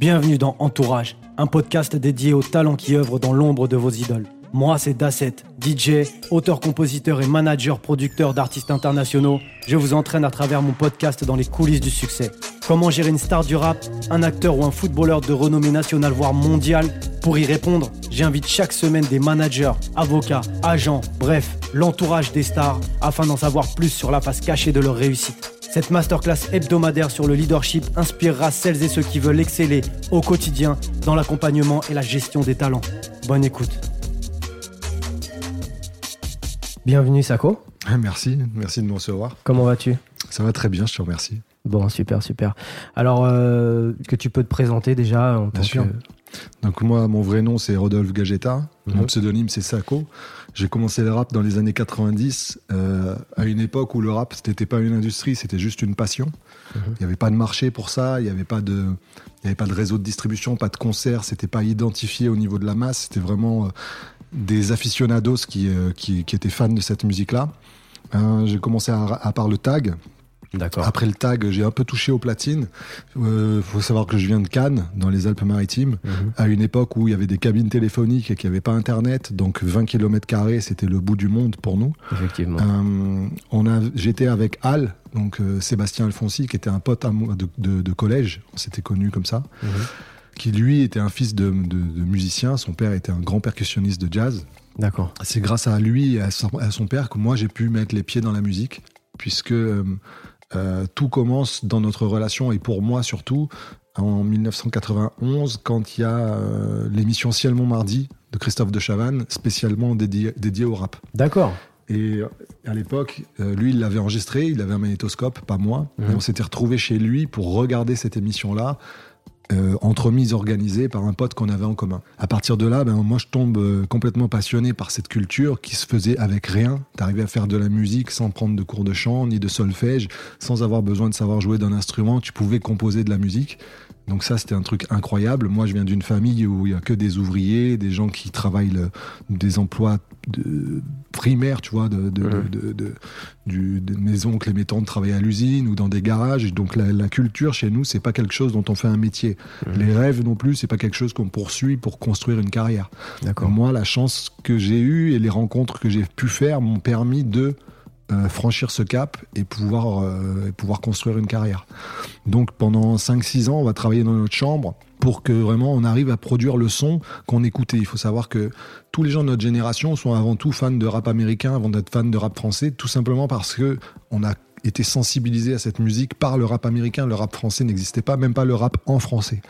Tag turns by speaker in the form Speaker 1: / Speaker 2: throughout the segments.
Speaker 1: Bienvenue dans Entourage, un podcast dédié aux talents qui œuvrent dans l'ombre de vos idoles. Moi, c'est Dasset, DJ, auteur-compositeur et manager-producteur d'artistes internationaux. Je vous entraîne à travers mon podcast dans les coulisses du succès. Comment gérer une star du rap, un acteur ou un footballeur de renommée nationale voire mondiale? Pour y répondre, j'invite chaque semaine des managers, avocats, agents, bref, l'entourage des stars afin d'en savoir plus sur la face cachée de leur réussite. Cette masterclass hebdomadaire sur le leadership inspirera celles et ceux qui veulent exceller au quotidien dans l'accompagnement et la gestion des talents. Bonne écoute. Bienvenue Sako.
Speaker 2: Merci, merci de me recevoir.
Speaker 1: Comment vas-tu?
Speaker 2: Ça va très bien, je te remercie.
Speaker 1: Bon, super, super. Alors, euh, que tu peux te présenter déjà en
Speaker 2: Bien sûr. Donc moi, mon vrai nom, c'est Rodolphe Gagetta. Mon pseudonyme, c'est Sako. J'ai commencé le rap dans les années 90, euh, à une époque où le rap, c'était pas une industrie, c'était juste une passion. Il n'y avait pas de marché pour ça, il n'y avait pas de... Y avait pas de réseau de distribution, pas de concert, c'était pas identifié au niveau de la masse, c'était vraiment euh, des aficionados qui, euh, qui, qui, étaient fans de cette musique-là. J'ai commencé à, à part le tag,
Speaker 1: D'accord.
Speaker 2: Après le tag, j'ai un peu touché aux platines. Il euh, faut savoir que je viens de Cannes, dans les Alpes-Maritimes,
Speaker 1: Mhm.
Speaker 2: à une époque où il y avait des cabines téléphoniques et qu'il n'y avait pas Internet. Donc 20 km c'était le bout du monde pour nous.
Speaker 1: Effectivement.
Speaker 2: Euh, on a, j'étais avec Al, donc euh, Sébastien Alfonsi, qui était un pote à moi de, de, de collège. On s'était connus comme ça.
Speaker 1: Mhm.
Speaker 2: Qui lui était un fils de, de, de musicien. Son père était un grand percussionniste de jazz.
Speaker 1: D'accord.
Speaker 2: C'est grâce à lui et à son, à son, père que moi j'ai pu mettre les pieds dans la musique, puisque euh, euh, tout commence dans notre relation et pour moi surtout en 1991 quand il y a euh, l'émission Ciel Montmardi de Christophe de Chavannes, spécialement dédié, dédié au rap.
Speaker 1: D'accord.
Speaker 2: Et à l'époque, euh, lui, il l'avait enregistré, il avait un magnétoscope, pas moi.
Speaker 1: Mhm.
Speaker 2: Et on s'était retrouvé chez lui pour regarder cette émission-là, euh, entremise, organisée par un pote qu'on avait en commun. À partir de là, ben, moi, je tombe euh, complètement passionné par cette culture qui se faisait avec rien. T'arrivais à faire de la musique sans prendre de cours de chant, ni de solfège, sans avoir besoin de savoir jouer d'un instrument. Tu pouvais composer de la musique. Donc ça, c'était un truc incroyable. Moi, je viens d'une famille où il y a que des ouvriers, des gens qui travaillent le, des emplois de, primaires, tu vois, de, de,
Speaker 1: Mhm.
Speaker 2: de, du- de mes oncles et mes tantes travaillaient à l'usine ou dans des garages. Donc la, la culture chez nous, c'est pas quelque chose dont on fait un métier. Les rêves non plus, c'est pas quelque chose qu'on poursuit pour construire une carrière.
Speaker 1: D'accord.
Speaker 2: Moi, la chance que j'ai eue et les rencontres que j'ai pu faire m'ont permis de euh, franchir ce cap et pouvoir, euh, pouvoir construire une carrière. Donc pendant 5-6 ans, on va travailler dans notre chambre pour que vraiment on arrive à produire le son qu'on écoutait. Il faut savoir que tous les gens de notre génération sont avant tout fans de rap américain avant d'être fans de rap français, tout simplement parce que on a été sensibilisé à cette musique par le rap américain. Le rap français n'existait pas, même pas le rap en français.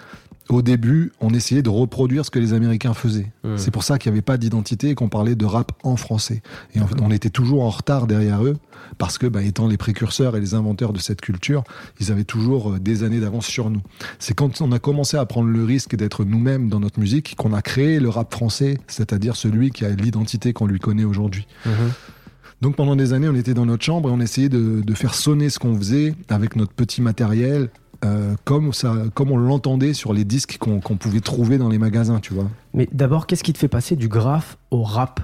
Speaker 2: Au début, on essayait de reproduire ce que les Américains faisaient. C'est pour ça qu'il n'y avait pas d'identité et qu'on parlait de rap en français. Et en fait, on était toujours en retard derrière eux parce que, bah, étant les précurseurs et les inventeurs de cette culture, ils avaient toujours euh, des années d'avance sur nous. C'est quand on a commencé à prendre le risque d'être nous-mêmes dans notre musique qu'on a créé le rap français, c'est-à-dire celui qui a l'identité qu'on lui connaît aujourd'hui.
Speaker 1: Mhm.
Speaker 2: Donc pendant des années, on était dans notre chambre et on essayait de, de faire sonner ce qu'on faisait avec notre petit matériel. Euh, comme, ça, comme on l'entendait sur les disques qu'on pouvait trouver dans les magasins, tu vois.
Speaker 1: Mais d'abord, qu'est-ce qui te fait passer du graphe au rap?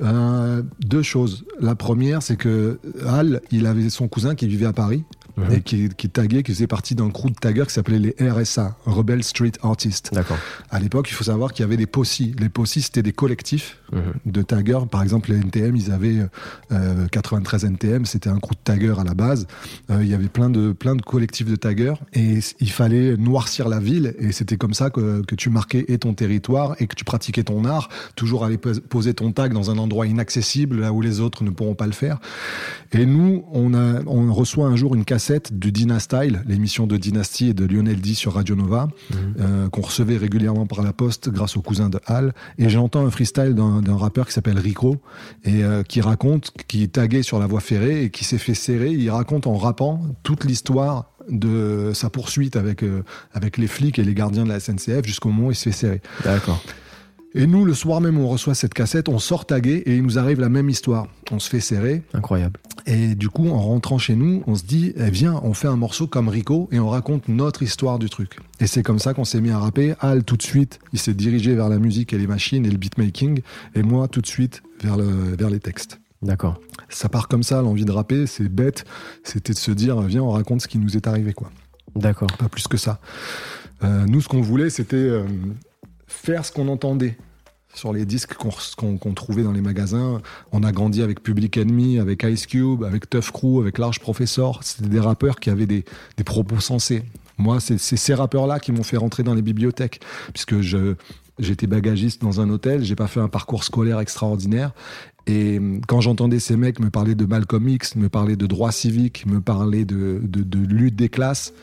Speaker 2: Euh, deux choses. La première, c'est que Al, il avait son cousin qui vivait à Paris
Speaker 1: Mhm.
Speaker 2: et qui, qui taguait, qui faisait partie d'un crew de taggers qui s'appelait les RSA, Rebel Street Artists.
Speaker 1: D'accord.
Speaker 2: À l'époque, il faut savoir qu'il y avait des POSI. Les POSI, c'était des collectifs
Speaker 1: Mhm.
Speaker 2: de taggers. Par exemple, les NTM, ils avaient euh, 93 NTM, c'était un crew de taggers à la base. Euh, il y avait plein de, plein de collectifs de taggers et il fallait noircir la ville et c'était comme ça que, que tu marquais et ton territoire et que tu pratiquais ton art. Toujours aller pos- poser ton tag dans un endroit inaccessible, là où les autres ne pourront pas le faire. Et nous, on, a, on reçoit un jour une cassette de Dynastyle, l'émission de Dynasty et de Lionel D sur Radio Nova,
Speaker 1: Mhm.
Speaker 2: euh, qu'on recevait régulièrement par la poste grâce au cousin de Hal. Et j'entends un freestyle d'un d'un rappeur qui s'appelle Rico et euh, qui raconte, qui est tagué sur la voie ferrée et qui s'est fait serrer. Il raconte en rappant toute l'histoire de sa poursuite avec, euh, avec les flics et les gardiens de la SNCF jusqu'au moment où il se fait serrer.
Speaker 1: D'accord.
Speaker 2: Et nous, le soir même on reçoit cette cassette, on sort tagué et il nous arrive la même histoire. On se fait serrer
Speaker 1: Incroyable.
Speaker 2: et du coup, en rentrant chez nous, on se dit, eh, viens, on fait un morceau comme Rico et on raconte notre histoire du truc. Et c'est comme ça qu'on s'est mis à rapper. Al, tout de suite, il s'est dirigé vers la musique et les machines et le beatmaking. Et moi, tout de suite, vers, le, vers les textes.
Speaker 1: D'accord.
Speaker 2: Ça part comme ça, l'envie de rapper, c'est bête. C'était de se dire, viens, on raconte ce qui nous est arrivé, quoi.
Speaker 1: D'accord.
Speaker 2: Pas plus que ça. Euh, nous, ce qu'on voulait, c'était euh, faire ce qu'on entendait sur les disques qu'on trouvait dans les magasins. On a grandi avec Public Enemy, avec Ice Cube, avec Tough Crew, avec Large Professor. C'était des rappeurs qui avaient des, propos sensés. Moi, c'est ces rappeurs-là qui m'ont fait rentrer dans les bibliothèques, puisque j'étais bagagiste dans un hôtel, j'ai pas fait un parcours scolaire extraordinaire. Et quand j'entendais ces mecs me parler de Malcolm X, me parler de droits civiques, me parler de, lutte des classes,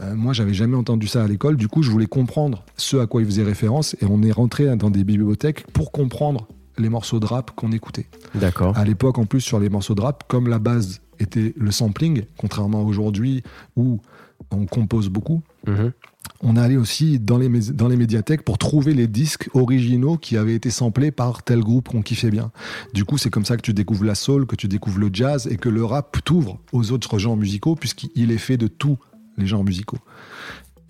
Speaker 2: euh, moi, j'avais jamais entendu ça à l'école. Du coup, je voulais comprendre ce à quoi ils faisaient référence. Et on est rentré dans des bibliothèques pour comprendre les morceaux de rap qu'on écoutait.
Speaker 3: D'accord.
Speaker 2: À l'époque, en plus, sur les morceaux de rap, comme la base était le sampling, contrairement à aujourd'hui où on compose beaucoup. Mhm. On allait aussi dans les, dans les médiathèques pour trouver les disques originaux qui avaient été samplés par tel groupe qu'on kiffait bien. Du coup, c'est comme ça que tu découvres la soul, que tu découvres le jazz et que le rap t'ouvre aux autres genres musicaux puisqu'il est fait de tous les genres musicaux.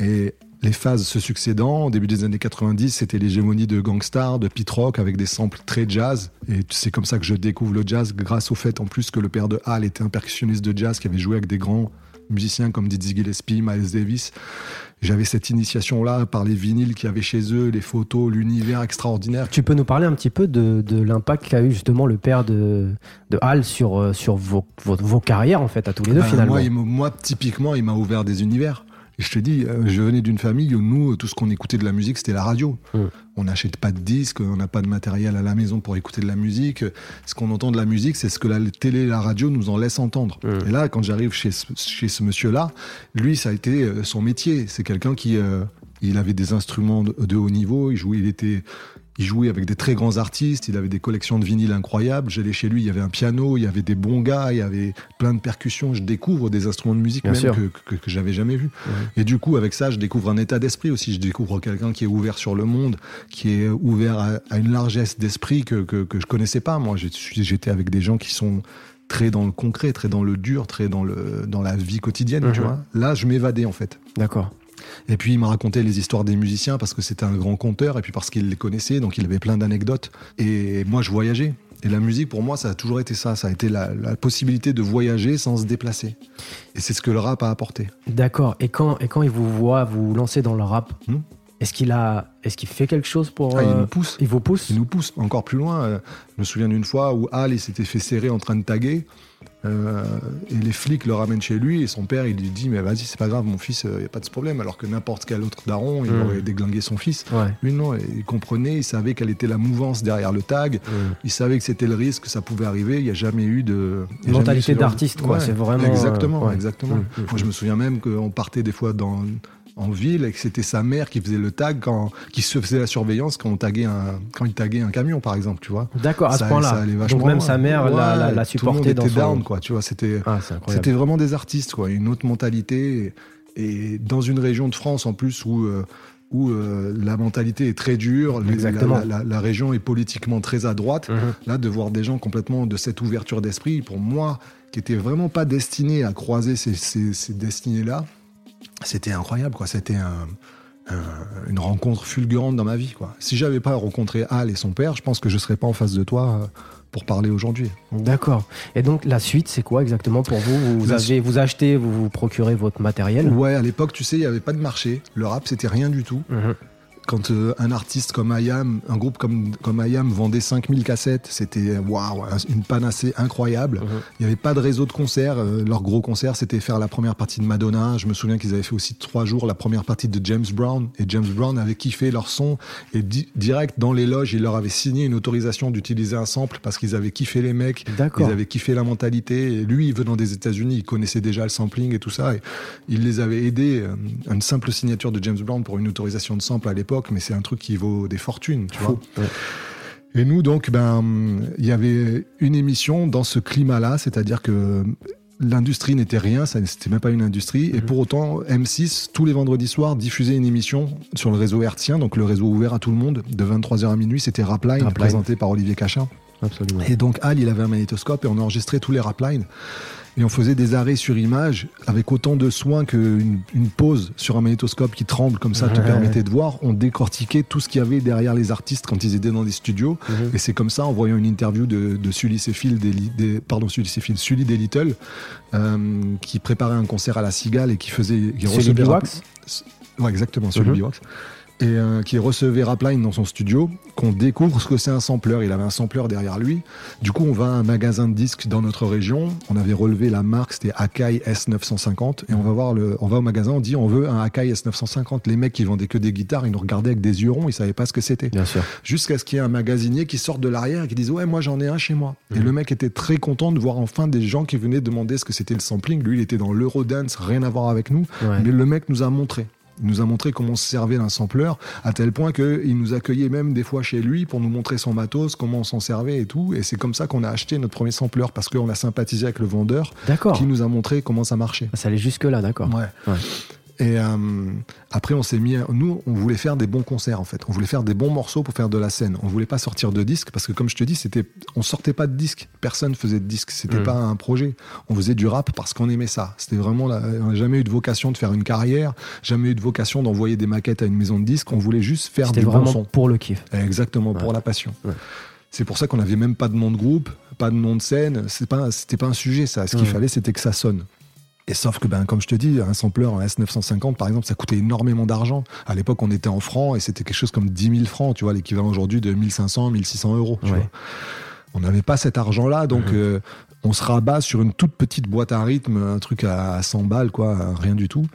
Speaker 2: Et les phases se succédant, au début des années 90, c'était l'hégémonie de Gangstar, de Pit Rock avec des samples très jazz. Et c'est comme ça que je découvre le jazz grâce au fait en plus que le père de Hal était un percussionniste de jazz qui avait joué avec des grands musiciens comme Dizzy Gillespie, Miles Davis. J'avais cette initiation-là par les vinyles qu'il y avait chez eux, les photos, l'univers extraordinaire.
Speaker 3: Tu peux nous parler un petit peu de, l'impact qu'a eu justement le père de, de Hal sur, euh, sur vos, vos, carrières, en fait, à tous les deux, ben, finalement
Speaker 2: moi, moi, typiquement, il m'a ouvert des univers. Et je te dis, euh, je venais d'une famille où nous, tout ce qu'on écoutait de la musique, c'était la radio. Mm. On n'achète pas de disques, on n'a pas de matériel à la maison pour écouter de la musique. Ce qu'on entend de la musique, c'est ce que la télé et la radio nous en laissent entendre. Mm. Et là, quand j'arrive chez, chez ce monsieur-là, lui, ça a été euh, son métier. C'est quelqu'un qui, euh, il avait des instruments de haut niveau, il jouait, il était il jouait avec des très grands artistes, il avait des collections de vinyles incroyables. J'allais chez lui, il y avait un piano, il y avait des bons gars, il y avait plein de percussions. Je découvre des instruments de musique même que, que, j'avais jamais vu. Et du coup, avec ça, je découvre un état d'esprit aussi. Je découvre quelqu'un qui est ouvert sur le monde, qui est ouvert à, une largesse d'esprit que, que, que je connaissais pas. Moi, j'étais avec des gens qui sont très dans le concret, très dans le dur, très dans, le, dans la vie quotidienne, tu mhm. vois. Là, je m'évadais en fait.
Speaker 3: D'accord.
Speaker 2: Et puis il m'a raconté les histoires des musiciens parce que c'était un grand conteur et puis parce qu'il les connaissait, donc il avait plein d'anecdotes. Et moi, je voyageais. Et la musique, pour moi, ça a toujours été ça. Ça a été la, possibilité de voyager sans se déplacer. Et c'est ce que le rap a apporté.
Speaker 3: D'accord. Et quand, et quand il vous voit vous lancer dans le rap, hmm est-ce qu'il a, est-ce qu'il fait quelque chose pour
Speaker 2: ah, Il nous euh, pousse.
Speaker 3: Il vous pousse.
Speaker 2: Il nous pousse encore plus loin. Euh, je me souviens d'une fois où Al s'était fait serrer en train de taguer. Euh, et les flics le ramènent chez lui et son père il lui dit mais vas-y c'est pas grave mon fils il euh, n'y a pas de problème. Alors que n'importe quel autre daron il mm. aurait déglingué son fils. Lui non il comprenait il savait quelle était la mouvance derrière le tag. Mm. il savait que c'était le risque que ça pouvait arriver. Il n'y a jamais eu de
Speaker 3: mentalité d'artiste quoi. C'est vraiment
Speaker 2: exactement exactement. Mm, moi je me souviens même qu'on partait des fois dans en ville et que c'était sa mère qui faisait le tag quand qui se faisait la surveillance quand on taguait un quand il taguait un camion par exemple tu vois
Speaker 3: d'accord à ce point-là donc même sa mère l'a, la, supporté
Speaker 2: dans down quoi tu vois c'était ah, c'était vraiment des artistes quoi une autre mentalité et, dans une région de France en plus où euh, où euh, la mentalité est très dure,
Speaker 3: Exactement.
Speaker 2: La, région est politiquement très à droite. Mhm. Là, de voir des gens complètement de cette ouverture d'esprit, pour moi, qui n'étaient vraiment pas destinés à croiser ces, ces, ces destinées-là, c'était incroyable, quoi. C'était une rencontre fulgurante dans ma vie, quoi. Si j'avais pas rencontré Al et son père, je pense que je serais pas en face de toi euh, pour parler aujourd'hui.
Speaker 3: D'accord. Et donc la suite, c'est quoi exactement pour vous? Vous avez, vous achetez, vous vous procurez votre matériel?
Speaker 2: Ouais, à l'époque, tu sais, il n'y avait pas de marché. Le rap, c'était rien du tout. Mhm quand euh, un artiste comme IAM, un groupe comme, comme IAM vendait 5000 cassettes, c'était waouh, une panacée incroyable. Mhm. Il n'y avait pas de réseau de concerts. Euh, leur gros concert, c'était faire la première partie de Madonna. Je me souviens qu'ils avaient fait aussi trois jours la première partie de James Brown. Et James Brown avait kiffé leur son. Et direct dans les loges, il leur avait signé une autorisation d'utiliser un sample parce qu'ils avaient kiffé les mecs. Ils avaient kiffé la mentalité. Et lui, venant des États-Unis, il connaissait déjà le sampling et tout ça. Et il les avait aidés. Euh, une simple signature de James Brown pour une autorisation de sample à l'époque mais c'est un truc qui vaut des fortunes, tu vois. Et nous, donc, ben, il y avait une émission dans ce climat-là, c'est-à-dire que l'industrie n'était rien, ça n'était même pas une industrie. Et mhm. pour autant, M6, tous les vendredis soirs, diffusait une émission sur le réseau hertzien, donc le réseau ouvert à tout le monde, de 23h à minuit. C'était Rapline, présenté par Olivier Cachin.
Speaker 3: Absolument.
Speaker 2: Et donc, Al, il avait un magnétoscope et on enregistrait tous les Raplines. Et on faisait des arrêts sur image avec autant de soin qu'une une pause sur un magnétoscope qui tremble comme ça te permettait de voir. On décortiquait tout ce qu'il y avait derrière les artistes quand ils étaient dans des studios.
Speaker 3: Mhm.
Speaker 2: Et c'est comme ça, en voyant une interview de, de Sully Seyfield, des, Li- des- pardon, Sully Seyfield, Sully des Little, euh, qui préparait un concert à la Cigale et qui faisait, qui recevait
Speaker 3: Wax
Speaker 2: Ouais, exactement, Sully
Speaker 3: Mhm.
Speaker 2: Biwax. Et euh, qui recevait Rapline dans son studio, qu'on découvre ce que c'est un sampler. Il avait un sampler derrière lui. Du coup, on va à un magasin de disques dans notre région. On avait relevé la marque, c'était Akai S950. Et on va voir le, on va au magasin, on dit on veut un Akai S950. Les mecs qui vendaient que des guitares, ils nous regardaient avec des yeux ronds, ils savaient pas ce que c'était
Speaker 3: Bien sûr.
Speaker 2: jusqu'à ce qu'il y ait un magasinier qui sorte de l'arrière et qui dise ouais moi j'en ai un chez moi et
Speaker 3: Mhm.
Speaker 2: le mec était très content de voir enfin des gens qui venaient demander ce que c'était le sampling lui il était dans l'eurodance rien à voir avec nous
Speaker 3: Ouais.
Speaker 2: mais le mec nous a montré il nous a montré comment on se servait d'un sampler à tel point qu'il nous accueillait même des fois chez lui pour nous montrer son matos comment on s'en servait et tout et c'est comme ça qu'on a acheté notre premier sampler parce qu'on a sympathisé avec le vendeur qui nous a montré comment ça marchait
Speaker 3: Ça allait jusque-là, d'accord.
Speaker 2: Ouais.
Speaker 3: Ouais.
Speaker 2: Et euh, après, on s'est mis. à- Nous, on voulait faire des bons concerts, en fait. On voulait faire des bons morceaux pour faire de la scène. On voulait pas sortir de disque parce que, comme je te dis, c'était. On sortait pas de disque. Personne faisait de disque. C'était
Speaker 3: Mm.
Speaker 2: pas un projet. On faisait du rap parce qu'on aimait ça. C'était vraiment. La... On n'a jamais eu de vocation de faire une carrière. Jamais eu de vocation d'envoyer des maquettes à une maison de disque. On voulait juste faire du bon
Speaker 3: vraiment
Speaker 2: son.
Speaker 3: pour le kiff.
Speaker 2: Exactement,
Speaker 3: Ouais.
Speaker 2: pour la passion.
Speaker 3: Ouais.
Speaker 2: C'est pour ça qu'on n'avait même pas de nom de groupe, pas de nom de scène. C'est pas, c'était pas un sujet, ça. Ce qu'il
Speaker 3: Ouais.
Speaker 2: fallait, c'était que ça sonne. Et sauf que, ben, comme je te dis, un sampler, un S950, par exemple, ça coûtait énormément d'argent. À l'époque, on était en francs et c'était quelque chose comme 10 000 francs, tu vois, l'équivalent aujourd'hui de 1500, 1600 euros. tu
Speaker 3: Ouais.
Speaker 2: vois. On n'avait pas cet argent-là, donc
Speaker 3: Mhm.
Speaker 2: euh, on se rabat sur une toute petite boîte à rythme, un truc à 100 balles, quoi, rien du tout.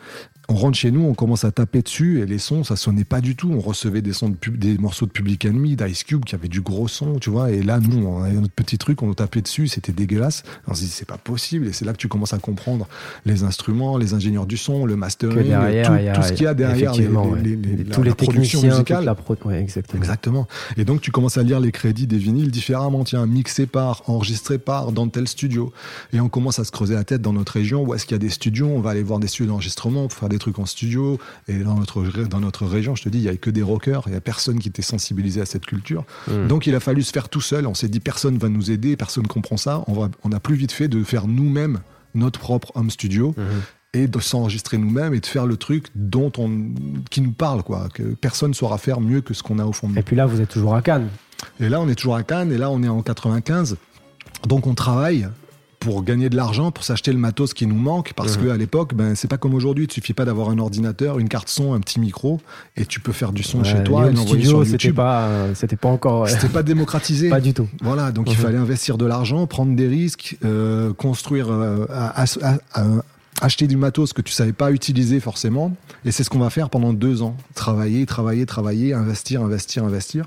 Speaker 2: On rentre chez nous, on commence à taper dessus et les sons, ça sonnait pas du tout. On recevait des sons de pub- des morceaux de Public Enemy, d'Ice Cube qui avaient du gros son, tu vois. Et là, nous, on avait notre petit truc, on tapait dessus, c'était dégueulasse. On se dit, c'est pas possible. Et c'est là que tu commences à comprendre les instruments, les ingénieurs du son, le mastering,
Speaker 3: derrière,
Speaker 2: tout,
Speaker 3: a,
Speaker 2: ce qu'il y a derrière les, les- les- les-
Speaker 3: tous
Speaker 2: la-
Speaker 3: les
Speaker 2: la
Speaker 3: techniciens,
Speaker 2: musicale.
Speaker 3: la prod, ouais, exactement.
Speaker 2: Exactement. Et donc tu commences à lire les crédits des vinyles différemment. Tiens, mixé par, enregistré par, dans tel studio. Et on commence à se creuser la tête dans notre région. Où est-ce qu'il y a des studios On va aller voir des studios d'enregistrement pour faire des trucs en studio. Et dans notre, dans notre région, je te dis, il y avait que des rockers. Il y a personne qui était sensibilisé à cette culture.
Speaker 3: Mm.
Speaker 2: Donc il a fallu se faire tout seul. On s'est dit, personne va nous aider, personne comprend ça. On, va, on a plus vite fait de faire nous-mêmes notre propre home studio
Speaker 3: Mhm.
Speaker 2: et de s'enregistrer nous-mêmes et de faire le truc dont on, qui nous parle, quoi. Que personne saura faire mieux que ce qu'on a au fond de nous.
Speaker 3: Et puis là, vous êtes toujours à Cannes.
Speaker 2: Et là, on est toujours à Cannes, et là, on est en 95. Donc, on travaille pour gagner de l'argent, pour s'acheter le matos qui nous manque, parce
Speaker 3: Mhm.
Speaker 2: qu'à l'époque, ben, c'est pas comme aujourd'hui, il suffit pas d'avoir un ordinateur, une carte son, un petit micro, et tu peux faire du son chez toi et l'envoyer sur
Speaker 3: c'était
Speaker 2: YouTube.
Speaker 3: pas, euh, c'était pas encore, ouais,
Speaker 2: C'était pas démocratisé.
Speaker 3: pas du tout.
Speaker 2: Voilà, donc il
Speaker 3: Mhm.
Speaker 2: fallait investir de l'argent, prendre des risques, euh, construire, euh, à- à- à- à- acheter du matos que tu savais pas utiliser forcément. Et c'est ce qu'on va faire pendant deux ans. Travailler, travailler, travailler, investir, investir, investir.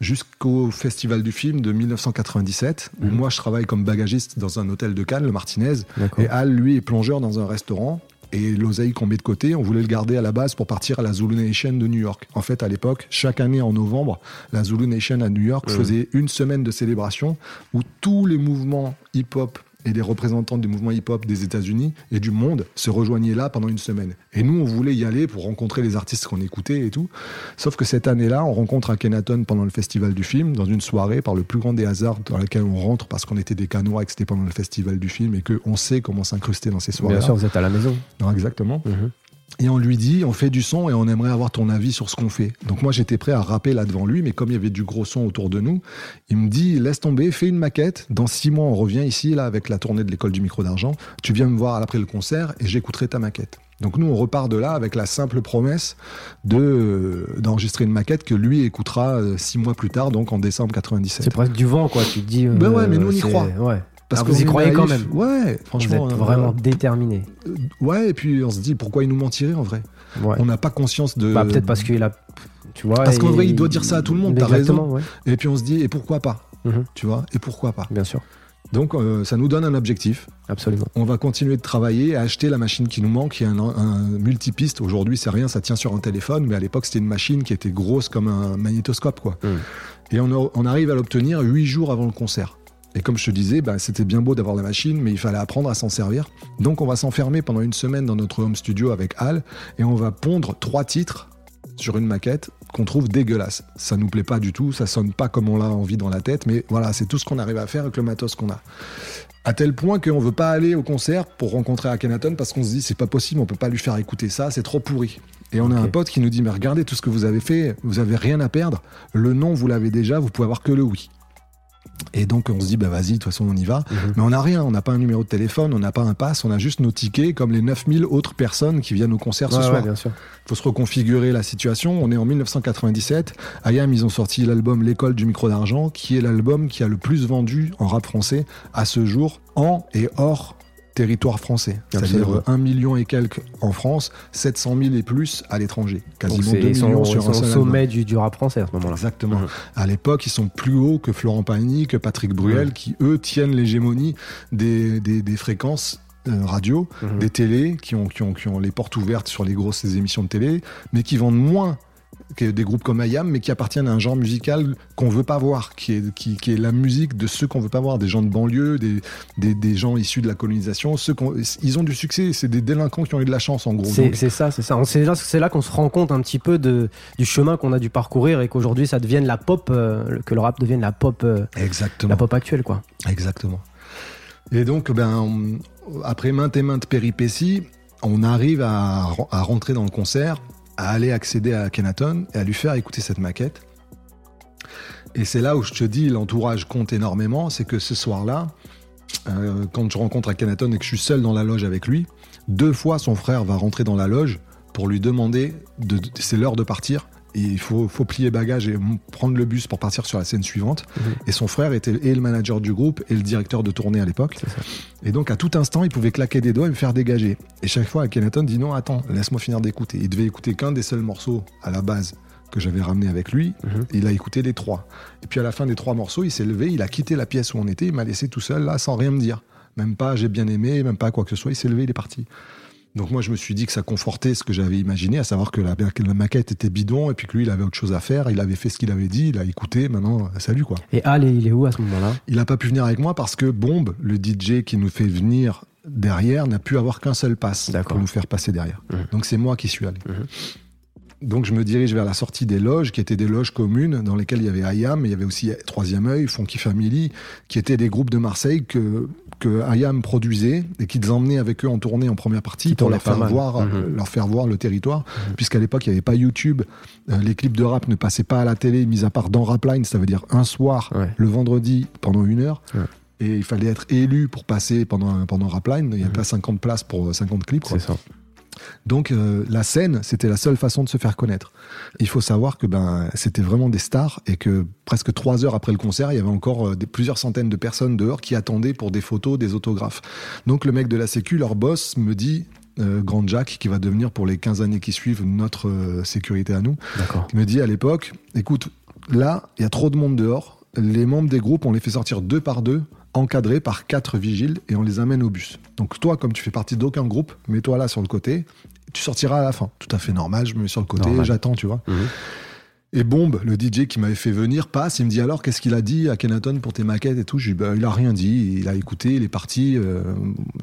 Speaker 2: Jusqu'au Festival du film de 1997, où
Speaker 3: Mhm.
Speaker 2: moi je travaille comme bagagiste dans un hôtel de Cannes, le Martinez, et Al, lui, est plongeur dans un restaurant. Et l'oseille qu'on met de côté, on voulait le garder à la base pour partir à la Zulu Nation de New York. En fait, à l'époque, chaque année en novembre, la Zulu Nation à New York
Speaker 3: Mhm.
Speaker 2: faisait une semaine de célébration où tous les mouvements hip-hop et les représentants du mouvement hip-hop des États-Unis et du monde se rejoignaient là pendant une semaine. Et nous, on voulait y aller pour rencontrer les artistes qu'on écoutait et tout. Sauf que cette année-là, on rencontre à Kenaton pendant le festival du film, dans une soirée, par le plus grand des hasards dans laquelle on rentre parce qu'on était des canois et que c'était pendant le festival du film et qu'on sait comment s'incruster dans ces soirées.
Speaker 3: Bien sûr, vous êtes à la maison.
Speaker 2: Non, exactement.
Speaker 3: Mhm.
Speaker 2: Et on lui dit, on fait du son et on aimerait avoir ton avis sur ce qu'on fait. Donc moi j'étais prêt à rapper là devant lui, mais comme il y avait du gros son autour de nous, il me dit, laisse tomber, fais une maquette. Dans six mois on revient ici là avec la tournée de l'école du micro d'argent. Tu viens me voir après le concert et j'écouterai ta maquette. Donc nous on repart de là avec la simple promesse de euh, d'enregistrer une maquette que lui écoutera euh, six mois plus tard, donc en décembre 97.
Speaker 3: C'est presque du vent, quoi. Tu te dis.
Speaker 2: Ben ouais, mais nous, on y
Speaker 3: c'est-
Speaker 2: croit.
Speaker 3: Ouais.
Speaker 2: Parce
Speaker 3: Ah,
Speaker 2: que
Speaker 3: vous y croyez quand même.
Speaker 2: Ouais,
Speaker 3: Vous
Speaker 2: franchement.
Speaker 3: êtes
Speaker 2: euh,
Speaker 3: vraiment déterminé.
Speaker 2: euh, Ouais, et puis on se dit pourquoi il nous mentirait en vrai.
Speaker 3: Ouais.
Speaker 2: On n'a pas conscience de.
Speaker 3: Bah, peut-être parce qu'il a. Tu vois.
Speaker 2: Parce qu'en vrai, il doit dire ça à tout le monde, t'as
Speaker 3: Exactement, ouais.
Speaker 2: Et puis on se dit, et pourquoi pas
Speaker 3: Mhm.
Speaker 2: Tu vois Et pourquoi pas
Speaker 3: Bien sûr.
Speaker 2: Donc euh, ça nous donne un objectif.
Speaker 3: Absolument.
Speaker 2: On va continuer de travailler, à acheter la machine qui nous manque, qui est un, un multipiste. Aujourd'hui, c'est rien, ça tient sur un téléphone, mais à l'époque, c'était une machine qui était grosse comme un magnétoscope, quoi.
Speaker 3: Mm.
Speaker 2: Et on, a- on arrive à l'obtenir huit jours avant le concert. Et comme je te disais, bah, c'était bien beau d'avoir la machine, mais il fallait apprendre à s'en servir. Donc on va s'enfermer pendant une semaine dans notre home studio avec Al, et on va pondre trois titres sur une maquette qu'on trouve dégueulasse. Ça nous plaît pas du tout, ça sonne pas comme on l'a envie dans la tête, mais voilà, c'est tout ce qu'on arrive à faire avec le matos qu'on a. À tel point qu'on veut pas aller au concert pour rencontrer Akhenaton parce qu'on se dit c'est pas possible, on peut pas lui faire écouter ça, c'est trop pourri. Et on a un pote qui nous dit mais regardez tout ce que vous avez fait, vous avez rien à perdre. Le nom vous l'avez déjà, vous pouvez avoir que le oui. Et donc on se dit, bah vas-y, de toute façon on y va. Mhm. Mais on n'a rien, on n'a pas un numéro de téléphone, on n'a pas un pass, on a juste nos tickets comme les 9000 autres personnes qui viennent au concert ce soir. Il faut se reconfigurer la situation. On est en 1997. Ayam, ils ont sorti l'album L'école du micro d'argent, qui est l'album qui a le plus vendu en rap français à ce jour, en et hors territoire français. C'est-à-dire 1 million et quelques en France, 700 000 et plus à l'étranger. Quasiment 2 millions sur un seul
Speaker 3: sommet du, rap français à ce moment-là.
Speaker 2: Exactement. Mhm. À l'époque, ils sont plus hauts que Florent Pagny, que Patrick Bruel, qui eux tiennent l'hégémonie des, des, fréquences euh, radio, mhm. des télés qui ont, qui, ont, qui ont les portes ouvertes sur les grosses émissions de télé, mais qui vendent moins des groupes comme Ayam, mais qui appartiennent à un genre musical qu'on veut pas voir, qui est, qui, est la musique de ceux qu'on veut pas voir, des gens de banlieue, des, des, gens issus de la colonisation. Ceux ils ont du succès, c'est des délinquants qui ont eu de la chance en gros.
Speaker 3: C'est ça, c'est ça. C'est là, là qu'on se rend compte un petit peu de, du chemin qu'on a dû parcourir et qu'aujourd'hui ça devienne la pop, euh, que le rap devienne la pop, euh,
Speaker 2: Exactement.
Speaker 3: la pop actuelle, quoi.
Speaker 2: Exactement. Et donc, ben, après maintes et maintes péripéties, on arrive à, à rentrer dans le concert à aller accéder à Kenaton et à lui faire écouter cette maquette. Et c'est là où je te dis, l'entourage compte énormément, c'est que ce soir-là, euh, quand je rencontre Kenaton et que je suis seul dans la loge avec lui, deux fois son frère va rentrer dans la loge pour lui demander, de, c'est l'heure de partir, il faut, faut, plier bagage et prendre le bus pour partir sur la scène suivante. Mhm. Et son frère était et le manager du groupe et le directeur de tournée à l'époque. Et donc à tout instant, il pouvait claquer des doigts et me faire dégager. Et chaque fois, Kenaton dit non, attends, laisse-moi finir d'écouter. Il devait écouter qu'un des seuls morceaux à la base que j'avais ramené avec lui. Mhm. Il a écouté les trois. Et puis à la fin des trois morceaux, il s'est levé, il a quitté la pièce où on était, il m'a laissé tout seul là sans rien me dire. Même pas j'ai bien aimé, même pas quoi que ce soit. Il s'est levé, il est parti. Donc moi, je me suis dit que ça confortait ce que j'avais imaginé, à savoir que la, maquette était bidon et puis que lui, il avait autre chose à faire. Il avait fait ce qu'il avait dit, il a écouté. Maintenant, salut quoi.
Speaker 3: Et Al, il est où à ce moment-là?
Speaker 2: Il n'a pas pu venir avec moi parce que Bombe, le DJ qui nous fait venir derrière, n'a pu avoir qu'un seul pass pour nous faire passer derrière. Mmh. Donc c'est moi qui suis allé. Mmh. Donc je me dirige vers la sortie des loges, qui étaient des loges communes, dans lesquelles il y avait Ayam, mais il y avait aussi Troisième œil, Funky Family, qui étaient des groupes de Marseille que que IAM produisait et qu'ils emmenaient avec eux en tournée en première partie pour leur faire, voir, mhm. euh, leur faire voir le territoire. Mhm. Puisqu'à l'époque, il n'y avait pas YouTube, euh, les clips de rap ne passaient pas à la télé, mis à part dans Rapline, ça veut dire un soir, le vendredi, pendant une heure. Et il fallait être élu pour passer pendant, pendant Rapline. Il n'y a mhm. pas 50 places pour 50 clips. C'est ça. Donc euh, la scène, c'était la seule façon de se faire connaître. Il faut savoir que ben c'était vraiment des stars et que presque trois heures après le concert, il y avait encore euh, des, plusieurs centaines de personnes dehors qui attendaient pour des photos, des autographes. Donc le mec de la Sécu, leur boss, me dit euh, Grand Jack, qui va devenir pour les 15 années qui suivent notre sécurité à nous, me dit à l'époque, écoute, là, il y a trop de monde dehors. Les membres des groupes, on les fait sortir deux par deux encadrés par quatre vigiles et on les amène au bus. Donc toi, comme tu fais partie d'aucun groupe, mets-toi là sur le côté, tu sortiras à la fin. Tout à fait normal, je me mets sur le côté, j'attends, tu vois. Mhm. Et Bombe, le DJ qui m'avait fait venir, passe, il me dit alors qu'est-ce qu'il a dit à Kenaton pour tes maquettes et tout? Je dis bah, il a rien dit, il a écouté, il est parti, euh,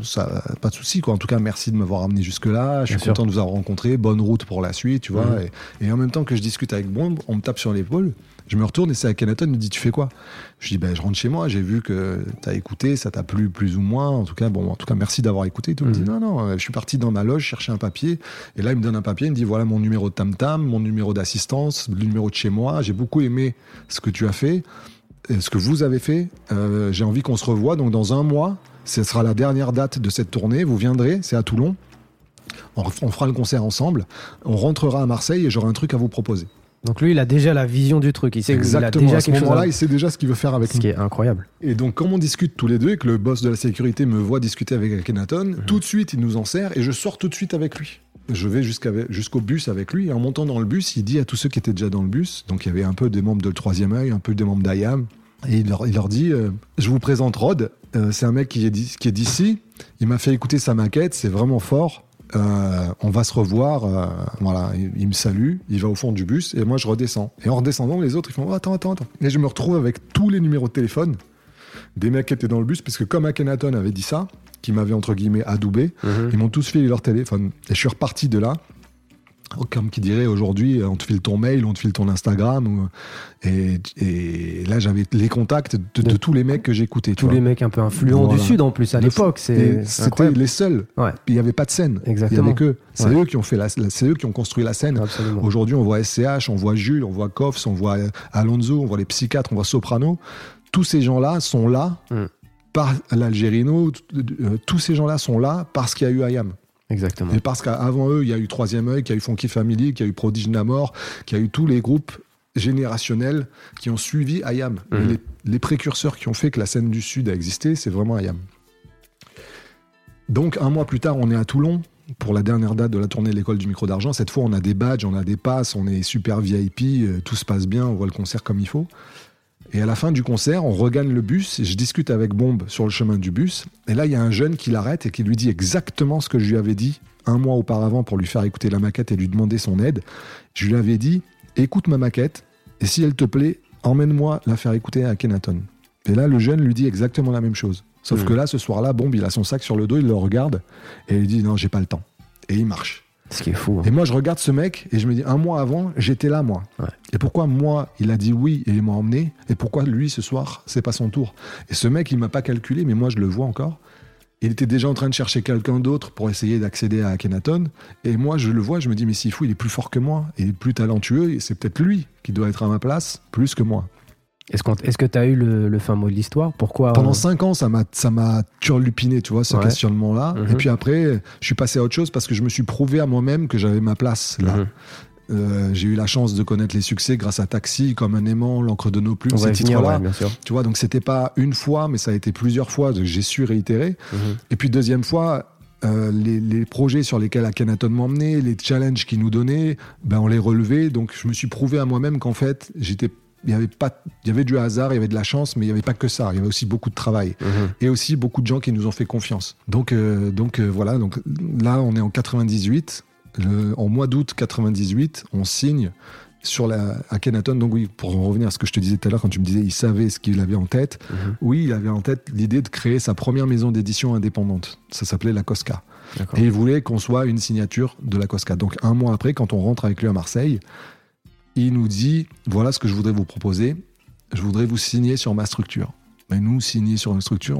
Speaker 2: ça, pas de souci quoi. En tout cas, merci de m'avoir amené jusque là. Je suis content de vous avoir rencontré, bonne route pour la suite, tu vois. Mhm. Et, et, en même temps que je discute avec Bombe, on me tape sur l'épaule. Je me retourne et c'est Akhenaton, il me dit Tu fais quoi? Je dis ben, Je rentre chez moi, j'ai vu que tu as écouté, ça t'a plu plus ou moins. En tout cas, bon, en tout cas merci d'avoir écouté. Tout. Il me dit mhm. Non, non, je suis parti dans ma loge chercher un papier. Et là, il me donne un papier, il me dit Voilà mon numéro de tam-tam, mon numéro d'assistance, le numéro de chez moi. J'ai beaucoup aimé ce que tu as fait, ce que vous avez fait. Euh, j'ai envie qu'on se revoie. Donc, dans un mois, ce sera la dernière date de cette tournée. Vous viendrez, c'est à Toulon. On, on fera le concert ensemble. On rentrera à Marseille et j'aurai un truc à vous proposer.
Speaker 3: Donc lui, il a déjà la vision du truc. Il sait
Speaker 2: Exactement.
Speaker 3: Il a
Speaker 2: déjà à ce moment-là, il sait déjà ce qu'il veut faire avec
Speaker 3: ce qui est incroyable.
Speaker 2: Et donc, comme on discute tous les deux et que le boss de la sécurité me voit discuter avec Akhenaton, mhm. tout de suite, il nous en sert et je sors tout de suite avec lui. Je vais jusqu'au bus avec lui et en montant dans le bus, il dit à tous ceux qui étaient déjà dans le bus, donc il y avait un peu des membres de le troisième œil, un peu des membres d'IAM, et il leur, il leur dit euh, Je vous présente Rod, euh, c'est un mec qui est d'ici, il m'a fait écouter sa maquette, c'est vraiment fort. Euh, on va se revoir. Euh, voilà, il, me salue, il va au fond du bus et moi je redescends. Et en redescendant, les autres ils font oh, attends, attends, attends. Et je me retrouve avec tous les numéros de téléphone des mecs qui étaient dans le bus, parce que comme Akhenaton avait dit ça, qui m'avait entre guillemets adoubé, mhm. ils m'ont tous filé leur téléphone. Et je suis reparti de là comme qui dirait aujourd'hui, on te file ton mail, on te file ton Instagram. et, et, là, j'avais les contacts de, tous les mecs que j'écoutais.
Speaker 3: Tous les mecs un peu influents du Sud en plus à l'époque.
Speaker 2: C'était les seuls. Il n'y avait pas de scène.
Speaker 3: Exactement.
Speaker 2: Il que. C'est eux qui ont fait la, c'est eux qui ont construit la scène. Aujourd'hui, on voit SCH, on voit Jules, on voit Koffs, on voit Alonso, on voit les psychiatres, on voit Soprano. Tous ces gens-là sont là. Hmm. Par l'Algérino, euh, tous ces gens-là sont là parce qu'il y a eu Ayam.
Speaker 3: Exactement.
Speaker 2: Et parce qu'avant eux, il y a eu Troisième œil, qu'il y a eu Funky Family, qu'il y a eu Prodige Namor, qu'il y a eu tous les groupes générationnels qui ont suivi Ayam. Mhm. Les, précurseurs qui ont fait que la scène du Sud a existé, c'est vraiment Ayam. Donc, un mois plus tard, on est à Toulon pour la dernière date de la tournée de l'école du micro d'argent. Cette fois, on a des badges, on a des passes, on est super VIP, euh, tout se passe bien, on voit le concert comme il faut. Et à la fin du concert, on regagne le bus et je discute avec Bombe sur le chemin du bus. Et là, il y a un jeune qui l'arrête et qui lui dit exactement ce que je lui avais dit un mois auparavant pour lui faire écouter la maquette et lui demander son aide. Je lui avais dit écoute ma maquette et si elle te plaît, emmène-moi la faire écouter à Kenaton. Et là, le jeune lui dit exactement la même chose. Sauf mmh. que là, ce soir-là, Bombe, il a son sac sur le dos, il le regarde et il dit non, j'ai pas le temps. Et il marche.
Speaker 3: Ce qui est fou. Hein.
Speaker 2: Et moi, je regarde ce mec et je me dis, un mois avant, j'étais là, moi. Et pourquoi moi, il a dit oui et il m'a emmené Et pourquoi lui, ce soir, c'est pas son tour? Et ce mec, il m'a pas calculé, mais moi, je le vois encore. Il était déjà en train de chercher quelqu'un d'autre pour essayer d'accéder à Akhenaton. Et moi, je le vois, je me dis, mais s'il fou, il est plus fort que moi, il est plus talentueux, et c'est peut-être lui qui doit être à ma place, plus que moi.
Speaker 3: Est-ce que tu as eu le, fin mot de l'histoire? Pourquoi
Speaker 2: Pendant euh, cinq ans, ça m'a ça m'a turlupiné, tu vois, ce questionnement-là. Et mhm. puis après, je suis passé à autre chose parce que je me suis prouvé à moi-même que j'avais ma place là. Mhm. Euh, j'ai eu la chance de connaître les succès grâce à Taxi, comme un aimant, l'encre de nos plumes, ces titres-là. tu vois, donc c'était pas une fois, mais ça a été plusieurs fois. J'ai su réitérer. Mhm. Et puis deuxième fois, euh, les, projets sur lesquels Akhenaton m'emmenait, les challenges qu'il nous donnait, ben on les relevait. Donc je me suis prouvé à moi-même qu'en fait, j'étais y avait pas il y avait du hasard il y avait de la chance mais il y avait pas que ça. Il y avait aussi beaucoup de travail mhm. et aussi beaucoup de gens qui nous ont fait confiance. Donc euh, donc euh, voilà. Donc là on est en 98 en mois d'août 98 on signe sur la à Kenaton. Donc oui pour en revenir à ce que je te disais tout à l'heure quand tu me disais il savait ce qu'il avait en tête. Mhm. oui il avait en tête l'idée de créer sa première maison d'édition indépendante. Ça s'appelait la Cosca. Et il voulait qu'on soit une signature de la Cosca. Donc un mois après quand on rentre avec lui à Marseille il nous dit voilà ce que je voudrais vous proposer. Je voudrais vous signer sur ma structure. Mais nous, signer sur une structure,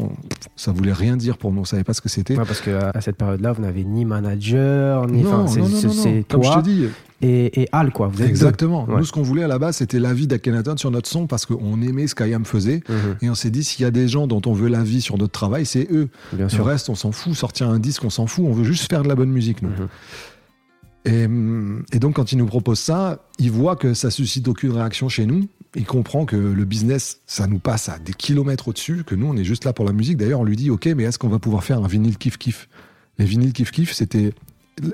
Speaker 2: ça voulait rien dire pour nous. On savait pas ce que c'était.
Speaker 3: parce qu'à à cette période-là, vous n'avez ni manager, ni.
Speaker 2: Non, non, non, non, Comme je te dis.
Speaker 3: Et, et Al, quoi. Vous êtes
Speaker 2: Exactement. Nous, ce qu'on voulait à la base, c'était l'avis d'Akenaton sur notre son parce qu'on aimait ce qu'Ayam faisait. Mhm. Et on s'est dit, s'il y a des gens dont on veut l'avis sur notre travail, c'est eux. Bien Le reste, on s'en fout. Sortir un disque, on s'en fout. On veut juste faire de la bonne musique, nous. Mhm. Et, donc, quand il nous propose ça, il voit que ça suscite aucune réaction chez nous. Il comprend que le business, ça nous passe à des kilomètres au-dessus, que nous, on est juste là pour la musique. D'ailleurs, on lui dit, OK, mais est-ce qu'on va pouvoir faire un vinyle kiff-kiff Les vinyles kiff-kiff, c'était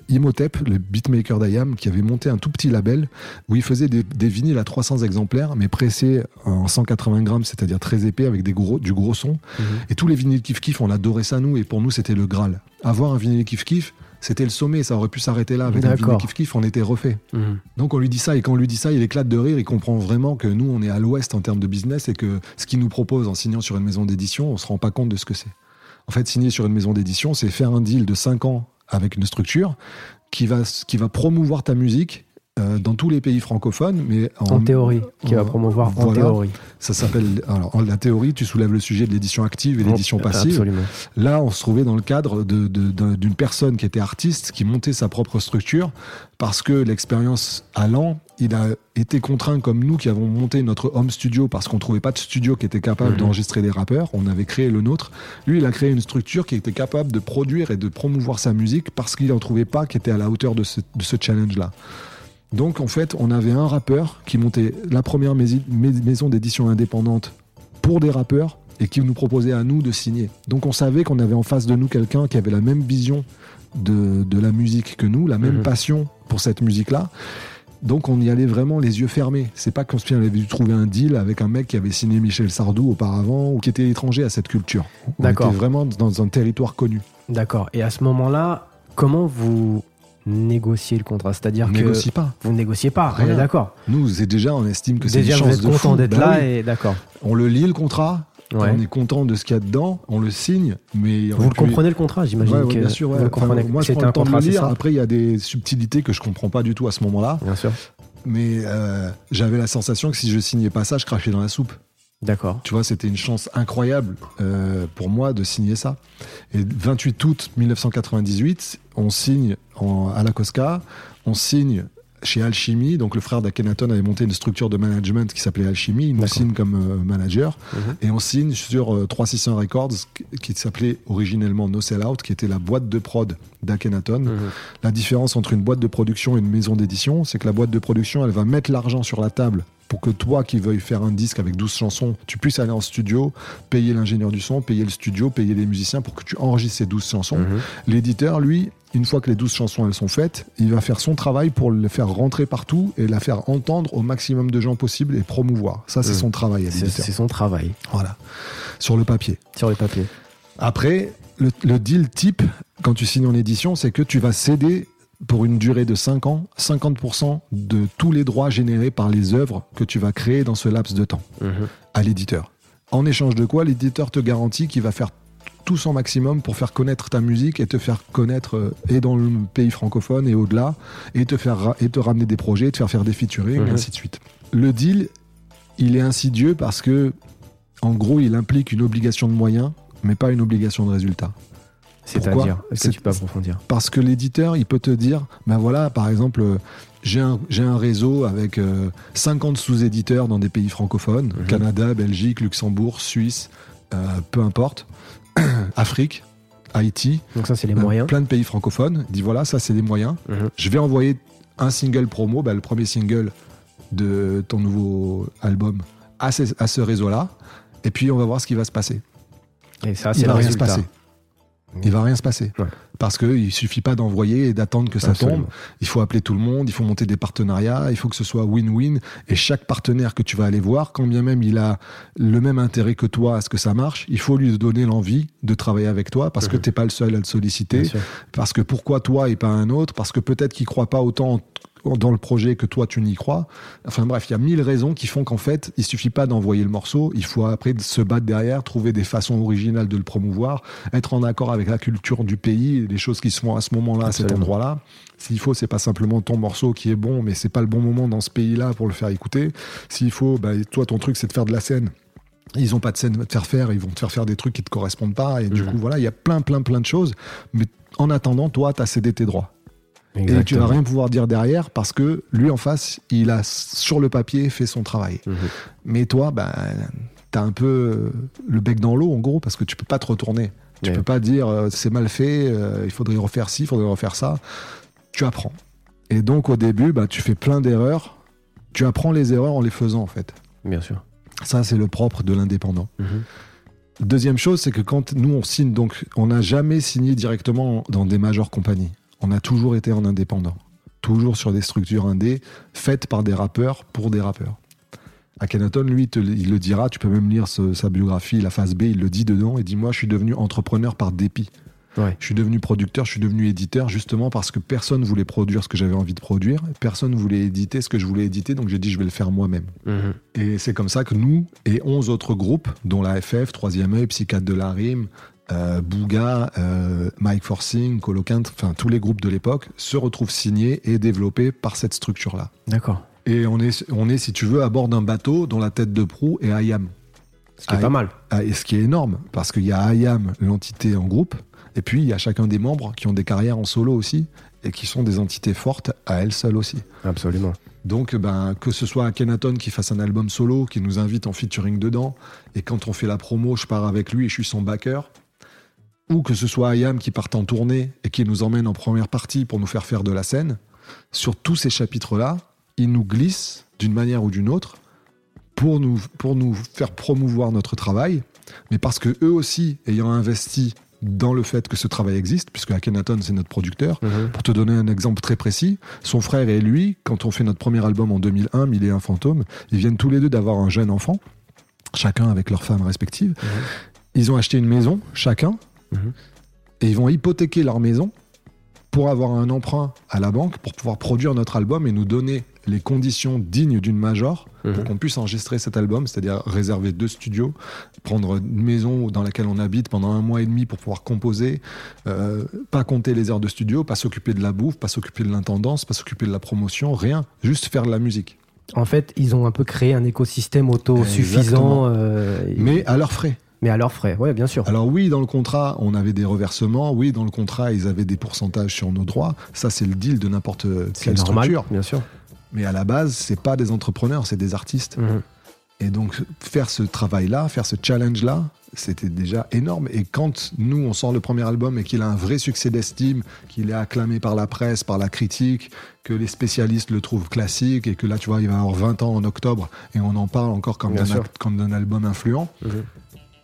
Speaker 2: Imhotep, le beatmaker d'Ayam, qui avait monté un tout petit label où il faisait des, vinyles à 300 exemplaires, mais pressés en 180 grammes, c'est-à-dire très épais, avec des gros, du gros son. Mhm. Et tous les vinyles kiff-kiff, on adorait ça, nous, et pour nous, c'était le Graal. Avoir un vinyle kiff-kiff, c'était le sommet, ça aurait pu s'arrêter là. Avec un kiff kiff, on était refait. Mhm. Donc on lui dit ça, et quand on lui dit ça, il éclate de rire, il comprend vraiment que nous, on est à l'ouest en termes de business, et que ce qu'il nous propose en signant sur une maison d'édition, on se rend pas compte de ce que c'est. En fait, signer sur une maison d'édition, c'est faire un deal de 5 ans avec une structure qui va, qui va promouvoir ta musique euh, dans tous les pays francophones, mais
Speaker 3: en, théorie, qui va promouvoir en théorie.
Speaker 2: Ça s'appelle, alors la théorie, tu soulèves le sujet de l'édition active et l'édition passive. Absolument. Là, on se trouvait dans le cadre d'une de, personne qui était artiste, qui montait sa propre structure, parce que l'expérience allant, il a été contraint comme nous qui avons monté notre home studio parce qu'on trouvait pas de studio qui était capable mhm. d'enregistrer des rappeurs. On avait créé le nôtre. Lui, il a créé une structure qui était capable de produire et de promouvoir sa musique parce qu'il n'en trouvait pas qui était à la hauteur de ce, de ce challenge-là. Donc en fait, on avait un rappeur qui montait la première maison d'édition indépendante pour des rappeurs et qui nous proposait à nous de signer. Donc on savait qu'on avait en face de nous quelqu'un qui avait la même vision de, la musique que nous, la même mhm. passion pour cette musique-là. Donc on y allait vraiment les yeux fermés. C'est pas qu'on avait dû trouver un deal avec un mec qui avait signé Michel Sardou auparavant ou qui était étranger à cette culture. On était vraiment dans un territoire connu.
Speaker 3: D'accord. Et à ce moment-là, comment vous négocier le contrat. C'est-à-dire que
Speaker 2: négocie pas.
Speaker 3: vous négociez pas. On est d'accord.
Speaker 2: Nous, c'est déjà, on estime que c'est une chance
Speaker 3: vous êtes content d'être
Speaker 2: bah
Speaker 3: là et d'accord.
Speaker 2: On le lit le contrat
Speaker 3: Ouais.
Speaker 2: on est content de ce qu'il y a dedans, on le signe, mais
Speaker 3: Vous le comprenez le contrat, j'imagine
Speaker 2: Ouais, ouais,
Speaker 3: que
Speaker 2: bien sûr.
Speaker 3: vous
Speaker 2: Enfin, moi, je prends
Speaker 3: un
Speaker 2: le temps de le lire. Après, il y a des subtilités que je comprends pas du tout à ce moment-là.
Speaker 3: Bien sûr.
Speaker 2: Mais euh, j'avais la sensation que si je signais pas ça, je crachais dans la soupe.
Speaker 3: D'accord.
Speaker 2: Tu vois, c'était une chance incroyable euh, pour moi de signer ça. Et 28 août 1998, on signe en- à la Cosca, on signe chez Alchimie. Donc le frère d'Akhenaton avait monté une structure de management qui s'appelait Alchimie. Il nous signe comme euh, manager.
Speaker 3: Mhm.
Speaker 2: Et on signe sur euh, 3600 Records, qui- s'appelait originellement No Sell Out, qui était la boîte de prod d'Akhenaton.
Speaker 3: Mhm.
Speaker 2: La différence entre une boîte de production et une maison d'édition, c'est que la boîte de production, elle va mettre l'argent sur la table pour que toi qui veuilles faire un disque avec 12 chansons, tu puisses aller en studio, payer l'ingénieur du son, payer le studio, payer les musiciens pour que tu enregistres ces 12 chansons.
Speaker 3: Mhm.
Speaker 2: L'éditeur, lui, une fois que les 12 chansons elles sont faites, il va faire son travail pour le faire rentrer partout et la faire entendre au maximum de gens possible et promouvoir. Ça, c'est
Speaker 3: Mhm.
Speaker 2: son travail
Speaker 3: C'est son travail
Speaker 2: Voilà. Sur le papier.
Speaker 3: sur les papiers.
Speaker 2: Après, le, le deal type, quand tu signes en édition, c'est que tu vas céder pour une durée de 5 ans 50% de tous les droits générés par les œuvres que tu vas créer dans ce laps de temps
Speaker 3: Mhm.
Speaker 2: à l'éditeur. En échange de quoi, l'éditeur te garantit qu'il va faire tout son maximum pour faire connaître ta musique et te faire connaître euh, et dans le pays francophone et au-delà et te faire ra- et te ramener des projets, te faire faire des featuring et
Speaker 3: Mhm.
Speaker 2: ainsi de suite. Le deal, il est insidieux parce que en gros, il implique une obligation de moyens mais pas une obligation de résultat.
Speaker 3: C'est-à-dire, est-ce que tu peux approfondir
Speaker 2: Parce que l'éditeur, il peut te dire, ben voilà, par exemple, euh, j'ai un, réseau avec euh, 50 sous-éditeurs dans des pays francophones,
Speaker 3: Mhm.
Speaker 2: Canada, Belgique, Luxembourg, Suisse, euh, peu importe, Afrique, Haïti,
Speaker 3: Donc ça, c'est les
Speaker 2: euh,
Speaker 3: moyens.
Speaker 2: plein de pays francophones. Il dit voilà, ça c'est les moyens.
Speaker 3: Mhm.
Speaker 2: Je vais envoyer un single promo, ben, le premier single de ton nouveau album, à, ces- à ce réseau-là. Et puis on va voir ce qui va se passer.
Speaker 3: Et ça, c'est le
Speaker 2: se
Speaker 3: résultat.
Speaker 2: passer. Il va rien se passer.
Speaker 3: Ouais.
Speaker 2: Parce qu'il suffit pas d'envoyer et d'attendre que ça
Speaker 3: Absolument.
Speaker 2: tombe. Il faut appeler tout le monde, il faut monter des partenariats, il faut que ce soit win-win. Et chaque partenaire que tu vas aller voir, quand bien même il a le même intérêt que toi à ce que ça marche, il faut lui donner l'envie de travailler avec toi parce que
Speaker 3: Mhm.
Speaker 2: t'es pas le seul à le solliciter. Parce que pourquoi toi et pas un autre? Parce que peut-être qu'il croit pas autant dans le projet que toi tu n'y crois. Enfin bref, il y a mille raisons qui font qu'en fait, il suffit pas d'envoyer le morceau, il faut après se battre derrière, trouver des façons originales de le promouvoir, être en accord avec la culture du pays, les choses qui se font à ce moment-là, à cet endroit-là. S'il faut, c'est pas simplement ton morceau qui est bon, mais c'est pas le bon moment dans ce pays-là pour le faire écouter. S'il faut, bah, toi ton truc c'est de faire de la scène. Ils ont pas de scène à te faire faire, ils vont te faire faire des trucs qui te correspondent pas, et du
Speaker 3: Mhm.
Speaker 2: coup voilà, il y a plein plein plein de choses. Mais en attendant, toi, tu as cédé tes droits. Et tu vas rien pouvoir dire derrière parce que lui en face, il a sur le papier fait son travail.
Speaker 3: Mhm.
Speaker 2: Mais toi, ben, t'as un peu euh, le bec dans l'eau en gros parce que tu peux pas te retourner. Tu
Speaker 3: Ouais.
Speaker 2: peux pas dire euh, c'est mal fait, euh, il faudrait refaire ci, il faudrait refaire ça. Tu apprends. Et donc au début, bah, tu fais plein d'erreurs. Tu apprends les erreurs en les faisant en fait.
Speaker 3: Bien sûr.
Speaker 2: Ça, c'est le propre de l'indépendant.
Speaker 3: Mhm.
Speaker 2: Deuxième chose, c'est que quand nous on signe, donc on n'a jamais signé directement dans des majeures compagnies. On a toujours été en indépendant. Toujours sur des structures indé faites par des rappeurs pour des rappeurs. Akhenaton, lui, te- il le dira, tu peux même lire ce- sa biographie, la phase B, il le dit dedans, et dit Moi, je suis devenu entrepreneur par dépit.
Speaker 3: Ouais.
Speaker 2: Je suis devenu producteur, je suis devenu éditeur, justement parce que personne voulait produire ce que j'avais envie de produire, personne voulait éditer ce que je voulais éditer, donc j'ai dit Je vais le faire moi-même.
Speaker 3: Mhm.
Speaker 2: Et c'est comme ça que nous et 11 autres groupes, dont la FF, Troisième œil, Psychiatre de la Rime, euh, Bouga, euh, Mike Forcing, Coloquint, enfin tous les groupes de l'époque, se retrouvent signés et développés par cette structure-là.
Speaker 3: D'accord.
Speaker 2: Et on est, on est, si tu veux, à bord d'un bateau dont la tête de proue est Ayam.
Speaker 3: Ce qui est pas mal.
Speaker 2: Ah, Et ce qui est énorme, parce qu'il y a Ayam, l'entité en groupe, et puis il y a chacun des membres qui ont des carrières en solo aussi, et qui sont des entités fortes à elles seules aussi.
Speaker 3: Absolument.
Speaker 2: Donc, ben, que ce soit Akhenaton qui fasse un album solo, qui nous invite en featuring dedans, et quand on fait la promo, je pars avec lui et je suis son backer, ou que ce soit Ayam qui parte en tournée et qui nous emmène en première partie pour nous faire faire de la scène, sur tous ces chapitres-là, il nous glisse d'une manière ou d'une autre pour nous, pour nous faire promouvoir notre travail, mais parce que eux aussi, ayant investi dans le fait que ce travail existe, puisque Akhenaton c'est notre producteur,
Speaker 3: Mhm.
Speaker 2: pour te donner un exemple très précis, son frère et lui, quand on fait notre premier album en 2001, Mille et un fantôme, ils viennent tous les deux d'avoir un jeune enfant, chacun avec leur femme respective. Ils ont acheté une maison, chacun, Et ils vont hypothéquer leur maison pour avoir un emprunt à la banque pour pouvoir produire notre album et nous donner les conditions dignes d'une major pour
Speaker 1: Mhm.
Speaker 2: qu'on puisse enregistrer cet album, c'est-à-dire réserver deux studios, prendre une maison dans laquelle on habite pendant un mois et demi pour pouvoir composer, euh, pas compter les heures de studio, pas s'occuper de la bouffe, pas s'occuper de l'intendance, pas s'occuper de la promotion, rien, juste faire de la musique.
Speaker 3: En fait, ils ont un peu créé un écosystème autosuffisant, euh, et-
Speaker 2: Mais à leurs frais.
Speaker 3: Mais à leurs frais. Ouais, bien sûr.
Speaker 2: Alors oui, dans le contrat, on avait des reversements. Oui, dans le contrat, ils avaient des pourcentages sur nos droits. Ça, c'est le deal de n'importe quelle
Speaker 3: normal,
Speaker 2: structure.
Speaker 3: bien sûr.
Speaker 2: Mais à la base, c'est pas des entrepreneurs, c'est des artistes.
Speaker 3: Mhm.
Speaker 2: Et donc, faire ce travail-là, faire ce challenge-là, c'était déjà énorme. Et quand nous, on sort le premier album et qu'il a un vrai succès d'estime, qu'il est acclamé par la presse, par la critique, que les spécialistes le trouvent classique et que là, tu vois, il va avoir 20 ans en octobre et on en parle encore d'un comme d'un album influent,
Speaker 3: Mhm.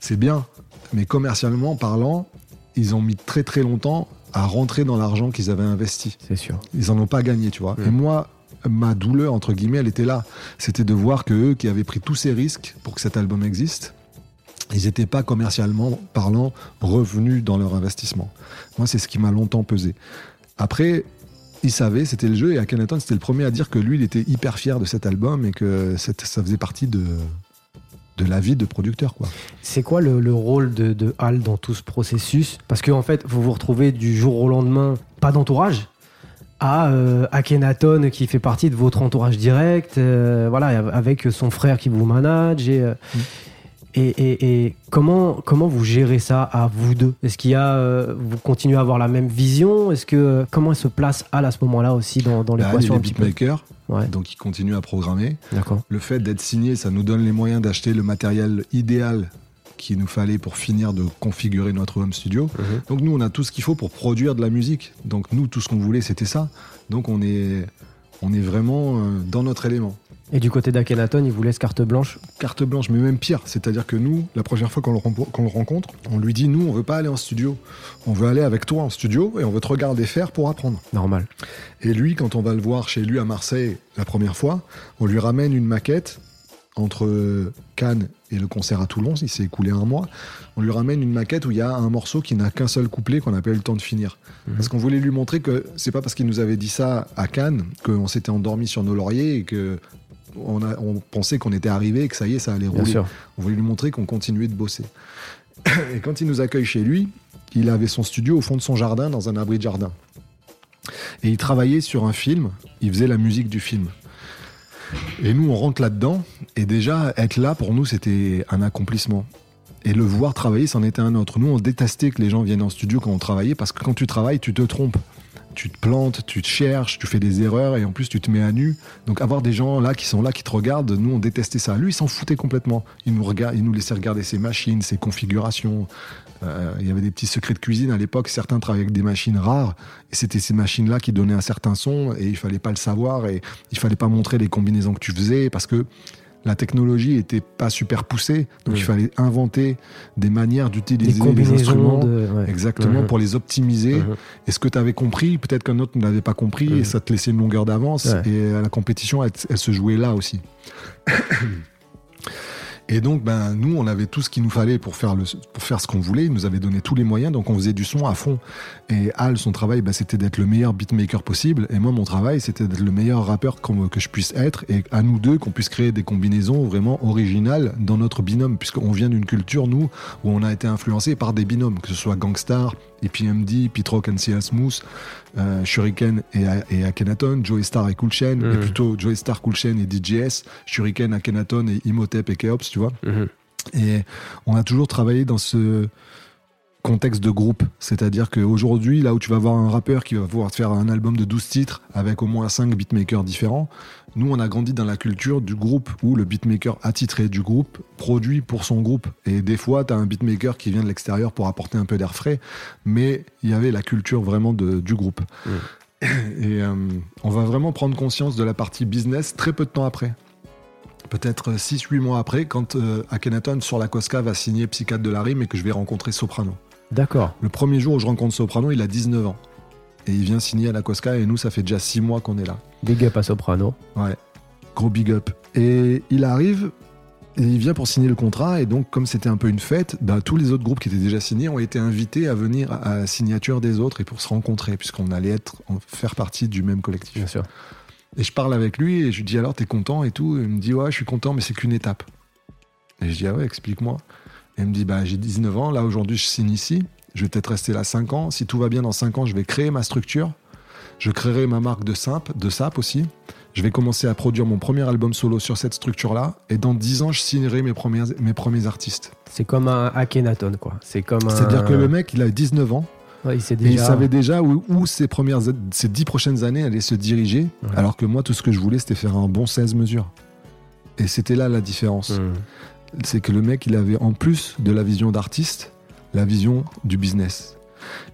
Speaker 2: C'est bien. Mais commercialement parlant, ils ont mis très très longtemps à rentrer dans l'argent qu'ils avaient investi
Speaker 3: C'est sûr.
Speaker 2: ils en ont pas gagné, tu vois. Et moi, ma douleur, entre guillemets, elle était là. C'était de voir que eux qui avaient pris tous ces risques pour que cet album existe, ils n'étaient pas commercialement parlant revenus dans leur investissement. Moi, c'est ce qui m'a longtemps pesé. Après, ils savaient, c'était le jeu, et Akhenaton, c'était le premier à dire que lui, il était hyper fier de cet album et que ça faisait partie de, de la vie de producteur, quoi.
Speaker 3: C'est quoi le, le rôle de, de Hal dans tout ce processus? Parce qu'en fait, vous vous retrouvez du jour au lendemain, pas d'entourage, à euh, Akhenaton qui fait partie de votre entourage direct, euh, voilà, avec son frère qui vous manage. Et, euh,
Speaker 2: Mm.
Speaker 3: Et, et- et comment, comment vous gérez ça à vous deux Est-ce qu'il y a, euh, vous continuez à avoir la même vision Est-ce que comment elle se place Hal à ce moment-là aussi dans, dans
Speaker 2: Bah, il
Speaker 3: l'équation
Speaker 2: est
Speaker 3: un petit peu
Speaker 2: beatmaker,
Speaker 3: Ouais,
Speaker 2: donc il continue à programmer.
Speaker 3: d'accord.
Speaker 2: Le fait d'être signé, ça nous donne les moyens d'acheter le matériel idéal qu'il nous fallait pour finir de configurer notre home studio.
Speaker 3: Mhm.
Speaker 2: Donc nous, on a tout ce qu'il faut pour produire de la musique. Donc nous, tout ce qu'on voulait, c'était ça. Donc on est, on est vraiment euh, dans notre élément.
Speaker 3: Et du côté d'Akhenaton, il vous laisse carte blanche
Speaker 2: Carte blanche, mais même pire. C'est-à-dire que nous, la première fois qu'on le, rencontre, on lui dit, nous, on veut pas aller en studio. On veut aller avec toi en studio et on veut te regarder faire pour apprendre.
Speaker 3: Normal.
Speaker 2: Et lui, quand on va le voir chez lui à Marseille la première fois, on lui ramène une maquette entre Cannes et le concert à Toulon, il s'est écoulé un mois. On lui ramène une maquette où il y a un morceau qui n'a qu'un seul couplet qu'on n'a pas eu le temps de finir.
Speaker 3: Mhm.
Speaker 2: Parce qu'on voulait lui montrer que c'est pas parce qu'il nous avait dit ça à Cannes qu'on s'était endormi sur nos lauriers et que on, a- on pensait qu'on était arrivé et que ça y est, ça allait rouler. On voulait lui montrer qu'on continuait de bosser. Et quand il nous accueille chez lui, il avait son studio au fond de son jardin, dans un abri de jardin. Et il travaillait sur un film, il faisait la musique du film. Et nous, on rentre là-dedans, et déjà, être là, pour nous, c'était un accomplissement. Et le voir travailler, c'en était un autre. Nous, on détestait que les gens viennent en studio quand on travaillait, parce que quand tu travailles, tu te trompes. Tu te plantes, tu te cherches, tu fais des erreurs, et en plus, tu te mets à nu. Donc, avoir des gens là qui sont là, qui te regardent, nous, on détestait ça. Lui, il s'en foutait complètement. Il nous, il nous laissait regarder ses machines, ses configurations. Euh, il y avait des petits secrets de cuisine à l'époque. Certains travaillaient avec des machines rares, et c'était ces machines-là qui donnaient un certain son, et il fallait pas le savoir, et il fallait pas montrer les combinaisons que tu faisais, parce que la technologie était pas super poussée, donc il fallait inventer des manières d'utiliser les instruments.
Speaker 3: de. ouais.
Speaker 2: Exactement,
Speaker 3: Mhm.
Speaker 2: pour les optimiser.
Speaker 3: Mhm.
Speaker 2: Et ce que tu avais compris, peut-être qu'un autre ne l'avait pas compris,
Speaker 3: Mhm.
Speaker 2: et ça te laissait une longueur d'avance.
Speaker 3: Ouais.
Speaker 2: Et euh, la compétition, elle, elle se jouait là aussi. Et donc, ben, nous, on avait tout ce qu'il nous fallait pour faire, le, pour faire ce qu'on voulait. Il nous avait donné tous les moyens, donc on faisait du son à fond. Et Al, son travail, ben, c'était d'être le meilleur beatmaker possible. Et moi, mon travail, c'était d'être le meilleur rappeur qu'on- que je puisse être. Et à nous deux, qu'on puisse créer des combinaisons vraiment originales dans notre binôme. Puisqu'on vient d'une culture, nous, où on a été influencé par des binômes, que ce soit Gangstar, EPMD, Pitrock and CL Smooth, euh, Shuriken et, et Akhenaton, Joey Star et Cool Chain,
Speaker 3: Mhm.
Speaker 2: et plutôt Joey Star, Cool Chain et DJS, Shuriken, Akhenaton et Imhotep et Keops, tu vois.
Speaker 3: Mhm.
Speaker 2: Et on a toujours travaillé dans ce contexte de groupe. C'est-à-dire qu'aujourd'hui, là où tu vas voir un rappeur qui va pouvoir te faire un album de 12 titres avec au moins 5 beatmakers différents, nous, on a grandi dans la culture du groupe où le beatmaker attitré du groupe produit pour son groupe. Et des fois, tu as un beatmaker qui vient de l'extérieur pour apporter un peu d'air frais, mais il y avait la culture vraiment de- du groupe. Et euh, on va vraiment prendre conscience de la partie business très peu de temps après peut-être 6-8 mois après, quand euh, Akhenaton sur la Cosca va signer Psychiatre de la Rime et que je vais rencontrer Soprano.
Speaker 3: D'accord.
Speaker 2: Le premier jour où je rencontre Soprano, il a 19 ans. Et il vient signer à la Cosca et nous, ça fait déjà 6 mois qu'on est là.
Speaker 3: Big up à Soprano.
Speaker 2: Ouais, gros big up. Et il arrive, Et il vient pour signer le contrat, et donc, comme c'était un peu une fête, bah, tous les autres groupes qui étaient déjà signés ont été invités à venir à la signature des autres et pour se rencontrer, puisqu'on allait être, faire partie du même collectif.
Speaker 3: Bien sûr.
Speaker 2: Et je parle avec lui et je lui dis alors, t'es content et tout. Et il me dit, ouais, je suis content, mais c'est qu'une étape. Et je dis, ah ouais, explique-moi. Et il me dit, bah, j'ai 19 ans, là aujourd'hui, je signe ici. Je vais peut-être rester là 5 ans. Si tout va bien dans 5 ans, je vais créer ma structure. Je créerai ma marque de sap, de sap aussi. Je vais commencer à produire mon premier album solo sur cette structure-là. Et dans 10 ans, je signerai mes premiers, mes premiers artistes.
Speaker 3: C'est comme un Akhenaton, quoi. C'est comme un.
Speaker 2: C'est-à-dire que le mec, il a 19 ans.
Speaker 3: Ouais, il sait
Speaker 2: Et
Speaker 3: déjà.
Speaker 2: il savait déjà où, où ses, premières, ses 10 prochaines années allaient se diriger.
Speaker 3: Ouais.
Speaker 2: Alors que moi, tout ce que je voulais, c'était faire un bon 16 mesures. Et c'était là la différence.
Speaker 3: Hmm.
Speaker 2: C'est que le mec, il avait en plus de la vision d'artiste, la vision du business.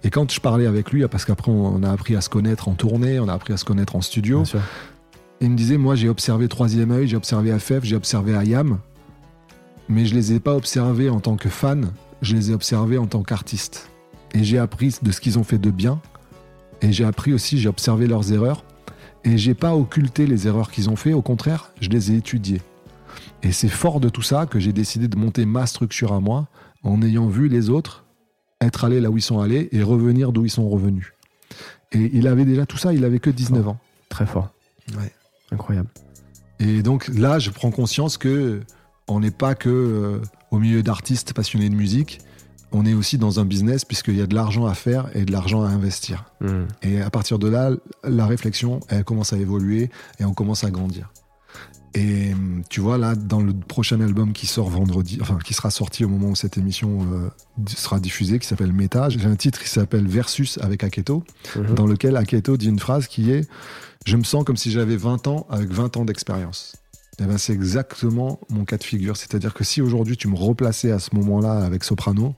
Speaker 2: Et quand je parlais avec lui, parce qu'après on a appris à se connaître en tournée, on a appris à se connaître en studio, il me disait, moi j'ai observé Troisième œil, j'ai observé FF, j'ai observé IAM, mais je les ai pas observés en tant que fan, je les ai observés en tant qu'artiste. Et j'ai appris de ce qu'ils ont fait de bien, et j'ai appris aussi, j'ai observé leurs erreurs, et j'ai pas occulté les erreurs qu'ils ont fait, au contraire, je les ai étudiées. Et c'est fort de tout ça que j'ai décidé de monter ma structure à moi, en ayant vu les autres être allés là où ils sont allés et revenir d'où ils sont revenus. Et il avait déjà tout ça, il avait que 19 ans.
Speaker 3: Très fort.
Speaker 2: Ouais.
Speaker 3: Incroyable.
Speaker 2: Et donc là, je prends conscience que on n'est pas que euh, au milieu d'artistes passionnés de musique, on est aussi dans un business puisqu'il y a de l'argent à faire et de l'argent à investir.
Speaker 3: Hmm.
Speaker 2: Et à partir de là, la réflexion, elle commence à évoluer et on commence à grandir. Et hum, tu vois, là, dans le prochain album qui sort vendredi, enfin, qui sera sorti au moment où cette émission euh, sera diffusée, qui s'appelle Méta, j'ai un titre qui s'appelle Versus avec Aketo,
Speaker 3: Mhm.
Speaker 2: dans lequel Aketo dit une phrase qui est Je me sens comme si j'avais 20 ans avec 20 ans d'expérience. Et ben, c'est exactement mon cas de figure. C'est-à-dire que si aujourd'hui tu me replaçais à ce moment-là avec Soprano,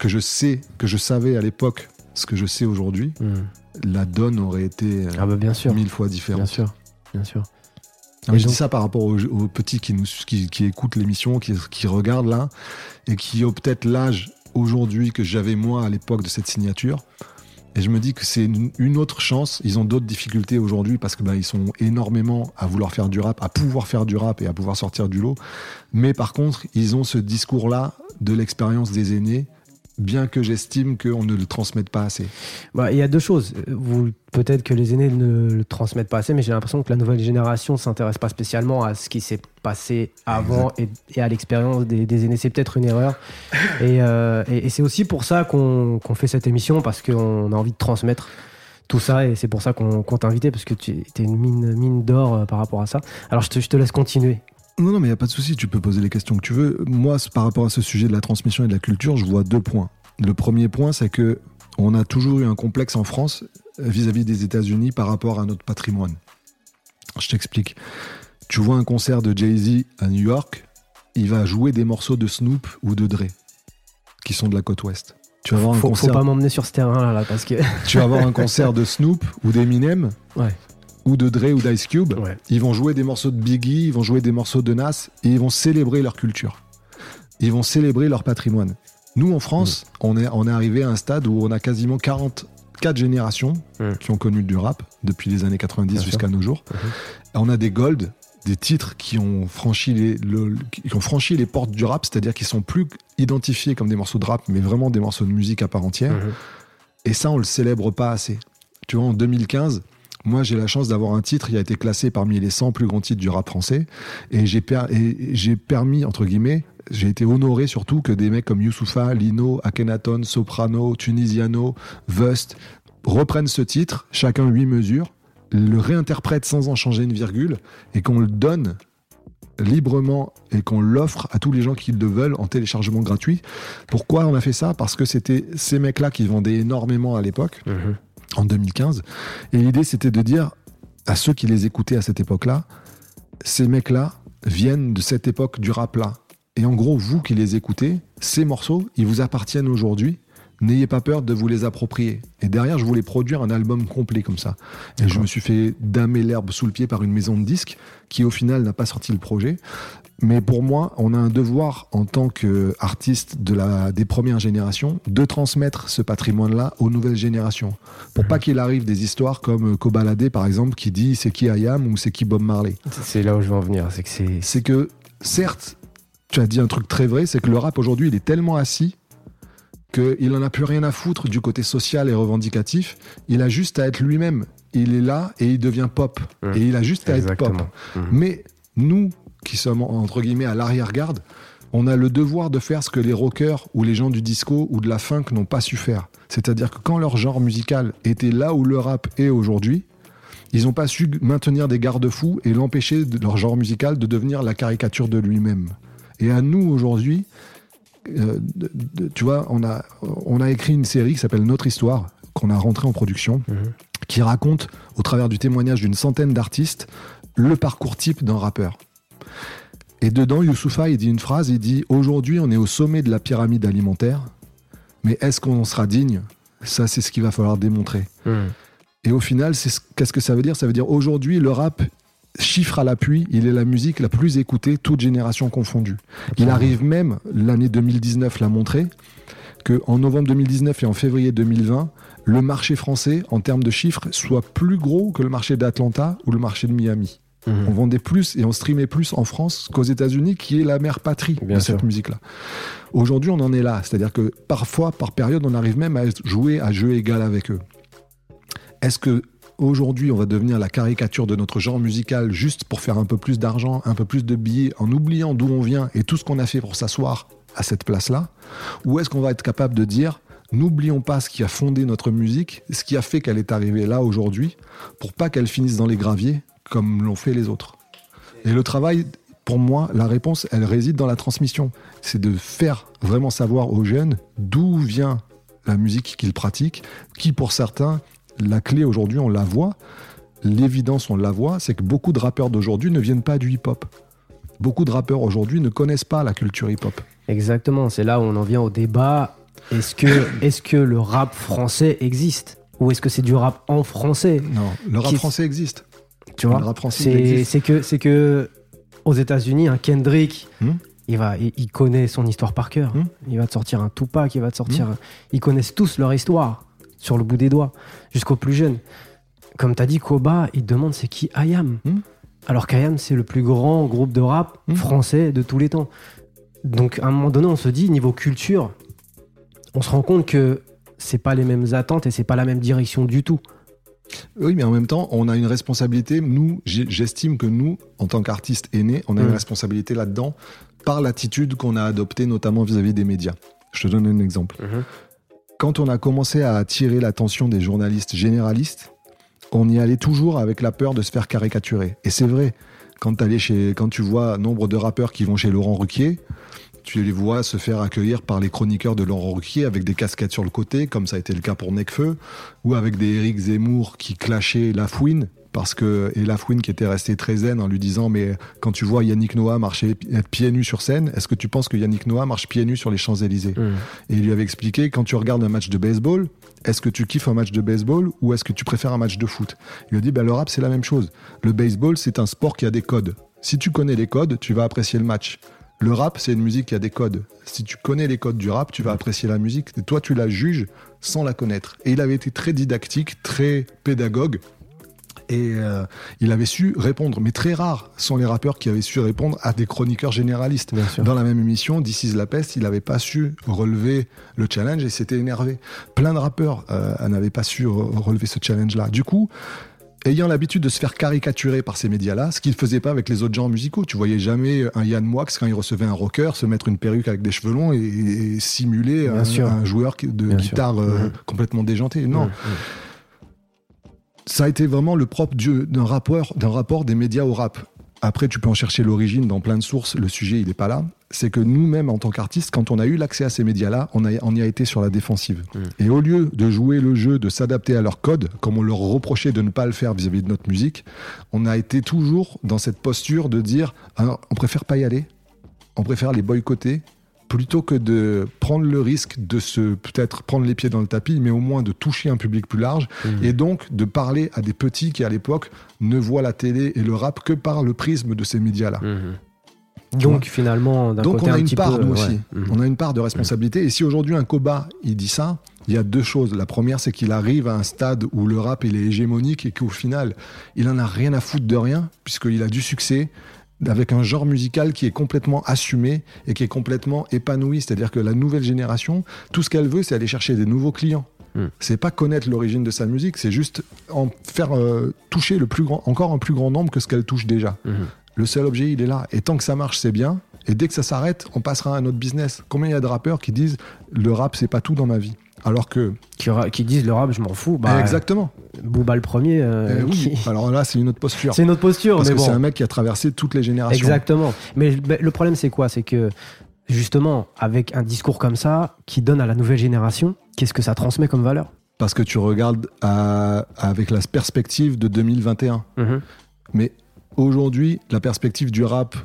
Speaker 2: que je sais, que je savais à l'époque ce que je sais aujourd'hui,
Speaker 3: Hmm.
Speaker 2: la donne aurait été euh,
Speaker 3: Ah bah bien sûr.
Speaker 2: mille fois
Speaker 3: Bien
Speaker 2: différente.
Speaker 3: sûr. Bien sûr.
Speaker 2: Ah, mais
Speaker 3: Et
Speaker 2: je
Speaker 3: donc-
Speaker 2: dis ça par rapport aux, aux petits qui, nous, qui, qui écoutent l'émission, qui, qui regardent là, et qui ont peut-être l'âge aujourd'hui que j'avais moi à l'époque de cette signature. Et je me dis que c'est une, une autre chance. Ils ont d'autres difficultés aujourd'hui parce que bah, ils sont énormément à vouloir faire du rap, à pouvoir faire du rap et à pouvoir sortir du lot. Mais par contre, ils ont ce discours-là de l'expérience des aînés, bien que j'estime qu'on ne le transmette pas assez.
Speaker 3: Bah, il y a deux choses. Vous, peut-être que les aînés ne le transmettent pas assez, mais j'ai l'impression que la nouvelle génération s'intéresse pas spécialement à ce qui s'est passé avant et, et à l'expérience des, des aînés. C'est peut-être une erreur. Et, euh, et- et c'est aussi pour ça qu'on qu'on fait cette émission, parce qu'on a envie de transmettre tout ça, et c'est pour ça qu'on qu'on t'a invité, parce que tu es une mine, mine d'or euh, par rapport à ça. Alors je te, je te laisse continuer.
Speaker 2: Non, non, mais il n'y a pas de souci, tu peux poser les questions que tu veux. Moi, par rapport à ce sujet de la transmission et de la culture, je vois deux points. Le premier point, c'est que on a toujours eu un complexe en France euh, vis-à-vis des États-Unis par rapport à notre patrimoine. Je t'explique. Tu vois un concert de Jay-Z à New York, il va jouer des morceaux de Snoop ou de Dre, qui sont de la côte ouest. Tu vas voir un
Speaker 3: Faut, faut
Speaker 2: concert,
Speaker 3: pas m'emmener sur ce terrain-là, là, parce que.
Speaker 2: tu vas voir un concert de Snoop ou d'Eminem,
Speaker 3: Ouais.
Speaker 2: Ou de Dre ou d'Ice Cube.
Speaker 3: Ouais.
Speaker 2: Ils vont jouer des morceaux de Biggie, ils vont jouer des morceaux de Nas, et ils vont célébrer leur culture. Ils vont célébrer leur patrimoine. Nous, en France, on, est, on est arrivé à un stade où on a quasiment 44 générations
Speaker 3: Mm.
Speaker 2: qui ont connu du rap depuis les années 90
Speaker 3: Bien
Speaker 2: jusqu'à nos jours.
Speaker 3: Mhm.
Speaker 2: Et on a des golds, des titres qui ont franchi les, le- qui ont franchi les portes du rap, c'est-à-dire qu'ils sont plus identifiés comme des morceaux de rap, mais vraiment des morceaux de musique à part entière.
Speaker 3: Mhm.
Speaker 2: Et ça, on le célèbre pas assez. Tu vois, en 2015, moi, j'ai la chance d'avoir un titre qui a été classé parmi les 100 plus grands titres du rap français. Et j'ai permis, entre guillemets, j'ai été honoré surtout que des mecs comme Youssoufa, Lino, Akhenaton, Soprano, Tunisiano, Vust reprennent ce titre, chacun huit mesures, le réinterprètent sans en changer une virgule et qu'on le donne librement et qu'on l'offre à tous les gens qui le veulent en téléchargement gratuit. Pourquoi on a fait ça? Parce que c'était ces mecs-là qui vendaient énormément à l'époque,
Speaker 3: Mhm.
Speaker 2: En 2015. Et l'idée, c'était de dire à ceux qui les écoutaient à cette époque-là, ces mecs-là viennent de cette époque du rap-là. Et en gros, vous qui les écoutez, ces morceaux, ils vous appartiennent aujourd'hui. N'ayez pas peur de vous les approprier. Et derrière, je voulais produire un album complet comme ça. Et je me suis fait damer l'herbe sous le pied par une maison de disques qui, au final, n'a pas sorti le projet. Mais pour moi, on a un devoir en tant qu'artiste de la, des premières générations de transmettre ce patrimoine-là aux nouvelles générations. Pour pas qu'il arrive des histoires comme Kobalade, par exemple, qui dit c'est qui Ayam ou c'est qui Bob Marley.
Speaker 3: C'est là où je veux en venir. C'est que c'est.
Speaker 2: C'est que, certes, tu as dit un truc très vrai, c'est que le rap aujourd'hui, il est tellement assis qu'il n'en a plus rien à foutre du côté social et revendicatif. Il a juste à être lui-même. Il est là et il devient pop.
Speaker 1: Mmh.
Speaker 2: Et il a juste à être pop.
Speaker 1: Mhm.
Speaker 2: Mais nous, qui sommes entre guillemets à l'arrière-garde, on a le devoir de faire ce que les rockers ou les gens du disco ou de la funk n'ont pas su faire. C'est-à-dire que quand leur genre musical était là où le rap est aujourd'hui, ils n'ont pas su maintenir des garde-fous et l'empêcher de leur genre musical de devenir la caricature de lui-même. Et à nous aujourd'hui, euh, de- de- tu vois, on a, on a écrit une série qui s'appelle Notre Histoire, qu'on a rentrée en production,
Speaker 1: Mhm.
Speaker 2: qui raconte, au travers du témoignage d'une centaine d'artistes, le parcours type d'un rappeur. Et dedans, Youssoufa, il dit une phrase, il dit Aujourd'hui, on est au sommet de la pyramide alimentaire, mais est-ce qu'on en sera digne? Ça, c'est ce qu'il va falloir démontrer.
Speaker 1: Mhm.
Speaker 2: Et au final, c'est ce- qu'est-ce que ça veut dire? Ça veut dire aujourd'hui, le rap, chiffre à l'appui, il est la musique la plus écoutée, toute génération confondue. Il arrive même, l'année 2019 l'a montré, qu'en novembre 2019 et en février 2020, le marché français, en termes de chiffres, soit plus gros que le marché d'Atlanta ou le marché de Miami.
Speaker 1: Mhm.
Speaker 2: On vendait plus et on streamait plus en France qu'aux États-Unis, qui est la mère patrie
Speaker 1: Bien
Speaker 2: de
Speaker 1: sûr.
Speaker 2: cette musique-là. Aujourd'hui, on en est là. C'est-à-dire que parfois, par période, on arrive même à jouer à jeu égal avec eux. Est-ce que aujourd'hui, on va devenir la caricature de notre genre musical juste pour faire un peu plus d'argent, un peu plus de billets, en oubliant d'où on vient et tout ce qu'on a fait pour s'asseoir à cette place-là Ou est-ce qu'on va être capable de dire N'oublions pas ce qui a fondé notre musique, ce qui a fait qu'elle est arrivée là aujourd'hui, pour pas qu'elle finisse dans les graviers comme l'ont fait les autres. Et le travail, pour moi, la réponse, elle réside dans la transmission. C'est de faire vraiment savoir aux jeunes d'où vient la musique qu'ils pratiquent, qui pour certains, la clé aujourd'hui, on la voit, l'évidence, on la voit, c'est que beaucoup de rappeurs d'aujourd'hui ne viennent pas du hip-hop. Beaucoup de rappeurs aujourd'hui ne connaissent pas la culture hip-hop.
Speaker 1: Exactement, c'est là où on en vient au débat. Est-ce que, est que le rap français existe? Ou est-ce que c'est du rap en français?
Speaker 2: Non, le rap
Speaker 1: Qui-
Speaker 2: français existe.
Speaker 1: Tu vois?
Speaker 2: Le rap français,
Speaker 1: C'est
Speaker 2: existe.
Speaker 1: c'est que, c'est que aux États-Unis, un Kendrick,
Speaker 2: Hmm?
Speaker 1: il, va, il, il connaît son histoire par cœur.
Speaker 2: Hmm?
Speaker 1: Il va te sortir un Tupac, il va te sortir. Ils connaissent tous leur histoire sur le bout des doigts, jusqu'aux plus jeunes. Comme tu as dit, Koba, il te demande c'est qui IAM
Speaker 2: Hmm.
Speaker 1: Alors qu'IAM, c'est le plus grand groupe de rap
Speaker 2: Hmm.
Speaker 1: français de tous les temps. Donc à un moment donné, on se dit, niveau culture, on se rend compte que c'est pas les mêmes attentes et c'est pas la même direction du tout.
Speaker 2: Oui, mais en même temps, on a une responsabilité. Nous, j'estime que nous, en tant qu'artistes aînés, on a une
Speaker 1: Mm.
Speaker 2: responsabilité là-dedans par l'attitude qu'on a adoptée, notamment vis-à-vis des médias. Je te donne un exemple. Quand on a commencé à attirer l'attention des journalistes généralistes, on y allait toujours avec la peur de se faire caricaturer. Et c'est vrai, quand, tu vois nombre de rappeurs qui vont chez Laurent Ruquier, tu les vois se faire accueillir par les chroniqueurs de Laurent Ruquier avec des casquettes sur le côté, comme ça a été le cas pour Necfeu, ou avec des Eric Zemmour qui clashaient Lafouine, parce que, et Lafouine qui était resté très zen en lui disant Mais quand tu vois Yannick Noah marcher être pieds nus sur scène, est-ce que tu penses que Yannick Noah marche pieds nus sur les Champs-Élysées et il lui avait expliqué quand tu regardes un match de baseball, est-ce que tu kiffes un match de baseball ou est-ce que tu préfères un match de foot? Il lui a dit bah, le rap c'est la même chose. Le baseball c'est un sport qui a des codes. Si tu connais les codes, tu vas apprécier le match. Le rap c'est une musique qui a des codes. Si tu connais les codes du rap, tu vas apprécier la musique. Et toi tu la juges sans la connaître. Et il avait été très didactique, très pédagogue. Et euh, il avait su répondre, mais très rares sont les rappeurs qui avaient su répondre à des chroniqueurs généralistes. Dans la même émission, This is la peste, il n'avait pas su relever le challenge et s'était énervé. Plein de rappeurs euh, n'avaient pas su re- relever ce challenge-là. Du coup, ayant l'habitude de se faire caricaturer par ces médias-là, ce qu'il ne faisait pas avec les autres genres musicaux. Tu voyais jamais un Yann Moix, quand il recevait un rocker, se mettre une perruque avec des cheveux longs et, et simuler un, joueur de
Speaker 1: Bien
Speaker 2: guitare euh, complètement déjanté. Non. Ça a été vraiment le propre du- d'un rapport, d'un rapport des médias au rap. Après, tu peux en chercher l'origine dans plein de sources. Le sujet, il n'est pas là. C'est que nous-mêmes, en tant qu'artistes, quand on a eu l'accès à ces médias-là, on, a- on y a été sur la défensive.
Speaker 1: Mm.
Speaker 2: Et au lieu de jouer le jeu, de s'adapter à leur code, comme on leur reprochait de ne pas le faire vis-à-vis de notre musique, on a été toujours dans cette posture de dire Ah, on préfère pas y aller, on préfère les boycotter, plutôt que de prendre le risque de se peut-être prendre les pieds dans le tapis, mais au moins de toucher un public plus large
Speaker 1: Mhm.
Speaker 2: et donc de parler à des petits qui à l'époque ne voient la télé et le rap que par le prisme de ces médias-là.
Speaker 1: Mhm. Donc finalement,
Speaker 2: Donc
Speaker 1: côté
Speaker 2: on a
Speaker 1: un
Speaker 2: une part
Speaker 1: peu,
Speaker 2: nous
Speaker 1: ouais.
Speaker 2: aussi,
Speaker 1: Mhm.
Speaker 2: on a une part de responsabilité. Et si aujourd'hui un Koba il dit ça, il y a deux choses. La première c'est qu'il arrive à un stade où le rap il est hégémonique et qu'au final il en a rien à foutre de rien puisqu'il a du succès. Avec un genre musical qui est complètement assumé et qui est complètement épanoui. C'est-à-dire que la nouvelle génération, tout ce qu'elle veut, c'est aller chercher des nouveaux clients.
Speaker 1: Hmm.
Speaker 2: C'est pas connaître l'origine de sa musique, c'est juste en faire euh, toucher le plus grand, encore un plus grand nombre que ce qu'elle touche déjà.
Speaker 1: Mhm.
Speaker 2: Le seul objet, il est là. Et tant que ça marche, c'est bien. Et dès que ça s'arrête, on passera à un autre business. Combien il y a de rappeurs qui disent le rap, c'est pas tout dans ma vie? Alors que.
Speaker 1: Qui, disent le rap, je m'en fous. Bah,
Speaker 2: exactement.
Speaker 1: Booba le premier. euh,
Speaker 2: Eh oui.
Speaker 1: qui-
Speaker 2: Alors là, c'est une autre posture.
Speaker 1: C'est une autre posture,
Speaker 2: Parce
Speaker 1: mais
Speaker 2: que
Speaker 1: bon.
Speaker 2: c'est un mec qui a traversé toutes les générations.
Speaker 1: Exactement. Mais le- problème, c'est quoi? C'est que justement, avec un discours comme ça, qui donne à la nouvelle génération, qu'est-ce que ça transmet comme valeur?
Speaker 2: Parce que tu regardes à- avec la perspective de 2021. Mais aujourd'hui, la perspective du rap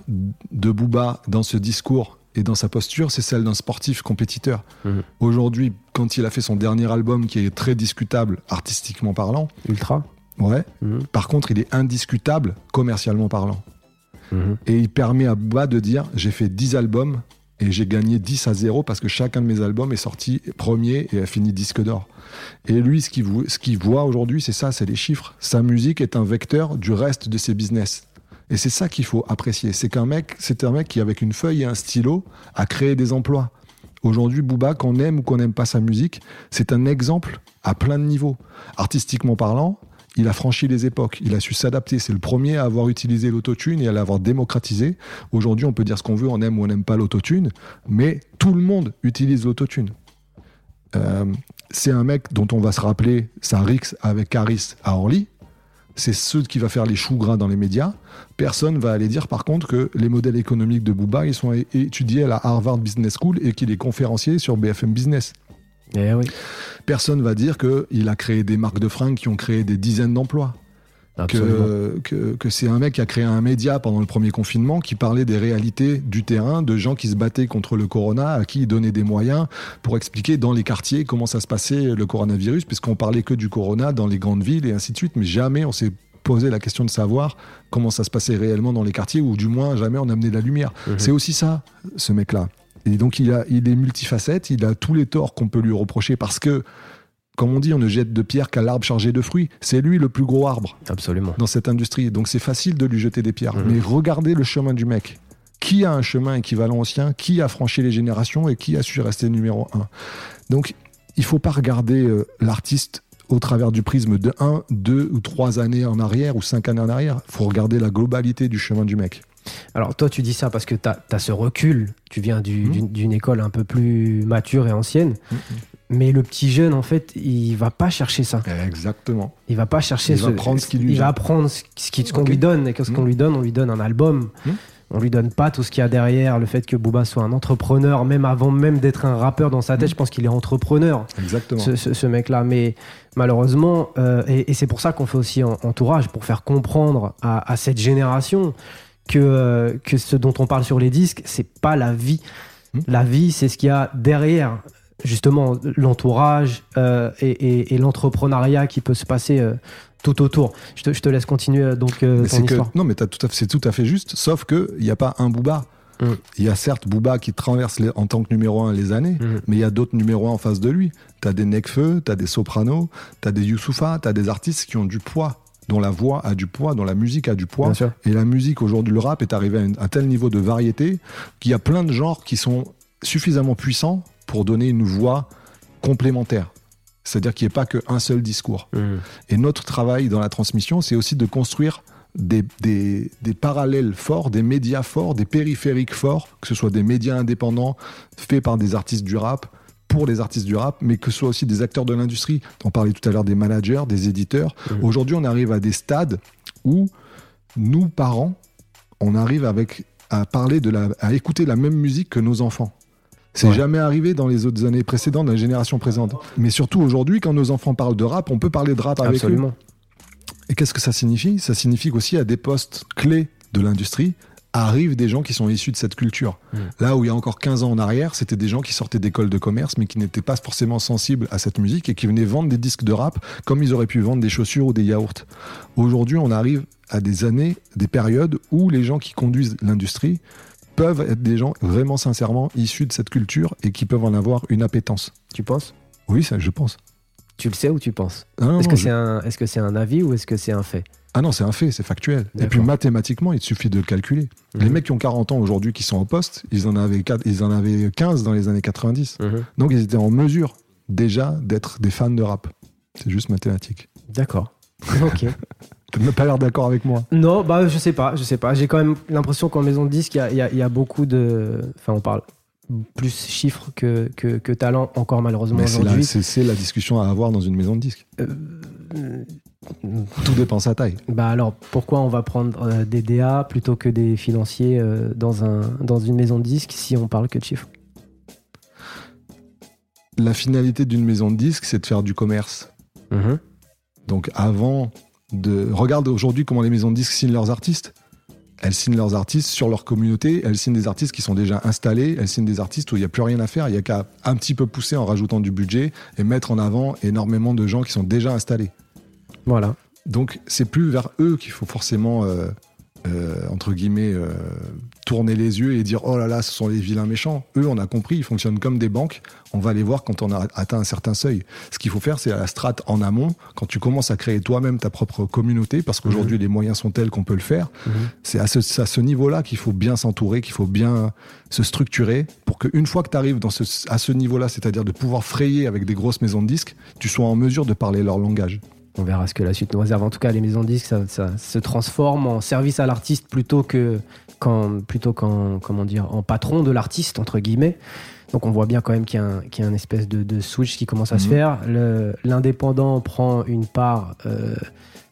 Speaker 2: de Booba dans ce discours et dans sa posture, c'est celle d'un sportif compétiteur.
Speaker 1: Mhm.
Speaker 2: Aujourd'hui, quand il a fait son dernier album qui est très discutable artistiquement parlant,
Speaker 1: Ultra.
Speaker 2: ouais,
Speaker 1: Mhm.
Speaker 2: par contre, il est indiscutable commercialement parlant.
Speaker 1: Mhm.
Speaker 2: Et il permet à Booba de dire j'ai fait 10 albums et j'ai gagné 10 à 0 parce que chacun de mes albums est sorti premier et a fini disque d'or. Et lui, ce qu'il vo- ce qu'il voit aujourd'hui, c'est ça, c'est les chiffres. Sa musique est un vecteur du reste de ses business. Et c'est ça qu'il faut apprécier. C'est qu'un mec, c'est un mec qui, avec une feuille et un stylo, a créé des emplois. Aujourd'hui, Booba, qu'on aime ou qu'on n'aime pas sa musique, c'est un exemple à plein de niveaux. Artistiquement parlant, il a franchi les époques, il a su s'adapter. C'est le premier à avoir utilisé l'autotune et à l'avoir démocratisé. Aujourd'hui, on peut dire ce qu'on veut, on aime ou on n'aime pas l'autotune, mais tout le monde utilise l'autotune. Euh, c'est un mec dont on va se rappeler sa rix avec Caris à Orly. C'est ceux qui va faire les choux gras dans les médias. Personne va aller dire par contre que les modèles économiques de Booba ils sont étudiés à la Harvard Business School et qu'il est conférencier sur BFM Business.
Speaker 1: Eh oui,
Speaker 2: Personne va dire qu'il a créé des marques de fringues qui ont créé des dizaines d'emplois. Que, que, que c'est un mec qui a créé un média pendant le premier confinement qui parlait des réalités du terrain, de gens qui se battaient contre le corona, à qui il donnait des moyens pour expliquer dans les quartiers comment ça se passait le coronavirus, puisqu'on parlait que du corona dans les grandes villes et ainsi de suite, mais jamais on s'est posé la question de savoir comment ça se passait réellement dans les quartiers, ou du moins jamais on amenait de la lumière.
Speaker 1: Mhm.
Speaker 2: C'est aussi ça, ce mec-là. Et donc il, a, il est multifacette, il a tous les torts qu'on peut lui reprocher parce que, comme on dit, on ne jette de pierre qu'à l'arbre chargé de fruits. C'est lui le plus gros arbre
Speaker 1: Absolument.
Speaker 2: dans cette industrie. Donc c'est facile de lui jeter des pierres.
Speaker 1: Mhm.
Speaker 2: Mais regardez le chemin du mec. Qui a un chemin équivalent au sien? Qui a franchi les générations et qui a su rester numéro un? Donc il faut pas regarder euh, l'artiste au travers du prisme de 1, 2 ou 3 années en arrière ou 5 années en arrière. Il faut regarder la globalité du chemin du mec.
Speaker 1: Alors toi, tu dis ça parce que tu as, ce recul, tu viens du-
Speaker 2: Mhm.
Speaker 1: d'une école un peu plus mature et ancienne, mais le petit jeune, en fait, il va pas chercher ça.
Speaker 2: Exactement.
Speaker 1: Il va pas chercher
Speaker 2: Il va prendre ce lui
Speaker 1: Il va apprendre ce ce ce qu'on lui donne. Et qu'est-ce qu'on lui donne? On lui donne un album. On lui donne pas tout ce qu'il y a derrière, le fait que Booba soit un entrepreneur, même avant même d'être un rappeur dans sa tête, je pense qu'il est entrepreneur,
Speaker 2: Exactement.
Speaker 1: ce, ce- ce mec-là. Mais malheureusement, euh, et, et c'est pour ça qu'on fait aussi en- entourage, pour faire comprendre à, à cette génération que, euh, que ce dont on parle sur les disques, c'est pas la vie.
Speaker 2: Mhm.
Speaker 1: La vie, c'est ce qu'il y a derrière, justement, l'entourage euh, et, et- et l'entrepreneuriat qui peut se passer euh, tout autour. Je te, je te laisse continuer donc euh,
Speaker 2: Mais
Speaker 1: ton
Speaker 2: c'est que,
Speaker 1: histoire.
Speaker 2: non, mais c'est tout à fait juste, sauf qu'il n'y a pas un Booba.
Speaker 1: Mm.
Speaker 2: Il y a certes Booba qui traverse les- en tant que numéro un les années,
Speaker 1: Mhm.
Speaker 2: mais il y a d'autres numéros un en face de lui. T'as des Nekfeu, t'as des Sopranos, t'as des Youssoufa, t'as des artistes qui ont du poids, dont la voix a du poids, dont la musique a du poids. Et la musique aujourd'hui, le rap est arrivé à un, tel niveau de variété qu'il y a plein de genres qui sont suffisamment puissants pour donner une voix complémentaire. C'est-à-dire qu'il n'y ait pas qu'un seul discours.
Speaker 1: Mhm.
Speaker 2: Et notre travail dans la transmission, c'est aussi de construire des, des- des parallèles forts, des médias forts, des périphériques forts, que ce soit des médias indépendants faits par des artistes du rap, pour les artistes du rap, mais que ce soit aussi des acteurs de l'industrie. On parlait tout à l'heure des managers, des éditeurs. Aujourd'hui, on arrive à des stades où nous, parents, on arrive avec, à parler de la, à écouter la même musique que nos enfants. C'est
Speaker 1: Ouais.
Speaker 2: jamais arrivé dans les autres années précédentes, dans les générations précédentes. Mais surtout aujourd'hui, quand nos enfants parlent de rap, on peut parler de rap avec eux.
Speaker 1: Absolument.
Speaker 2: Et qu'est-ce que ça signifie? Ça signifie qu'aussi à des postes clés de l'industrie arrivent des gens qui sont issus de cette culture.
Speaker 1: Mm.
Speaker 2: Là où il y a encore 15 ans en arrière, c'était des gens qui sortaient d'écoles de commerce mais qui n'étaient pas forcément sensibles à cette musique et qui venaient vendre des disques de rap comme ils auraient pu vendre des chaussures ou des yaourts. Aujourd'hui, on arrive à des années, des périodes où les gens qui conduisent l'industrie peuvent être des gens vraiment sincèrement issus de cette culture et qui peuvent en avoir une appétence.
Speaker 1: Tu penses?
Speaker 2: Oui, ça, je pense.
Speaker 1: Tu le sais ou tu penses?
Speaker 2: Ah non,
Speaker 1: Est-ce
Speaker 2: non,
Speaker 1: que
Speaker 2: je-
Speaker 1: c'est un, est-ce que c'est un avis ou est-ce que c'est un fait?
Speaker 2: Ah non, c'est un fait, c'est factuel. Et puis mathématiquement, il te suffit de calculer. Les
Speaker 1: Mhm.
Speaker 2: mecs qui ont 40 ans aujourd'hui, qui sont en poste, ils en, avaient ils en avaient 15 dans les années 90. Donc ils étaient en mesure déjà d'être des fans de rap. C'est juste mathématique.
Speaker 1: D'accord. Ok.
Speaker 2: T'as pas l'air d'accord avec moi.
Speaker 1: non, bah je sais pas, je sais pas. J'ai quand même l'impression qu'en maison de disque, il y y y a beaucoup de. Enfin, on parle plus chiffres que, que, que talent encore malheureusement
Speaker 2: Mais c'est la,
Speaker 1: aujourd'hui.
Speaker 2: c'est- la discussion à avoir dans une maison de disques.
Speaker 1: Euh,
Speaker 2: Tout dépend sa taille.
Speaker 1: Bah alors pourquoi on va prendre euh, des DA plutôt que des financiers euh, dans, un, dans une maison de disque si on parle que de chiffres?
Speaker 2: La finalité d'une maison de disques, c'est de faire du commerce. Donc avant de... Regarde aujourd'hui comment les maisons de disques signent leurs artistes. Elles signent leurs artistes sur leur communauté, elles signent des artistes qui sont déjà installés, elles signent des artistes où il n'y a plus rien à faire, il n'y a qu'à un petit peu pousser en rajoutant du budget et mettre en avant énormément de gens qui sont déjà installés.
Speaker 1: Voilà.
Speaker 2: Donc c'est plus vers eux qu'il faut forcément, euh, euh, entre guillemets, euh, tourner les yeux et dire oh là là, ce sont les vilains méchants. Eux, on a compris, ils fonctionnent comme des banques. On va les voir quand on a atteint un certain seuil. Ce qu'il faut faire, c'est à la strate en amont, quand tu commences à créer toi-même ta propre communauté, parce qu'aujourd'hui les moyens sont tels qu'on peut le faire.
Speaker 1: Mhm.
Speaker 2: C'est à ce, niveau-là qu'il faut bien s'entourer, qu'il faut bien se structurer pour qu'une fois que tu arrives dans ce, à ce niveau-là, c'est-à-dire de pouvoir frayer avec des grosses maisons de disques, tu sois en mesure de parler leur langage.
Speaker 1: On verra ce que la suite nous réserve. En tout cas, les maisons de disques, ça, ça se transforme en service à l'artiste plutôt que qu'en plutôt qu'en comment dire en patron de l'artiste entre guillemets. Donc on voit bien quand même qu'il y a un, qu'il y a une espèce de, de switch qui commence à se
Speaker 2: Mhm.
Speaker 1: faire. Le- L'indépendant prend une part euh,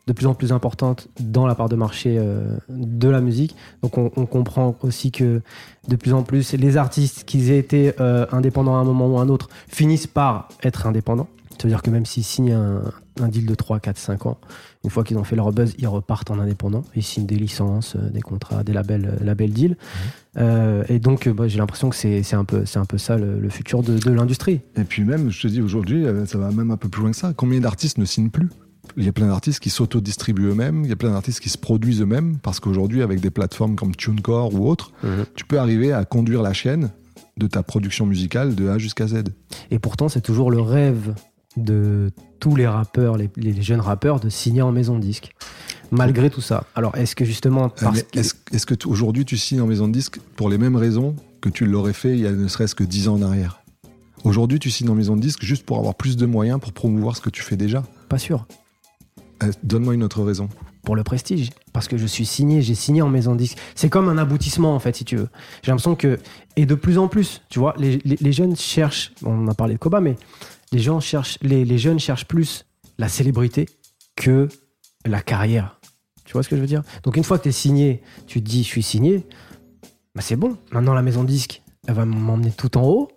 Speaker 1: de plus en plus importante dans la part de marché euh, de la musique. Donc on, on comprend aussi que de plus en plus les artistes qui aient été euh, indépendants à un moment ou à un autre finissent par être indépendants. C'est-à-dire que même s'ils signent un, un deal de 3, 4, 5 ans, une fois qu'ils ont fait leur buzz, ils repartent en indépendant. Ils signent des licences, euh, des contrats, des labels, euh, labels deals. Euh, et donc, euh, bah, j'ai l'impression que c'est un, peu- un peu ça le, le futur de, de l'industrie.
Speaker 2: Et puis même, je te dis aujourd'hui, ça va même un peu plus loin que ça. Combien d'artistes ne signent plus? Il y a plein d'artistes qui s'auto-distribuent eux-mêmes, il y a plein d'artistes qui se produisent eux-mêmes, parce qu'aujourd'hui, avec des plateformes comme TuneCore ou autres, tu peux arriver à conduire la chaîne de ta production musicale de A jusqu'à Z.
Speaker 1: Et pourtant, c'est toujours le rêve de tous les rappeurs, les, les jeunes rappeurs, de signer en maison de disque. Malgré tout ça. Alors, est-ce que justement,
Speaker 2: Euh,
Speaker 1: parce
Speaker 2: Est-ce est-ce que aujourd'hui tu signes en maison de disque pour les mêmes raisons que tu l'aurais fait il y a ne serait-ce que 10 ans en arrière? Aujourd'hui, tu signes en maison de disque juste pour avoir plus de moyens pour promouvoir ce que tu fais déjà.
Speaker 1: pas sûr.
Speaker 2: Euh, Donne-moi une autre raison.
Speaker 1: pour le prestige. Parce que je suis signé, j'ai signé en maison de disque. C'est comme un aboutissement, en fait, si tu veux. J'ai l'impression que. Et de plus en plus, tu vois, les, les- les jeunes cherchent. On a parlé de Koba, mais les, gens cherchent, les, les jeunes cherchent plus la célébrité que la carrière. Tu vois ce que je veux dire? Donc, une fois que tu es signé, tu te dis, je suis signé, bah c'est bon. Maintenant, la maison de disque, elle va m'emmener tout en haut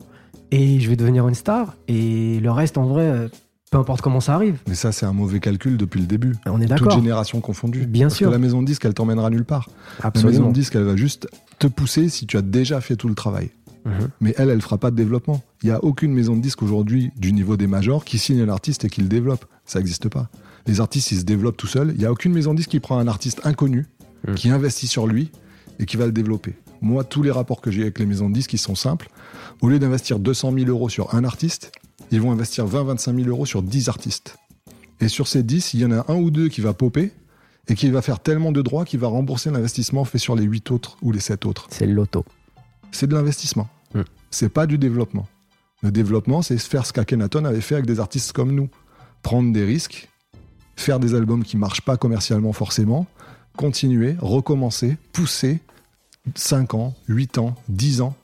Speaker 1: et je vais devenir une star. Et le reste, en vrai, euh, peu importe comment ça arrive.
Speaker 2: Mais ça, c'est un mauvais calcul depuis le début.
Speaker 1: On est
Speaker 2: Toute
Speaker 1: d'accord.
Speaker 2: génération confondue.
Speaker 1: Bien
Speaker 2: Parce
Speaker 1: sûr.
Speaker 2: que la maison de disque, elle t'emmènera nulle part. La maison
Speaker 1: Absolument.
Speaker 2: de disque, elle va juste te pousser si tu as déjà fait tout le travail.
Speaker 1: Mhm.
Speaker 2: Mais elle, elle fera pas de développement. Il n'y a aucune maison de disque aujourd'hui du niveau des majors qui signe un artiste et qui le développe. Ça n'existe pas. Les artistes, ils se développent tout seuls. Il n'y a aucune maison de disque qui prend un artiste inconnu,
Speaker 1: Mhm.
Speaker 2: qui investit sur lui et qui va le développer. Moi, tous les rapports que j'ai avec les maisons de disques, ils sont simples. Au lieu d'investir 200 000 euros sur un artiste, ils vont investir 20-25 000 euros sur 10 artistes. Et sur ces 10, il y en a un ou deux qui va popper et qui va faire tellement de droits qu'il va rembourser l'investissement fait sur les 8 autres ou les 7 autres.
Speaker 1: C'est le loto.
Speaker 2: C'est de l'investissement. C'est pas du développement. Le développement, c'est faire ce qu'Akhenaton avait fait avec des artistes comme nous. Prendre des risques, faire des albums qui marchent pas commercialement forcément, continuer, recommencer, pousser 5 ans, 8 ans, 10 ans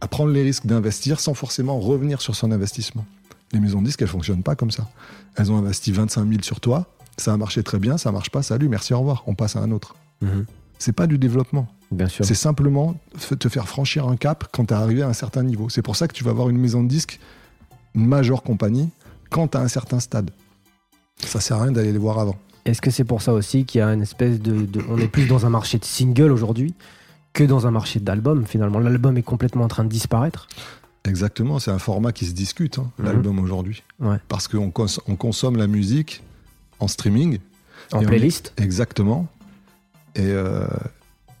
Speaker 2: à prendre les risques d'investir sans forcément revenir sur son investissement. Les maisons de disques, elles fonctionnent pas comme ça. Elles ont investi 25 000 sur toi, ça a marché très bien, ça marche pas, salut, merci, au revoir, on passe à un autre. C'est pas du développement.
Speaker 1: Bien sûr.
Speaker 2: C'est simplement te faire franchir un cap quand tu es arrivé à un certain niveau. C'est pour ça que tu vas avoir une maison de disques, une majeure compagnie, quand tu as un certain stade. Ça sert à rien d'aller les voir avant.
Speaker 1: Est-ce que c'est pour ça aussi qu'il y a une espèce de, de- On est plus dans un marché de single aujourd'hui que dans un marché d'album finalement? L'album est complètement en train de disparaître.
Speaker 2: Exactement, c'est un format qui se discute, hein,
Speaker 1: Mhm.
Speaker 2: l'album aujourd'hui.
Speaker 1: Ouais.
Speaker 2: Parce qu'on cons- on consomme la musique en streaming.
Speaker 1: En
Speaker 2: on
Speaker 1: playlist.
Speaker 2: Exactement. Et euh,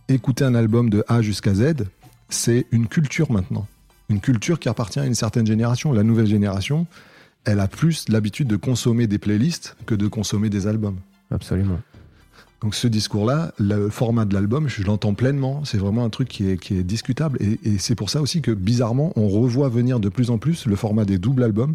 Speaker 2: écouter un album de A jusqu'à Z, c'est une culture maintenant. Une culture qui appartient à une certaine génération. La nouvelle génération, elle a plus l'habitude de consommer des playlists que de consommer des albums.
Speaker 1: Absolument.
Speaker 2: Donc ce discours-là, le format de l'album, je l'entends pleinement. C'est vraiment un truc qui est, qui est discutable. Et, et c'est pour ça aussi que bizarrement, on revoit venir de plus en plus le format des doubles albums,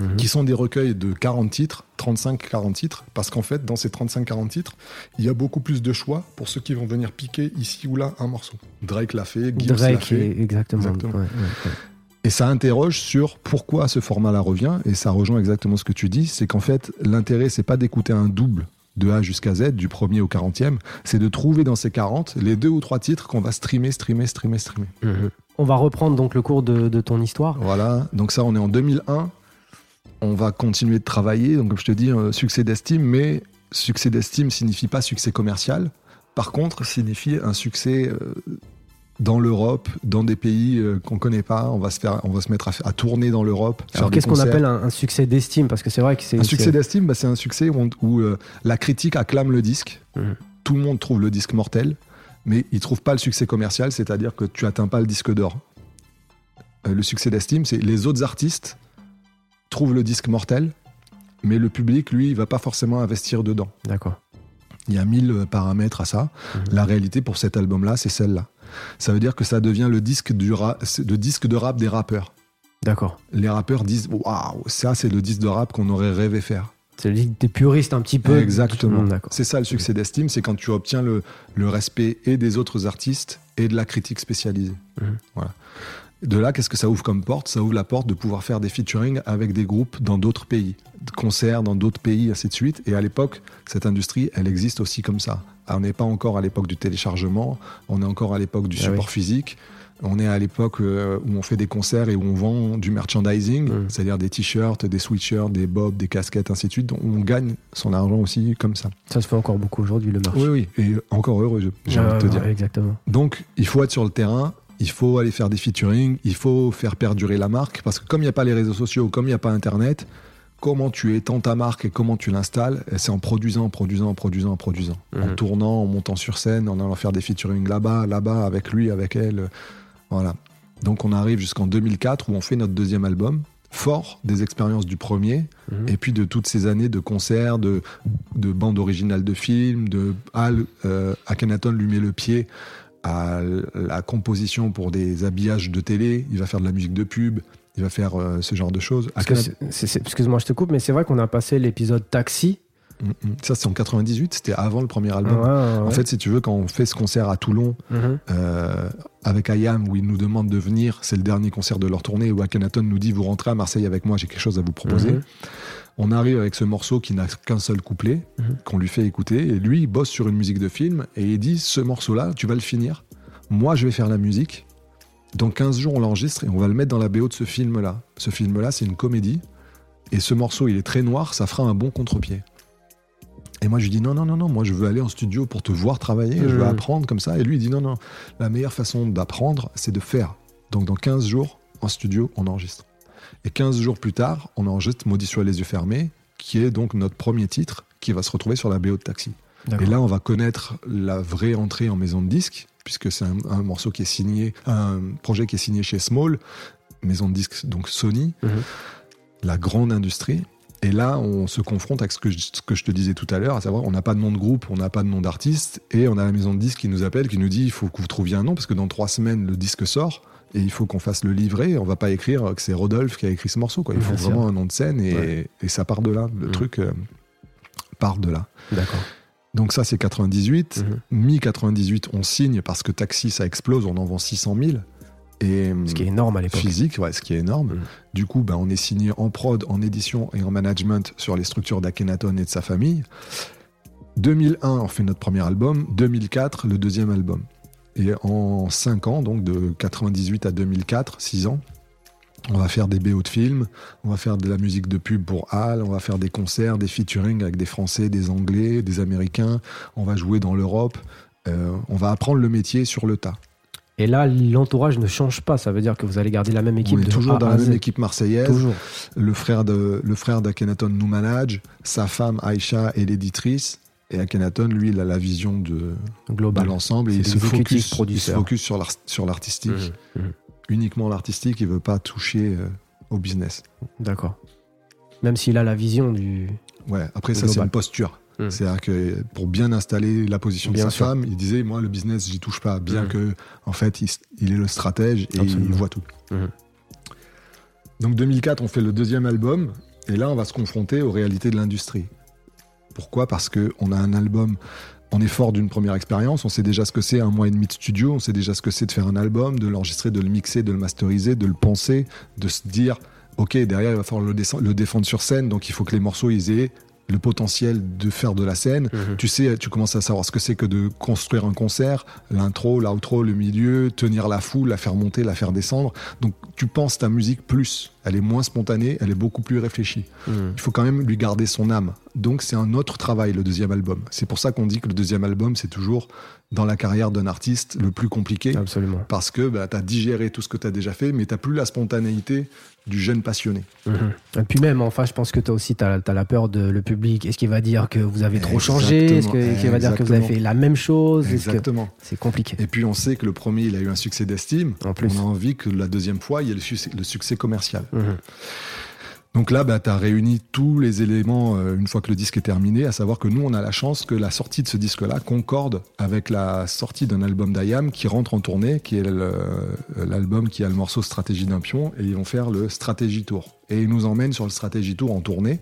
Speaker 1: Mhm.
Speaker 2: qui sont des recueils de 40 titres, 35-40 titres, parce qu'en fait, dans ces 35-40 titres, il y a beaucoup plus de choix pour ceux qui vont venir piquer ici ou là un morceau. Drake l'a fait, Gims l'a fait.
Speaker 1: exactement.
Speaker 2: Exactement.
Speaker 1: Ouais, ouais, ouais.
Speaker 2: Et ça interroge sur pourquoi ce format-là revient, et ça rejoint exactement ce que tu dis, c'est qu'en fait, l'intérêt, c'est pas d'écouter un double de A jusqu'à Z, du premier au 40e, c'est de trouver dans ces 40 les deux ou trois titres qu'on va streamer, streamer, streamer, streamer.
Speaker 1: On va reprendre donc le cours de, de ton histoire.
Speaker 2: Voilà, donc ça, on est en 2001. On va continuer de travailler. Donc, comme je te dis, euh, succès d'estime, mais succès d'estime signifie pas succès commercial. Par contre, signifie un succès euh, dans l'Europe, dans des pays euh, qu'on connaît pas. On va se faire, on va se mettre à, à tourner dans l'Europe.
Speaker 1: Alors qu'est-ce qu'on appelle un, un succès d'estime? Parce que c'est vrai que c'est
Speaker 2: Un succès d'estime, bah, c'est un succès où, on- où, euh, la critique acclame le disque.
Speaker 1: Mhm.
Speaker 2: Tout le monde trouve le disque mortel, mais il trouve pas le succès commercial, c'est-à-dire que tu atteins pas le disque d'or. Le succès d'estime, c'est les autres artistes trouvent le disque mortel, mais le public, lui, il va pas forcément investir dedans.
Speaker 1: D'accord.
Speaker 2: Il y a mille euh, paramètres à ça.
Speaker 1: Mhm.
Speaker 2: La réalité pour cet album-là, c'est celle-là. Ça veut dire que ça devient le disque, du le disque de rap des rappeurs.
Speaker 1: D'accord.
Speaker 2: Les rappeurs disent Waouh, ça, c'est le disque de rap qu'on aurait rêvé faire.
Speaker 1: C'est le dit que t'es puriste un petit peu.
Speaker 2: Exactement.
Speaker 1: D'accord.
Speaker 2: C'est ça le succès d'estime, c'est quand tu obtiens le, le respect et des autres artistes et de la critique spécialisée.
Speaker 1: Mhm.
Speaker 2: Voilà. De là, qu'est-ce que ça ouvre comme porte? Ça ouvre la porte de pouvoir faire des featuring avec des groupes dans d'autres pays, de concerts dans d'autres pays, ainsi de suite. Et à l'époque, cette industrie, elle existe aussi comme ça. Ah, On n'est pas encore à l'époque du téléchargement, on est encore à l'époque du
Speaker 1: Ah
Speaker 2: support physique. On est à l'époque euh, où on fait des concerts et où on vend du merchandising,
Speaker 1: Mhm.
Speaker 2: c'est-à-dire des t-shirts, des sweatshirts, des bobs, des casquettes, ainsi de suite. Donc, on gagne son argent aussi comme ça.
Speaker 1: Ça se fait encore beaucoup aujourd'hui, le marché.
Speaker 2: Oui, oui, et encore heureux, je- j'ai
Speaker 1: Ouais,
Speaker 2: envie de te
Speaker 1: ouais,
Speaker 2: dire.
Speaker 1: Exactement.
Speaker 2: Donc, il faut être sur le terrain, il faut aller faire des featuring, il faut faire perdurer la marque, parce que comme il n'y a pas les réseaux sociaux, comme il n'y a pas Internet, comment tu étends ta marque et comment tu l'installes, eh, c'est en produisant, en produisant, en produisant, en produisant. En
Speaker 1: Mhm.
Speaker 2: tournant, en montant sur scène, en allant faire des featuring là-bas, là-bas, avec lui, avec elle. euh, Voilà. Donc, on arrive jusqu'en 2004 où on fait notre deuxième album, fort des expériences du premier,
Speaker 1: Mhm.
Speaker 2: et puis de toutes ces années de concerts, de, de bandes originales de films, de Al euh, Akhenaton lui met le pied à la composition pour des habillages de télé, il va faire de la musique de pub, il va faire euh, ce genre de choses.
Speaker 1: Excuse-moi, je te coupe, mais c'est vrai qu'on a passé l'épisode Taxi.
Speaker 2: Mm, mm. ça c'est en 98, c'était avant le premier album.
Speaker 1: Ouais, ouais,
Speaker 2: En
Speaker 1: ouais.
Speaker 2: fait, si tu veux, quand on fait ce concert à Toulon
Speaker 1: Mhm.
Speaker 2: euh, avec Ayam, où ils nous demandent de venir, c'est le dernier concert de leur tournée, où Akhenaton nous dit Vous rentrez à Marseille avec moi, j'ai quelque chose à vous proposer.
Speaker 1: Mhm.
Speaker 2: On arrive avec ce morceau qui n'a qu'un seul couplet,
Speaker 1: Mhm.
Speaker 2: qu'on lui fait écouter, et lui, il bosse sur une musique de film, et il dit Ce morceau-là, tu vas le finir. Moi, je vais faire la musique. Dans 15 jours, on l'enregistre et on va le mettre dans la BO de ce film-là. Ce film-là, c'est une comédie. Et ce morceau, il est très noir, ça fera un bon contre-pied. Et moi, je lui dis non, non, non, non, moi, je veux aller en studio pour te voir travailler, je veux
Speaker 1: Mhm.
Speaker 2: apprendre comme ça. Et lui, il dit non, non, la meilleure façon d'apprendre, c'est de faire. Donc, dans 15 jours, en studio, on enregistre. Et 15 jours plus tard, on enregistre Maudit soit les yeux fermés, qui est donc notre premier titre, qui va se retrouver sur la BO de Taxi. Et là, on va connaître la vraie entrée en maison de disque, puisque c'est un, un morceau qui est signé, un projet qui est signé chez Small, maison de disque donc Sony,
Speaker 1: Mhm.
Speaker 2: la grande industrie. Et là, on se confronte avec ce que je, ce que je te disais tout à l'heure, à savoir, on n'a pas de nom de groupe, on n'a pas de nom d'artiste, et on a la maison de disque qui nous appelle, qui nous dit, il faut que vous trouviez un nom, parce que dans trois semaines, le disque sort, et il faut qu'on fasse le livret. On va pas écrire que c'est Rodolphe qui a écrit ce morceau. Quoi. Il faut vraiment un nom de scène, et,
Speaker 1: Ouais.
Speaker 2: et ça part de là. Le
Speaker 1: Mhm.
Speaker 2: truc euh, part de là.
Speaker 1: D'accord.
Speaker 2: Donc ça, c'est 98.
Speaker 1: Mhm.
Speaker 2: Mi-98, on signe parce que Taxi, ça explose, on en vend 600 000. Et
Speaker 1: Ce qui est énorme à l'époque.
Speaker 2: physique, ouais, ce qui est énorme. Du coup, ben, on est signé en prod, en édition et en management sur les structures d'Akhenaton et de sa famille. 2001, on fait notre premier album. 2004, le deuxième album. Et en 5 ans, donc de 98 à 2004, 6 ans, on va faire des BO de films, on va faire de la musique de pub pour Al, on va faire des concerts, des featuring avec des Français, des Anglais, des Américains, on va jouer dans l'Europe, euh, on va apprendre le métier sur le tas.
Speaker 1: Et là, l'entourage ne change pas. Ça veut dire que vous allez garder la même équipe
Speaker 2: on est
Speaker 1: de
Speaker 2: toujours
Speaker 1: A
Speaker 2: dans la même équipe marseillaise.
Speaker 1: Toujours.
Speaker 2: Le frère de le frère d'Akhenaton nous manage, sa femme Aïcha est l'éditrice et Akhenaton lui il a la vision de, de
Speaker 1: Global.
Speaker 2: l'ensemble et il se focus il se focus sur l'art- sur l'artistique,
Speaker 1: Mhm. Mhm.
Speaker 2: uniquement l'artistique, il veut pas toucher euh, au business.
Speaker 1: D'accord. Même s'il a la vision du.
Speaker 2: Ouais, après ça
Speaker 1: Global.
Speaker 2: c'est une posture.
Speaker 1: Mm.
Speaker 2: C'est-à-dire que pour bien installer la position
Speaker 1: Bien
Speaker 2: de sa
Speaker 1: sûr.
Speaker 2: femme, il disait moi le business j'y touche pas, bien
Speaker 1: Mm.
Speaker 2: que en fait il, il est le stratège et
Speaker 1: Absolument.
Speaker 2: il voit tout.
Speaker 1: Mhm.
Speaker 2: Donc 2004, on fait le deuxième album et là on va se confronter aux réalités de l'industrie. Pourquoi? Parce que on a un album. On est fort d'une première expérience, on sait déjà ce que c'est un mois et demi de studio, on sait déjà ce que c'est de faire un album, de l'enregistrer, de le mixer, de le masteriser, de le penser, de se dire, ok, derrière il va falloir le, le défendre sur scène, donc il faut que les morceaux ils aient le potentiel de faire de la scène.
Speaker 1: Mhm.
Speaker 2: Tu sais, tu commences à savoir ce que c'est que de construire un concert, l'intro, l'outro, le milieu, tenir la foule, la faire monter, la faire descendre. Donc tu penses ta musique plus, elle est moins spontanée, elle est beaucoup plus réfléchie.
Speaker 1: Mhm.
Speaker 2: Il faut quand même lui garder son âme. Donc c'est un autre travail, le deuxième album. C'est pour ça qu'on dit que le deuxième album, c'est toujours, dans la carrière d'un artiste, le plus compliqué.
Speaker 1: Absolument.
Speaker 2: Parce que bah, tu as digéré tout ce que tu as déjà fait, mais tu plus la spontanéité du jeune passionné.
Speaker 1: Mhm. Et puis même, enfin, je pense que toi aussi, tu as, la peur de le public. Est-ce qu'il va dire que vous avez trop changé? Est-ce qu'il va dire que vous avez fait la même chose?
Speaker 2: Exactement.
Speaker 1: C'est compliqué.
Speaker 2: Et puis on sait que le premier, il a eu un succès d'estime.
Speaker 1: En plus.
Speaker 2: On a envie que la deuxième fois, il y ait le, succès- le succès commercial.
Speaker 1: Mhm.
Speaker 2: Donc là, bah, tu as réuni tous les éléments euh, une fois que le disque est terminé, à savoir que nous, on a la chance que la sortie de ce disque-là concorde avec la sortie d'un album d'IAM qui rentre en tournée, qui est le- l'album qui a le morceau Stratégie d'un pion, et ils vont faire le Stratégie Tour. Et ils nous emmènent sur le Stratégie Tour en tournée,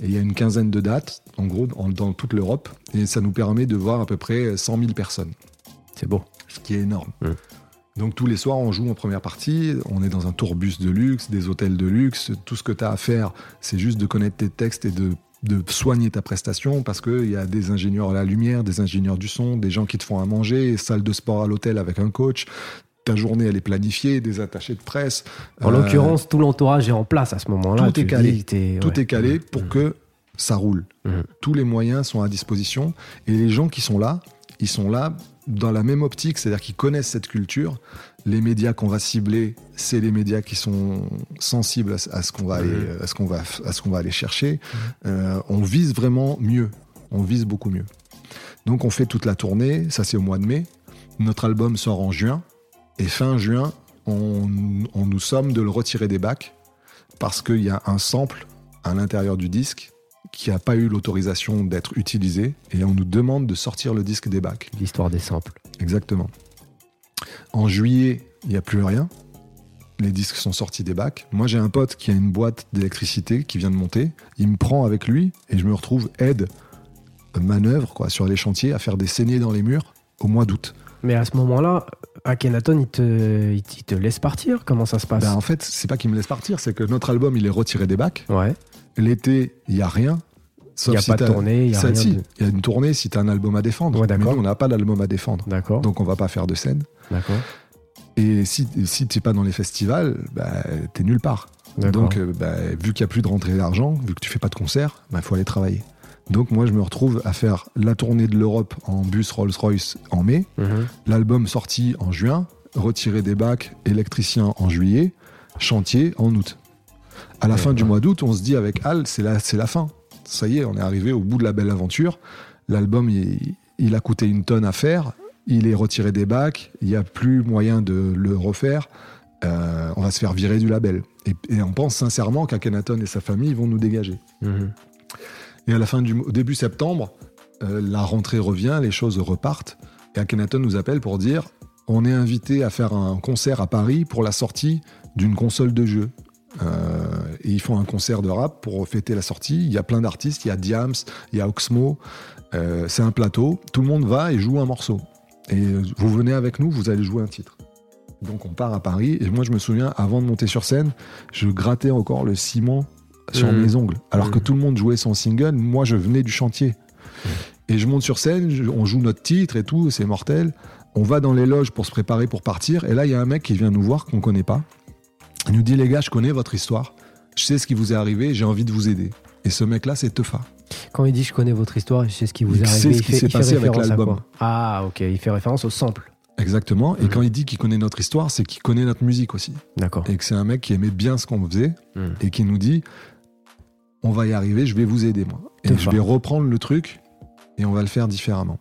Speaker 2: et il y a une quinzaine de dates, en gros, en- dans toute l'Europe, et ça nous permet de voir à peu près 100 000 personnes,
Speaker 1: C'est beau.
Speaker 2: ce qui est énorme.
Speaker 1: Mm.
Speaker 2: Donc tous les soirs, on joue en première partie, on est dans un tourbus de luxe, des hôtels de luxe, tout ce que tu as à faire, c'est juste de connaître tes textes et de, de soigner ta prestation parce qu'il y a des ingénieurs à la lumière, des ingénieurs du son, des gens qui te font à manger, salle de sport à l'hôtel avec un coach. Ta journée, elle est planifiée, des attachés de presse.
Speaker 1: En
Speaker 2: Euh,
Speaker 1: l'occurrence, tout l'entourage est en place à ce moment-là.
Speaker 2: tout est calé.
Speaker 1: dis,
Speaker 2: tout
Speaker 1: ouais.
Speaker 2: est calé
Speaker 1: Mhm.
Speaker 2: pour que ça roule.
Speaker 1: Mhm.
Speaker 2: Tous les moyens sont à disposition et les gens qui sont là, ils sont là dans la même optique, c'est-à-dire qu'ils connaissent cette culture. Les médias qu'on va cibler, c'est les médias qui sont sensibles à, ce- qu'on va aller, à ce qu'on va, à ce qu'on va aller chercher. Euh, on vise vraiment mieux. On vise beaucoup mieux. Donc on fait toute la tournée. Ça c'est au mois de mai. Notre album sort en juin et fin juin, on, on nous somme de le retirer des bacs parce qu'il y a un sample à l'intérieur du disque qui n'a pas eu l'autorisation d'être utilisé et on nous demande de sortir le disque des bacs.
Speaker 1: L'histoire des samples.
Speaker 2: Exactement. En juillet, il n'y a plus rien. Les disques sont sortis des bacs. Moi, j'ai un pote qui a une boîte d'électricité qui vient de monter. Il me prend avec lui et je me retrouve aide, manœuvre quoi, sur les chantiers à faire des saignées dans les murs au mois d'août.
Speaker 1: Mais à ce moment-là, Akhenaton, il te, il te- laisse partir? Comment ça se passe?
Speaker 2: Ben, en fait, c'est pas qu'il me laisse partir, c'est que notre album, il est retiré des bacs.
Speaker 1: Ouais.
Speaker 2: L'été, il n'y a rien.
Speaker 1: Il
Speaker 2: Sauf
Speaker 1: n'y a
Speaker 2: si
Speaker 1: pas de tournée, il n'y a rien.
Speaker 2: si,
Speaker 1: de-
Speaker 2: il y a une tournée si tu as un album à défendre.
Speaker 1: Ouais,
Speaker 2: Mais
Speaker 1: d'accord.
Speaker 2: nous, on n'a pas d'album à défendre.
Speaker 1: D'accord.
Speaker 2: Donc, on va pas faire de scène.
Speaker 1: D'accord.
Speaker 2: Et si, si tu n'es pas dans les festivals, bah, tu es nulle part. Donc, euh, bah, vu qu'il n'y a plus de rentrée d'argent, vu que tu fais pas de concert, il faut aller travailler. Donc, moi, je me retrouve à faire la tournée de l'Europe en bus Rolls-Royce en mai,
Speaker 1: Mhm.
Speaker 2: l'album sorti en juin, retiré des bacs, électricien en juillet, chantier en août. À la
Speaker 1: Ouais,
Speaker 2: fin du mois d'août, on se dit avec Al, c'est la, c'est la fin. Ça y est, on est arrivé au bout de la belle aventure. L'album, il, il a coûté une tonne à faire. Il est retiré des bacs. Il n'y a plus moyen de le refaire. Euh, on va se faire virer du label. Et, et on pense sincèrement qu'Akhenaton et sa famille vont nous dégager.
Speaker 1: Mhm.
Speaker 2: Et à la fin du au début septembre, euh, la rentrée revient, les choses repartent. Et Akhenaton nous appelle pour dire on est invité à faire un concert à Paris pour la sortie d'une console de jeu. Euh, et ils font un concert de rap pour fêter la sortie. Il y a plein d'artistes, il y a Diams, il y a Oxmo. Euh, c'est un plateau. Tout le monde va et joue un morceau. Et vous venez avec nous, vous allez jouer un titre. Donc on part à Paris. Et moi, je me souviens, avant de monter sur scène, je grattais encore le ciment sur
Speaker 1: Mhm.
Speaker 2: mes ongles. Alors que
Speaker 1: Mhm.
Speaker 2: tout le monde jouait son single, moi, je venais du chantier. Et je monte sur scène, on joue notre titre et tout, c'est mortel. On va dans les loges pour se préparer pour partir. Et là, il y a un mec qui vient nous voir qu'on connaît pas. Il nous dit Les gars, je connais votre histoire. Je sais ce qui vous est arrivé, j'ai envie de vous aider. Et ce mec-là, c'est Teufa.
Speaker 1: Quand il dit je connais votre histoire, je sais ce qui vous est arrivé,
Speaker 2: ce qui s'est passé avec l'album.
Speaker 1: Ah, ok, il fait référence au sample.
Speaker 2: Exactement. Et
Speaker 1: Mhm.
Speaker 2: quand il dit qu'il connaît notre histoire, c'est qu'il connaît notre musique aussi.
Speaker 1: D'accord.
Speaker 2: Et que c'est un mec qui aimait bien ce qu'on faisait
Speaker 1: Mhm.
Speaker 2: et qui nous dit On va y arriver, je vais vous aider, moi. Et
Speaker 1: Teufa.
Speaker 2: je vais reprendre le truc et on va le faire différemment.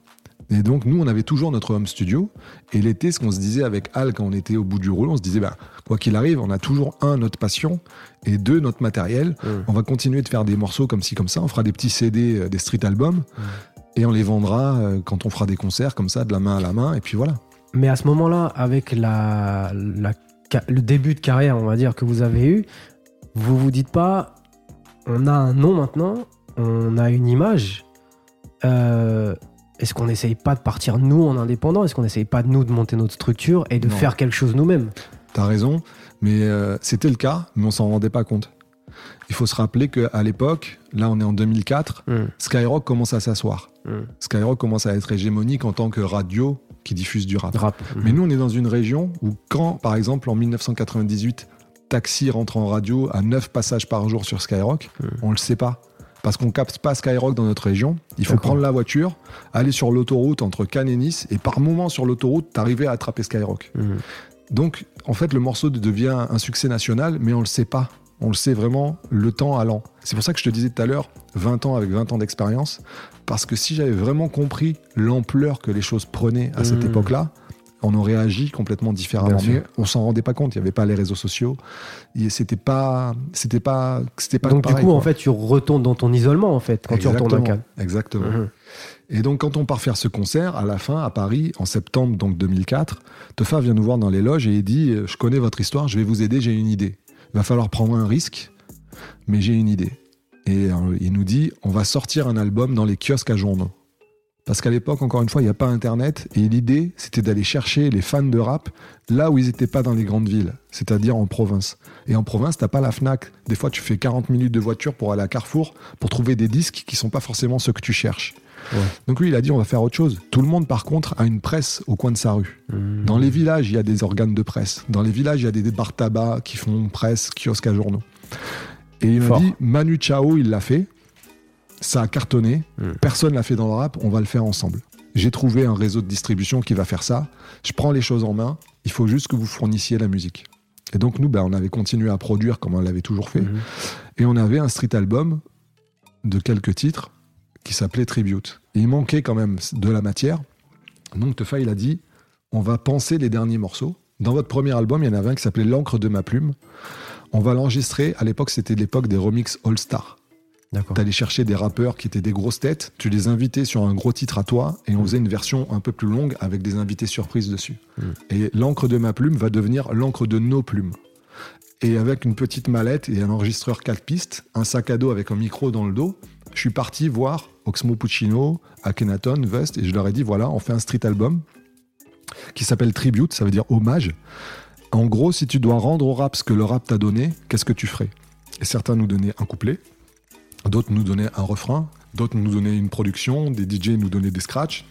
Speaker 2: Et donc, nous, on avait toujours notre home studio. Et l'été, ce qu'on se disait avec Al quand on était au bout du rouleau, on se disait, bah, quoi qu'il arrive, on a toujours un, notre passion, et deux, notre matériel. On va continuer de faire des morceaux comme ci, comme ça. On fera des petits CD, euh, des street albums. Et on les vendra euh, quand on fera des concerts comme ça, de la main à la main. Et puis voilà.
Speaker 1: Mais à ce moment-là, avec la, la ca- le début de carrière, on va dire, que vous avez eu, vous vous dites pas, on a un nom maintenant, on a une image. euh, Est-ce qu'on n'essaye pas de partir nous en indépendant? Est-ce qu'on n'essaye pas de nous de monter notre structure et de
Speaker 2: Non.
Speaker 1: faire quelque chose nous-mêmes?
Speaker 2: T'as raison, mais euh, c'était le cas, mais on s'en rendait pas compte. Il faut se rappeler qu'à l'époque, là on est en 2004,
Speaker 1: Mm,
Speaker 2: Skyrock commence à s'asseoir.
Speaker 1: mm.
Speaker 2: Skyrock commence à être hégémonique en tant que radio qui diffuse du rap.
Speaker 1: Rap.
Speaker 2: Mais nous, on est dans une région où quand, par exemple, en 1998, Taxi rentre en radio à 9 passages par jour sur Skyrock, on le sait pas. Parce qu'on capte pas Skyrock dans notre région. Il faut prendre la voiture, aller sur l'autoroute entre Cannes et Nice, et par moment sur l'autoroute, t'arriver à attraper Skyrock.
Speaker 1: Mm.
Speaker 2: Donc, en fait, le morceau devient un succès national, mais on le sait pas. On le sait vraiment le temps allant. C'est pour ça que je te disais tout à l'heure, 20 ans avec 20 ans d'expérience, parce que si j'avais vraiment compris l'ampleur que les choses prenaient à cette
Speaker 1: Mmh.
Speaker 2: époque-là, on aurait agi complètement différemment. Mais on s'en rendait pas compte. Il n'y avait pas les réseaux sociaux. C'était pas, c'était pas, c'était pas
Speaker 1: Donc
Speaker 2: pareil,
Speaker 1: du coup, en fait, tu retournes dans ton isolement, en fait, quand tu retournes
Speaker 2: Exactement.
Speaker 1: Cannes.
Speaker 2: Exactement.
Speaker 1: Mhm.
Speaker 2: Et donc, quand on part faire ce concert, à la fin, à Paris, en septembre donc 2004, Tefa vient nous voir dans les loges et il dit euh, Je connais votre histoire, je vais vous aider, j'ai une idée. Il va falloir prendre un risque, mais j'ai une idée. Et euh, il nous dit On va sortir un album dans les kiosques à journaux. Parce qu'à l'époque, encore une fois, il n'y a pas Internet. Et l'idée, c'était d'aller chercher les fans de rap là où ils n'étaient pas dans les grandes villes, c'est-à-dire en province. Et en province, t'as pas la Fnac. Des fois, tu fais 40 minutes de voiture pour aller à Carrefour pour trouver des disques qui sont pas forcément ceux que tu cherches.
Speaker 1: Ouais.
Speaker 2: Donc lui, il a dit on va faire autre chose. Tout le monde, par contre, a une presse au coin de sa rue.
Speaker 1: Mhm.
Speaker 2: Dans les villages, il y a des organes de presse. Dans les villages, il y a des bars tabac qui font presse, kiosques à journaux. Et il m'a dit Manu Chao, il l'a fait. Ça a cartonné.
Speaker 1: Mm.
Speaker 2: Personne l'a fait dans le rap. On va le faire ensemble. J'ai trouvé un réseau de distribution qui va faire ça. Je prends les choses en main. Il faut juste que vous fournissiez la musique. Et donc nous, ben, on avait continué à produire comme on l'avait toujours fait.
Speaker 1: Mhm.
Speaker 2: Et on avait un street album de quelques titres qui s'appelait Tribute. Et il manquait quand même de la matière. Donc Tefa, il a dit on va penser les derniers morceaux. Dans votre premier album, il y en avait un qui s'appelait L'encre de ma plume. On va l'enregistrer. À l'époque, c'était l'époque des remix All Star. T'allais chercher des rappeurs qui étaient des grosses têtes, tu les invitais sur un gros titre à toi, et on faisait une version un peu plus longue avec des invités surprises dessus.
Speaker 1: Mm.
Speaker 2: Et l'encre de ma plume va devenir l'encre de nos plumes. Et avec une petite mallette et un enregistreur 4 pistes, un sac à dos avec un micro dans le dos, je suis parti voir Oxmo Puccino, Akhenaton, Vest, et je leur ai dit voilà, on fait un street album qui s'appelle Tribute, ça veut dire hommage. En gros, si tu dois rendre au rap ce que le rap t'a donné, qu'est-ce que tu ferais? Et certains nous donnaient un couplet, d'autres nous donnaient un refrain, d'autres nous donnaient une production, des DJ nous donnaient des scratchs.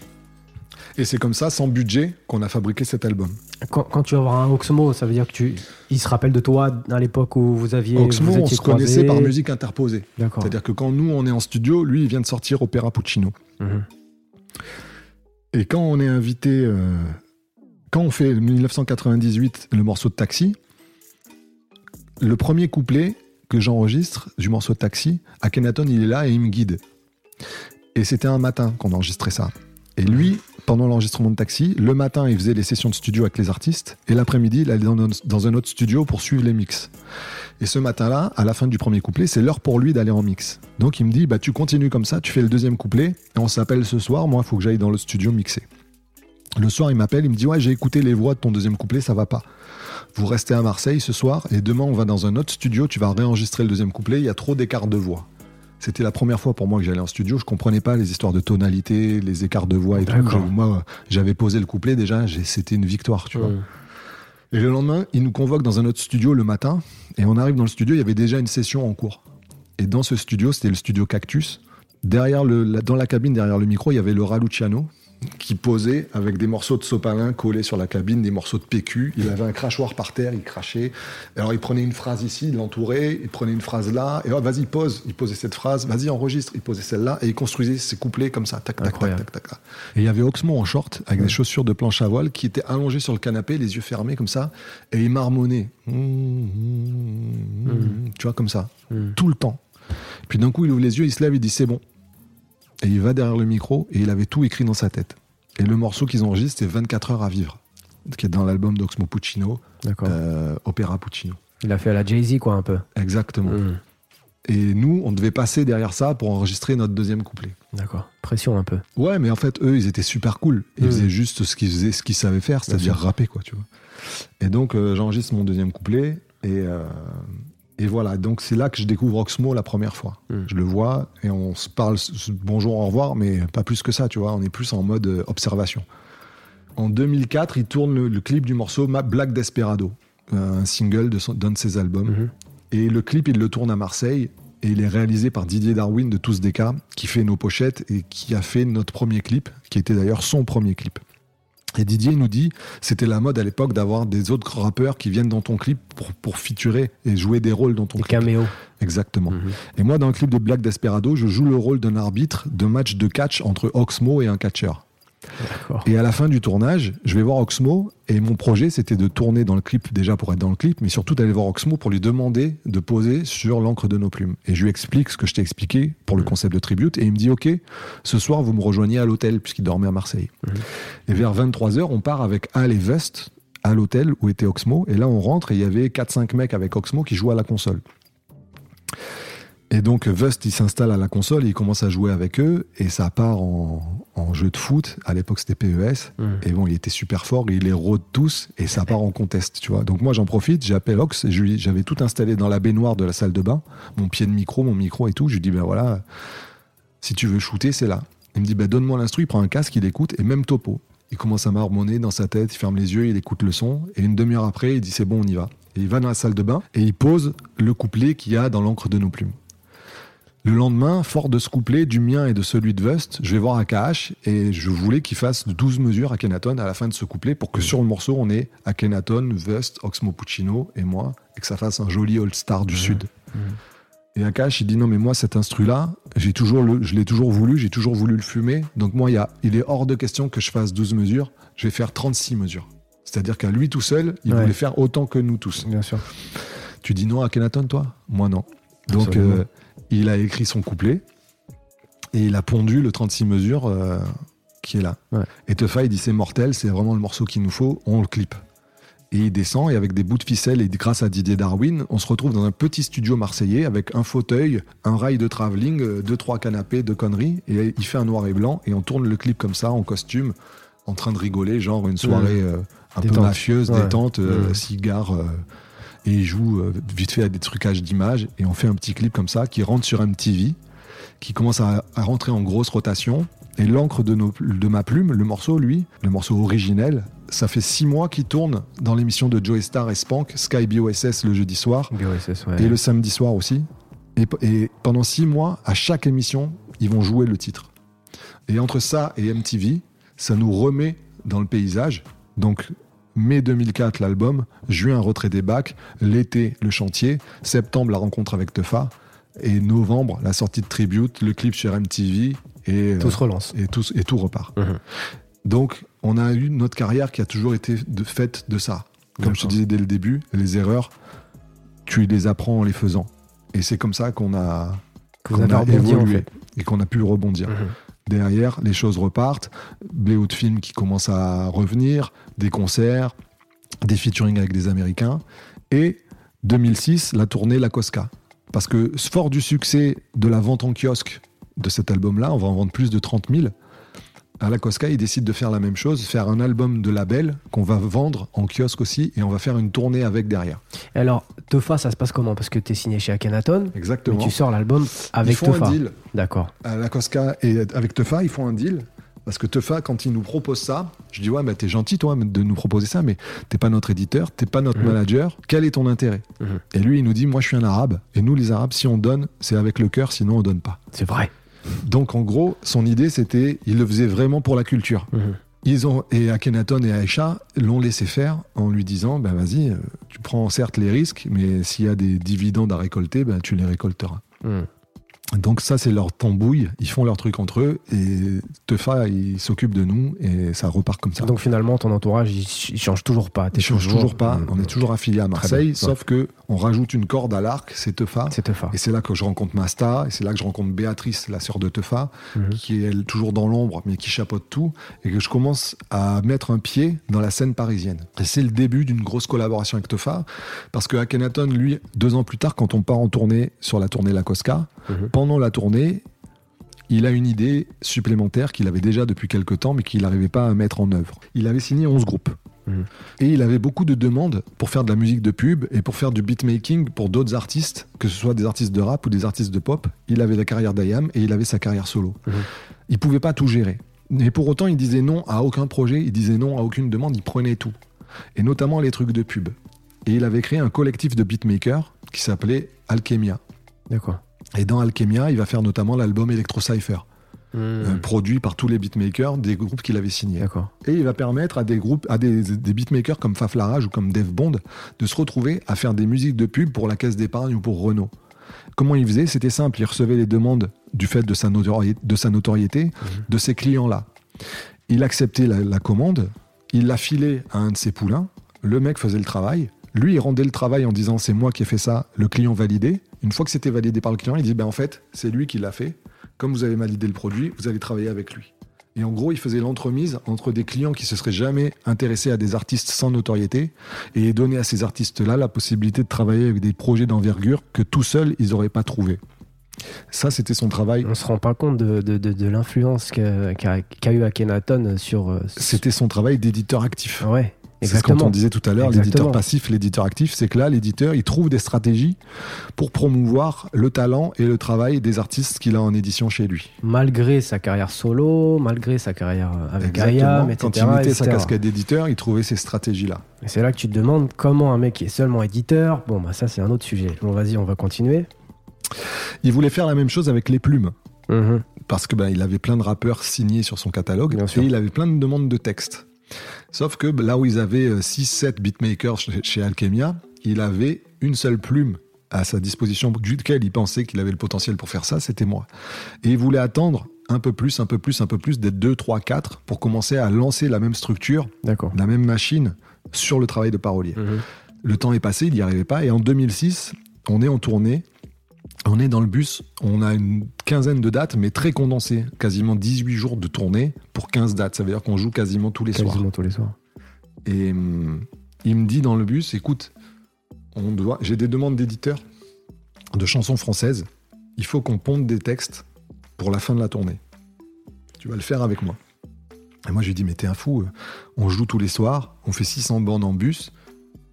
Speaker 2: Et c'est comme ça, sans budget, qu'on a fabriqué cet album.
Speaker 1: Quand, quand tu vas voir un Oxmo, ça veut dire que tu, il se rappelle de toi à l'époque où vous aviez.
Speaker 2: Oxmo,
Speaker 1: vous
Speaker 2: on se connaissait par musique interposée.
Speaker 1: D'accord.
Speaker 2: C'est-à-dire que quand nous, on est en studio, lui, il vient de sortir Opéra Puccino.
Speaker 1: Mhm.
Speaker 2: Et quand on est invité, euh, quand on fait 1998 le morceau de Taxi, le premier couplet que j'enregistre du morceau Taxi, Akhenaton il est là et il me guide. Et c'était un matin qu'on enregistrait ça. Et lui, pendant l'enregistrement de Taxi, le matin il faisait les sessions de studio avec les artistes, et l'après-midi il allait dans, un- dans un autre studio pour suivre les mix. Et ce matin-là, à la fin du premier couplet, c'est l'heure pour lui d'aller en mix. Donc il me dit, bah tu continues comme ça, tu fais le deuxième couplet, et on s'appelle ce soir, moi il faut que j'aille dans le studio mixer. Le soir, il m'appelle, il me dit, ouais, j'ai écouté les voix de ton deuxième couplet, ça va pas. Vous restez à Marseille ce soir, et demain on va dans un autre studio, tu vas réenregistrer le deuxième couplet, il y a trop d'écart de voix. C'était la première fois pour moi que j'allais en studio, je comprenais pas les histoires de tonalité, les écarts de voix et tout. Je- moi, j'avais posé le couplet déjà, c'était une victoire, tu vois. Et le lendemain, il nous convoque dans un autre studio le matin. Et on arrive dans le studio, il y avait déjà une session en cours. Et dans ce studio, c'était le studio Cactus. Derrière le, dans la cabine, derrière le micro, il y avait Laura Luciano qui posait avec des morceaux de sopalin collés sur la cabine, des morceaux de PQ. Il avait un crachoir par terre, il crachait. Alors il prenait une phrase ici, il l'entourait, il prenait une phrase là, et oh, vas-y, pose. Il posait cette phrase, vas-y, enregistre. Il posait celle-là, et il construisait ses couplets comme ça, tac, tac, tac, tac, tac. Et il y avait Oxmo en short, avec des chaussures de planche à voile, qui était allongé sur le canapé, les yeux fermés comme ça, et il marmonnait. Mmh, mmh, mmh, Tu vois, comme ça, tout le temps. Puis d'un coup, il ouvre les yeux, il se lève, il dit c'est bon. Et il va derrière le micro, et il avait tout écrit dans sa tête. Et le morceau qu'ils enregistrent, c'est 24 heures à vivre, qui est dans l'album d'Oxmo Puccino,
Speaker 1: D'accord.
Speaker 2: euh, Opéra Puccino.
Speaker 1: Il a fait à la Jay-Z, quoi, un peu.
Speaker 2: Exactement.
Speaker 1: Mm.
Speaker 2: Et nous, on devait passer derrière ça pour enregistrer notre deuxième couplet.
Speaker 1: D'accord. Pression un peu.
Speaker 2: Ouais, mais en fait, eux, ils étaient super cool. Ils
Speaker 1: Mm.
Speaker 2: faisaient juste ce qu'ils faisaient, ce qu'ils savaient faire, c'est-à-dire rapper, quoi, tu vois. Et donc, euh, j'enregistre mon deuxième couplet, et, euh, et voilà. Donc, c'est là que je découvre Oxmo la première fois.
Speaker 1: Mm.
Speaker 2: Je le vois, et on se parle bonjour, au revoir, mais pas plus que ça, tu vois. On est plus en mode euh, observation. En 2004, il tourne le, le clip du morceau Ma Black Desperado, un single de d'un de ses albums.
Speaker 1: Mhm.
Speaker 2: Et le clip, il le tourne à Marseille. Et il est réalisé par Didier Darwin de Tous des cas, qui fait nos pochettes et qui a fait notre premier clip, qui était d'ailleurs son premier clip. Et Didier nous dit, c'était la mode à l'époque d'avoir des autres rappeurs qui viennent dans ton clip pour, pour featurer et jouer des rôles dans ton
Speaker 1: Des
Speaker 2: clip.
Speaker 1: caméos.
Speaker 2: Exactement.
Speaker 1: Mhm.
Speaker 2: Et moi, dans le clip de Black Desperado, je joue le rôle d'un arbitre de match de catch entre Oxmo et un catcheur. Et à la fin du tournage, je vais voir Oxmo et mon projet c'était de tourner dans le clip déjà pour être dans le clip, mais surtout d'aller voir Oxmo pour lui demander de poser sur l'encre de nos plumes. Et je lui explique ce que je t'ai expliqué pour le concept de tribute et il me dit ok, ce soir vous me rejoignez à l'hôtel puisqu'il dormait à Marseille. Et vers 23h, on part avec Al et Vest à l'hôtel où était Oxmo et là on rentre et il y avait 4-5 mecs avec Oxmo qui jouaient à la console. Et donc Vust il s'installe à la console, il commence à jouer avec eux et ça part en, en jeu de foot. À l'époque c'était PES.
Speaker 1: Mm.
Speaker 2: Et bon, il était super fort, il les rôde tous et ça part en contest, tu vois. Donc moi j'en profite, j'appelle Ox, j'avais tout installé dans la baignoire de la salle de bain, mon pied de micro, mon micro et tout. Je lui dis ben voilà, si tu veux shooter, c'est là. Il me dit ben donne-moi l'instru, il prend un casque, il écoute et même topo. Il commence à marmonner dans sa tête, il ferme les yeux, il écoute le son et une demi-heure après, il dit c'est bon, on y va. Et il va dans la salle de bain et il pose le couplet qu'il y a dans l'encre de nos plumes. Le lendemain, fort de ce couplet, du mien et de celui de Vust, je vais voir AKH et je voulais qu'il fasse 12 mesures à Kenaton à la fin de ce couplet pour que sur le morceau, on ait Akhenaton, Vust, Oxmo Puccino et moi et que ça fasse un joli All-Star du Sud. Et Akash, il dit non, mais moi, cet instru-là, j'ai toujours le, je l'ai toujours voulu, j'ai toujours voulu le fumer. Donc, moi, il, y a, il est hors de question que je fasse 12 mesures. Je vais faire 36 mesures. C'est-à-dire qu'à lui tout seul, il
Speaker 1: Ouais.
Speaker 2: voulait faire autant que nous tous.
Speaker 1: Bien sûr.
Speaker 2: Tu dis non à Kenaton, toi? Moi, non. Donc, euh, il a écrit son couplet et il a pondu le 36 mesures euh, qui est là.
Speaker 1: Ouais.
Speaker 2: Et Tefa, il dit c'est mortel, c'est vraiment le morceau qu'il nous faut, on le clip. Et il descend et avec des bouts de ficelle et grâce à Didier Darwin, on se retrouve dans un petit studio marseillais avec un fauteuil, un rail de travelling, euh, deux trois canapés, deux conneries et il fait un noir et blanc et on tourne le clip comme ça en costume, en train de rigoler, genre une soirée euh, un peu mafieuse,
Speaker 1: Ouais.
Speaker 2: détente, euh,
Speaker 1: Mm.
Speaker 2: cigare. Et il joue euh, vite fait à des trucages d'images et on fait un petit clip comme ça qui rentre sur MTV, qui commence à, à rentrer en grosse rotation. Et l'encre de, nos- de ma plume, le morceau, lui, le morceau originel, ça fait six mois qu'il tourne dans l'émission de Joey Star et Spank, Sky BOSS le jeudi soir
Speaker 1: BOSS, ouais.
Speaker 2: et le samedi soir aussi. Et, et pendant six mois, à chaque émission, ils vont jouer le titre. Et entre ça et MTV, ça nous remet dans le paysage. Donc, mai 2004, l'album, juin, retrait des bacs, l'été, le chantier, septembre, la rencontre avec Tefa, et novembre, la sortie de Tribute, le clip sur MTV, et, euh,
Speaker 1: Tout se relance.
Speaker 2: et, tout, et tout repart.
Speaker 1: Mhm.
Speaker 2: Donc, on a eu notre carrière qui a toujours été de, faite de ça. Comme je te disais dès le début, les erreurs, tu les apprends en les faisant. Et c'est comme ça qu'on a, a
Speaker 1: rebondi, en
Speaker 2: évolué
Speaker 1: fait.
Speaker 2: et qu'on a pu rebondir.
Speaker 1: Mhm.
Speaker 2: Derrière, les choses repartent, Bléau de films qui commencent à revenir, des concerts, des featuring avec des Américains. Et 2006, la tournée La Cosca. Parce que fort du succès de la vente en kiosque de cet album-là, on va en vendre plus de 30 000. À la Cosca, ils décident de faire la même chose, faire un album de label qu'on va vendre en kiosque aussi, et on va faire une tournée avec derrière.
Speaker 1: Et alors, Tofa, ça se passe comment? Parce que tu es signé chez Akhenaton, mais
Speaker 2: Exactement.
Speaker 1: tu sors l'album avec
Speaker 2: ils font
Speaker 1: Tofa.
Speaker 2: un deal.
Speaker 1: D'accord.
Speaker 2: à la Cosca et avec Tefa, ils font un deal. Parce que Tefa, quand il nous propose ça, je dis ouais, mais t'es gentil toi de nous proposer ça, mais t'es pas notre éditeur, t'es pas notre
Speaker 1: Mhm.
Speaker 2: manager. Quel est ton intérêt
Speaker 1: Mhm.
Speaker 2: Et lui, il nous dit moi, je suis un arabe, et nous, les arabes, si on donne, c'est avec le cœur, sinon on donne pas.
Speaker 1: C'est vrai.
Speaker 2: Donc en gros, son idée, c'était, il le faisait vraiment pour la culture.
Speaker 1: Mhm.
Speaker 2: Ils ont et Akhenaton et Aïcha l'ont laissé faire en lui disant ben vas-y, euh, tu prends certes les risques, mais s'il y a des dividendes à récolter, ben tu les récolteras. Donc ça, c'est leur tambouille. Ils font leur truc entre eux et Tefa, il s'occupe de nous et ça repart comme ça.
Speaker 1: Donc finalement, ton entourage, il, il change toujours pas.
Speaker 2: Il change toujours pas.
Speaker 1: Mmh.
Speaker 2: On est toujours affilié à Marseille,
Speaker 1: bien,
Speaker 2: sauf que on rajoute une corde à l'arc. C'est Tefa.
Speaker 1: C'est Tefa.
Speaker 2: Et c'est là que je rencontre Masta, et c'est là que je rencontre Béatrice, la sœur de Tefa,
Speaker 1: Mhm.
Speaker 2: qui est elle, toujours dans l'ombre, mais qui chapeaute tout, et que je commence à mettre un pied dans la scène parisienne. Et c'est le début d'une grosse collaboration avec Tefa, parce que Akhenaton, lui, deux ans plus tard, quand on part en tournée sur la tournée La Cosca. Pendant la tournée, il a une idée supplémentaire qu'il avait déjà depuis quelques temps, mais qu'il n'arrivait pas à mettre en œuvre. Il avait signé 11 groupes.
Speaker 1: Mhm.
Speaker 2: Et il avait beaucoup de demandes pour faire de la musique de pub et pour faire du beatmaking pour d'autres artistes, que ce soit des artistes de rap ou des artistes de pop. Il avait la carrière d'Ayam et il avait sa carrière solo.
Speaker 1: Mhm.
Speaker 2: Il pouvait pas tout gérer. Mais pour autant, il disait non à aucun projet, il disait non à aucune demande, il prenait tout. Et notamment les trucs de pub. Et il avait créé un collectif de beatmakers qui s'appelait Alchemia.
Speaker 1: D'accord.
Speaker 2: Et dans Alchemia, il va faire notamment l'album Electro Cypher, euh,
Speaker 1: Mmh.
Speaker 2: produit par tous les beatmakers des groupes qu'il avait signés. Et il va permettre à des groupes, à des, des beatmakers comme Faflarage ou comme Dev Bond de se retrouver à faire des musiques de pub pour la caisse d'épargne ou pour Renault. Comment il faisait C'était simple, il recevait les demandes du fait de sa, notori- de sa notoriété de ces clients-là. Il acceptait la, la commande, il la filait à un de ses poulains, le mec faisait le travail, lui il rendait le travail en disant c'est moi qui ai fait ça, le client validé. Une fois que c'était validé par le client, il dit ben en fait c'est lui qui l'a fait. Comme vous avez validé le produit, vous allez travailler avec lui. Et en gros, il faisait l'entremise entre des clients qui se seraient jamais intéressés à des artistes sans notoriété et donner à ces artistes-là la possibilité de travailler avec des projets d'envergure que tout seuls, ils n'auraient pas trouvé. Ça, c'était son travail.
Speaker 1: On se rend pas compte de, de, de, de l'influence qu'a qu'a- qu'a eu Akhenaton sur. euh,
Speaker 2: C'était son travail d'éditeur actif.
Speaker 1: Ouais,
Speaker 2: C'est ce qu'on disait tout à l'heure, l'éditeur passif, l'éditeur actif, c'est que là, l'éditeur, il trouve des stratégies pour promouvoir le talent et le travail des artistes qu'il a en édition chez lui.
Speaker 1: Malgré sa carrière solo, malgré sa carrière avec. Ayam, etc.
Speaker 2: Quand il mettait sa casquette d'éditeur, il trouvait ces stratégies-là.
Speaker 1: Et c'est là que tu te demandes comment un mec qui est seulement éditeur. Bon, bah ça, c'est un autre sujet. Bon, vas-y, on va continuer.
Speaker 2: Il voulait faire la même chose avec les plumes.
Speaker 1: Mhm.
Speaker 2: parce que ben, il avait plein de rappeurs signés sur son catalogue
Speaker 1: Bien sûr.
Speaker 2: et il avait plein de demandes de textes. Sauf que là où ils avaient 6-7 beatmakers chez, Alchemia, il avait une seule plume à sa disposition duquel il pensait qu'il avait le potentiel pour faire ça, c'était moi. Et il voulait attendre un peu plus, un peu plus, un peu plus, d'être 2, 3, 4 pour commencer à lancer la même structure, la même machine sur le travail de parolier.
Speaker 1: Mhm.
Speaker 2: Le temps est passé, il n'y arrivait pas. Et en 2006, on est en tournée. On est dans le bus, on a une quinzaine de dates, mais très condensées. Quasiment 18 jours de tournée pour 15 dates. Ça veut dire qu'on joue quasiment tous les soirs.
Speaker 1: Quasiment tous les soirs.
Speaker 2: Et hum, il me dit dans le bus, écoute, on doit, j'ai des demandes d'éditeurs de chansons françaises. Il faut qu'on ponde des textes pour la fin de la tournée. Tu vas le faire avec moi. Et moi, je lui dis, mais t'es un fou. euh, On joue tous les soirs, on fait 600 bornes en bus,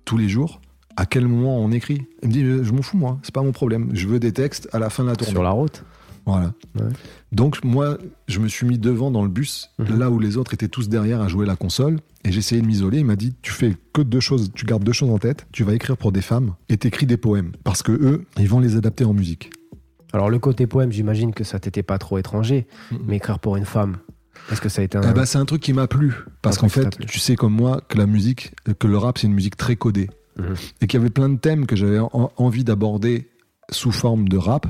Speaker 2: tous les jours. À quel moment on écrit Il me dit, euh, je m'en fous, moi, c'est pas mon problème. Je veux des textes à la fin de la tournée.
Speaker 1: Sur la route.
Speaker 2: Voilà.
Speaker 1: Ouais.
Speaker 2: Donc moi, je me suis mis devant dans le bus,
Speaker 1: Mhm.
Speaker 2: là où les autres étaient tous derrière à jouer la console, et j'ai essayé de m'isoler. Il m'a dit, tu fais que deux choses, tu gardes deux choses en tête. Tu vas écrire pour des femmes et t'écris des poèmes, parce que eux, ils vont les adapter en musique.
Speaker 1: Alors, le côté poème, j'imagine que ça t'était pas trop étranger, mais écrire pour une femme, est-ce que ça a été un.
Speaker 2: Eh ben, c'est un truc qui m'a plu, parce qu'en fait, tu sais comme moi que la musique, que le rap, c'est une musique très codée, Et qu'il y avait plein de thèmes que j'avais en- envie d'aborder sous forme de rap,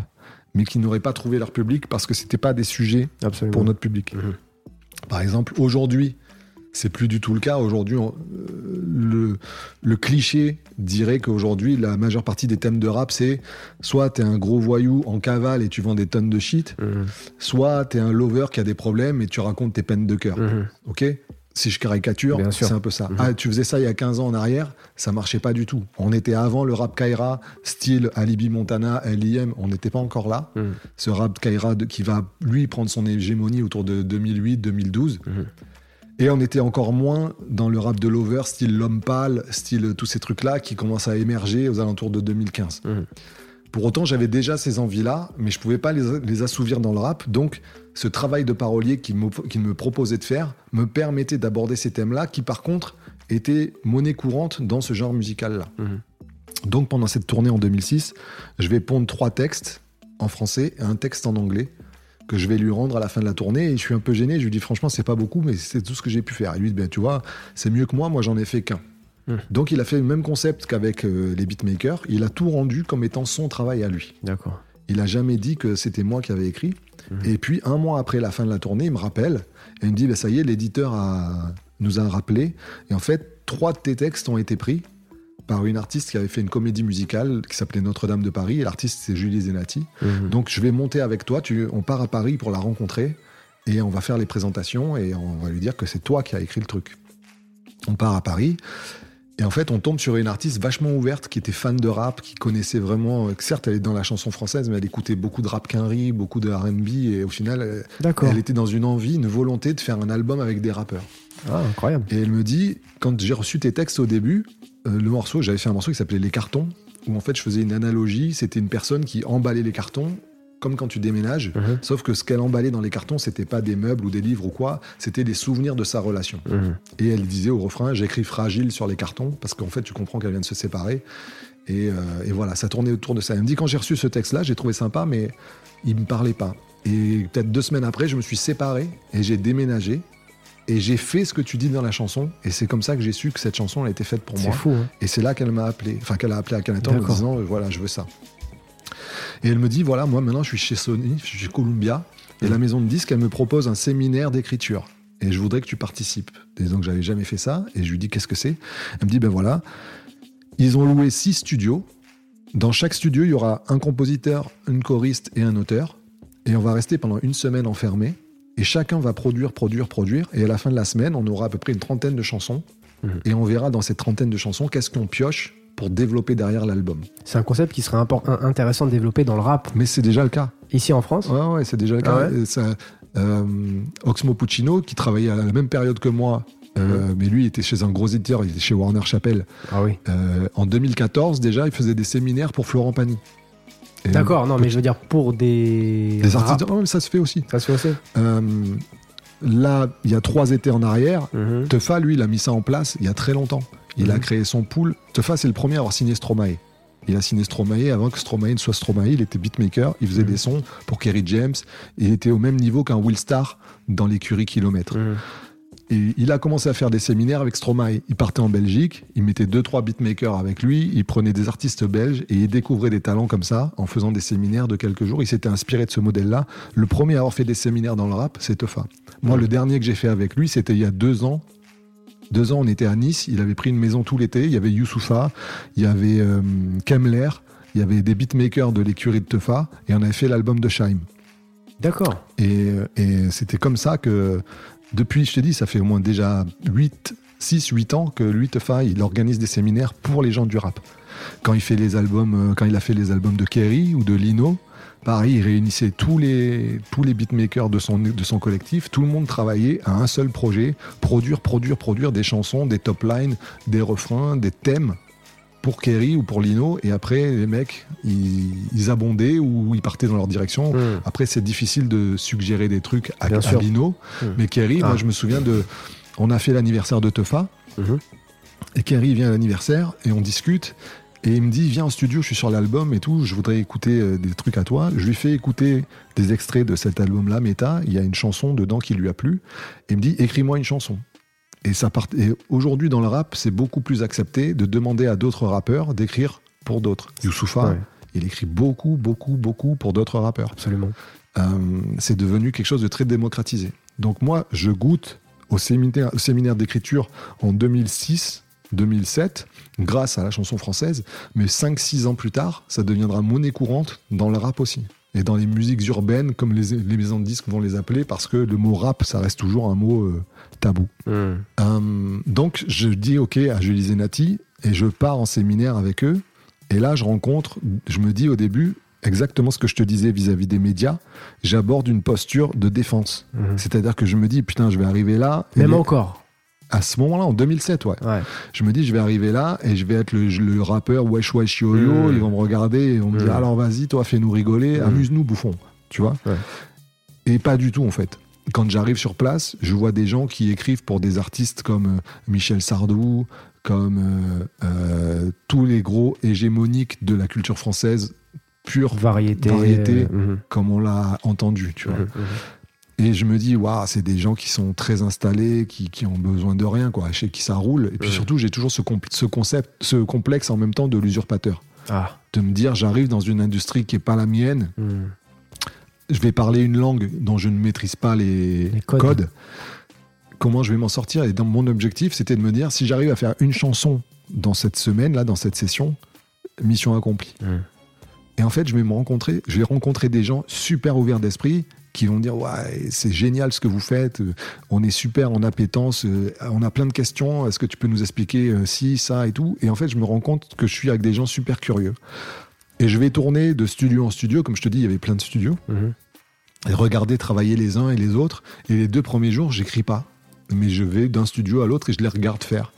Speaker 2: mais qui n'auraient pas trouvé leur public parce que c'était pas des sujets
Speaker 1: Absolument.
Speaker 2: pour notre public.
Speaker 1: Mhm.
Speaker 2: Par exemple, aujourd'hui, c'est plus du tout le cas. Aujourd'hui, on- euh, le, le cliché dirait qu'aujourd'hui, la majeure partie des thèmes de rap, c'est soit t'es un gros voyou en cavale et tu vends des tonnes de shit,
Speaker 1: Mhm.
Speaker 2: soit t'es un lover qui a des problèmes et tu racontes tes peines de cœur.
Speaker 1: Mhm.
Speaker 2: Ok? Si je caricature, c'est un peu ça.
Speaker 1: Mhm.
Speaker 2: Ah, tu faisais ça il y a 15 ans en arrière, ça marchait pas du tout. On était avant le rap Kaira, style Alibi Montana, L.I.M., on n'était pas encore là.
Speaker 1: Mhm.
Speaker 2: Ce rap Kaira de- qui va, lui, prendre son hégémonie autour de 2008-2012.
Speaker 1: Mhm.
Speaker 2: Et on était encore moins dans le rap de Lover, style L'Homme Pâle, style tous ces trucs-là qui commencent à émerger aux alentours de 2015.
Speaker 1: Mhm.
Speaker 2: Pour autant, j'avais déjà ces envies-là, mais je pouvais pas les, les assouvir dans le rap. Donc, ce travail de parolier qu'il me, proposait de faire me permettait d'aborder ces thèmes-là, qui par contre étaient monnaie courante dans ce genre musical-là.
Speaker 1: Mhm.
Speaker 2: Donc, pendant cette tournée en 2006, je vais pondre trois textes en français et un texte en anglais que je vais lui rendre à la fin de la tournée. Et je suis un peu gêné. Je lui dis franchement, c'est pas beaucoup, mais c'est tout ce que j'ai pu faire. Et lui dit, ben, tu vois, c'est mieux que moi. Moi, j'en ai fait qu'un.
Speaker 1: Mhm.
Speaker 2: Donc, il a fait le même concept qu'avec euh, les beatmakers. Il a tout rendu comme étant son travail à lui.
Speaker 1: D'accord.
Speaker 2: Il a jamais dit que c'était moi qui avais écrit. Et puis, un mois après la fin de la tournée, il me rappelle et il me dit bah, Ça y est, l'éditeur a- nous a rappelé. Et en fait, trois de tes textes ont été pris par une artiste qui avait fait une comédie musicale qui s'appelait Notre-Dame de Paris. Et l'artiste, c'est Julie Zenati.
Speaker 1: Mhm.
Speaker 2: Donc, je vais monter avec toi. Tu, on part à Paris pour la rencontrer. Et on va faire les présentations. Et on va lui dire que c'est toi qui as écrit le truc. On part à Paris. Et en fait, on tombe sur une artiste vachement ouverte qui était fan de rap, qui connaissait vraiment. euh, certes, elle est dans la chanson française, mais elle écoutait beaucoup de rap quinri, beaucoup de RB. Et au final, elle, était dans une envie, une volonté de faire un album avec des rappeurs.
Speaker 1: Ah, incroyable.
Speaker 2: Et elle me dit, quand j'ai reçu tes textes au début, euh, le morceau, j'avais fait un morceau qui s'appelait Les cartons, où en fait je faisais une analogie, c'était une personne qui emballait les cartons, comme quand tu déménages,
Speaker 1: Mhm.
Speaker 2: sauf que ce qu'elle emballait dans les cartons, c'était pas des meubles ou des livres ou quoi, c'était des souvenirs de sa relation.
Speaker 1: Mhm.
Speaker 2: Et elle disait au refrain, j'écris fragile sur les cartons, parce qu'en fait tu comprends qu'elle vient de se séparer. Et, euh, et voilà, ça tournait autour de ça. Elle me dit, quand j'ai reçu ce texte-là, j'ai trouvé sympa, mais il me parlait pas. Et peut-être deux semaines après, je me suis séparé et j'ai déménagé. Et j'ai fait ce que tu dis dans la chanson. Et c'est comme ça que j'ai su que cette chanson elle a été faite pour
Speaker 1: C'est
Speaker 2: moi.
Speaker 1: fou. hein.
Speaker 2: Et c'est là qu'elle m'a appelé, enfin qu'elle a appelé à Canada en me disant euh, voilà, je veux ça. Et elle me dit voilà, moi maintenant je suis chez Sony, je suis chez Columbia, et
Speaker 1: Mhm.
Speaker 2: la maison de disques, elle me propose un séminaire d'écriture. Et je voudrais que tu participes. Et donc j'avais jamais fait ça, et je lui dis qu'est-ce que c'est? Elle me dit ben voilà, ils ont loué six studios. Dans chaque studio, il y aura un compositeur, une choriste et un auteur. Et on va rester pendant une semaine enfermés. Et chacun va produire, produire, produire. Et à la fin de la semaine, on aura à peu près une trentaine de chansons.
Speaker 1: Mhm.
Speaker 2: Et on verra dans cette trentaine de chansons qu'est-ce qu'on pioche pour développer derrière l'album.
Speaker 1: C'est un concept qui serait intéressant de développer dans le rap
Speaker 2: Mais c'est déjà le cas.
Speaker 1: ici en France.
Speaker 2: Ouais, ouais, c'est déjà le
Speaker 1: Ah
Speaker 2: cas.
Speaker 1: ouais
Speaker 2: Et ça, euh, Oxmo Puccino, qui travaillait à la même période que moi, euh, mais lui il était chez un gros éditeur, il était chez Warner Chappell.
Speaker 1: Ah oui.
Speaker 2: Euh, en 2014, déjà, il faisait des séminaires pour Florent Pagny.
Speaker 1: D'accord, non, mais je veux dire pour des.
Speaker 2: Des artistes, oh, ça se fait aussi.
Speaker 1: Ça se fait aussi.
Speaker 2: Euh, là, il y a trois étés en arrière,
Speaker 1: Mhm.
Speaker 2: Tefa, lui, il a mis ça en place il y a très longtemps. Il a
Speaker 1: Mhm.
Speaker 2: créé son pool. Tefa, c'est le premier à avoir signé Stromae. Il a signé Stromae avant que Stromae ne soit Stromae. Il était beatmaker. Il faisait
Speaker 1: Mhm.
Speaker 2: des sons pour Kerry James. Il était au même niveau qu'un Will Star dans l'écurie Kilomètre.
Speaker 1: Mhm.
Speaker 2: Et il a commencé à faire des séminaires avec Stromae. Il partait en Belgique, il mettait deux trois beatmakers avec lui, il prenait des artistes belges et il découvrait des talents comme ça en faisant des séminaires de quelques jours. Il s'était inspiré de ce modèle-là. Le premier à avoir fait des séminaires dans le rap, c'est Tefa. Moi, le dernier que j'ai fait avec lui, c'était il y a deux ans. Deux ans, on était à Nice. Il avait pris une maison tout l'été. Il y avait Youssoufa, il y avait euh, Kemler, il y avait des beatmakers de l'écurie de Tefa et on avait fait l'album de Shaim.
Speaker 1: D'accord.
Speaker 2: Et, et c'était comme ça que, depuis, je te dis, ça fait au moins déjà 8, 6, 8 ans que lui, Tefa, il organise des séminaires pour les gens du rap. Quand il fait les albums, euh, quand il a fait les albums de Kerry ou de Lino, pareil, il réunissait tous les, tous les beatmakers de son, de son collectif, tout le monde travaillait à un seul projet, produire, produire, produire des chansons, des top lines, des refrains, des thèmes pour Kerry ou pour Lino, et après, les mecs, ils, ils abondaient ou ils partaient dans leur direction.
Speaker 1: Mhm.
Speaker 2: Après, c'est difficile de suggérer des trucs à. Lino.
Speaker 1: Hmm.
Speaker 2: Mais Kerry,
Speaker 1: Ah.
Speaker 2: moi, je me souviens de. On a fait l'anniversaire de Tefa.
Speaker 1: Mhm.
Speaker 2: Et Kerry vient à l'anniversaire et on discute. Et il me dit Viens en studio, je suis sur l'album et tout. Je voudrais écouter euh, des trucs à toi. Je lui fais écouter des extraits de cet album-là, Meta. Il y a une chanson dedans qui lui a plu. Et il me dit Écris-moi une chanson. Et, ça part... et aujourd'hui, dans le rap, c'est beaucoup plus accepté de demander à d'autres rappeurs d'écrire pour d'autres. Youssoufa,
Speaker 1: Ouais.
Speaker 2: il écrit beaucoup, beaucoup, beaucoup pour d'autres rappeurs.
Speaker 1: Absolument.
Speaker 2: Euh, c'est devenu quelque chose de très démocratisé. Donc moi, je goûte au séminaire, au séminaire d'écriture en 2006, 2007, grâce à la chanson française, mais 5-6 ans plus tard, ça deviendra monnaie courante dans le rap aussi. Et dans les musiques urbaines, comme les, les maisons de disques vont les appeler, parce que le mot rap, ça reste toujours un mot euh, tabou.
Speaker 1: Mhm.
Speaker 2: Euh, donc je dis ok à Julie Zenati et je pars en séminaire avec eux. Et là, je rencontre, je me dis au début exactement ce que je te disais vis-à-vis des médias. J'aborde une posture de défense.
Speaker 1: Mhm.
Speaker 2: C'est-à-dire que je me dis putain, je vais arriver là.
Speaker 1: Même
Speaker 2: les-
Speaker 1: encore.
Speaker 2: À ce moment-là, en 2007, ouais.
Speaker 1: Ouais.
Speaker 2: Je me dis, je vais arriver là et je vais être le, le rappeur wesh wesh yo yo.
Speaker 1: Mm.
Speaker 2: Ils vont me regarder et on me dit,
Speaker 1: Mm.
Speaker 2: alors vas-y, toi, fais-nous rigoler,
Speaker 1: Mm.
Speaker 2: amuse-nous, bouffon. Tu vois
Speaker 1: Ouais.
Speaker 2: Et pas du tout, en fait. Quand j'arrive sur place, je vois des gens qui écrivent pour des artistes comme euh, Michel Sardou, comme euh, euh, tous les gros hégémoniques de la culture française pure,
Speaker 1: Variété.
Speaker 2: Variété. comme on l'a entendu, tu vois. Et je me dis, waouh, c'est des gens qui sont très installés, qui, qui ont besoin de rien, quoi, chez qui ça roule. Et puis
Speaker 1: Ouais.
Speaker 2: surtout, j'ai toujours ce, ce concept, ce complexe en même temps de l'usurpateur.
Speaker 1: Ah.
Speaker 2: De me dire, j'arrive dans une industrie qui est pas la mienne,
Speaker 1: Hmm.
Speaker 2: je vais parler une langue dont je ne maîtrise pas les,
Speaker 1: Les codes.
Speaker 2: codes. Comment je vais m'en sortir? Et dans mon objectif, c'était de me dire, si j'arrive à faire une chanson dans cette semaine, là, dans cette session, mission accomplie.
Speaker 1: Hmm.
Speaker 2: Et en fait, je vais me rencontrer, je vais rencontrer des gens super ouverts d'esprit qui vont dire ouais c'est génial ce que vous faites, euh, on est super en appétence, euh, on a plein de questions, est-ce que tu peux nous expliquer euh, si ça et tout? Et en fait, je me rends compte que je suis avec des gens super curieux. Et je vais tourner de studio en studio, comme je te dis, il y avait plein de studios,
Speaker 1: Mhm.
Speaker 2: et regarder travailler les uns et les autres. Et les deux premiers jours, j'écris pas, mais je vais d'un studio à l'autre et je les regarde faire.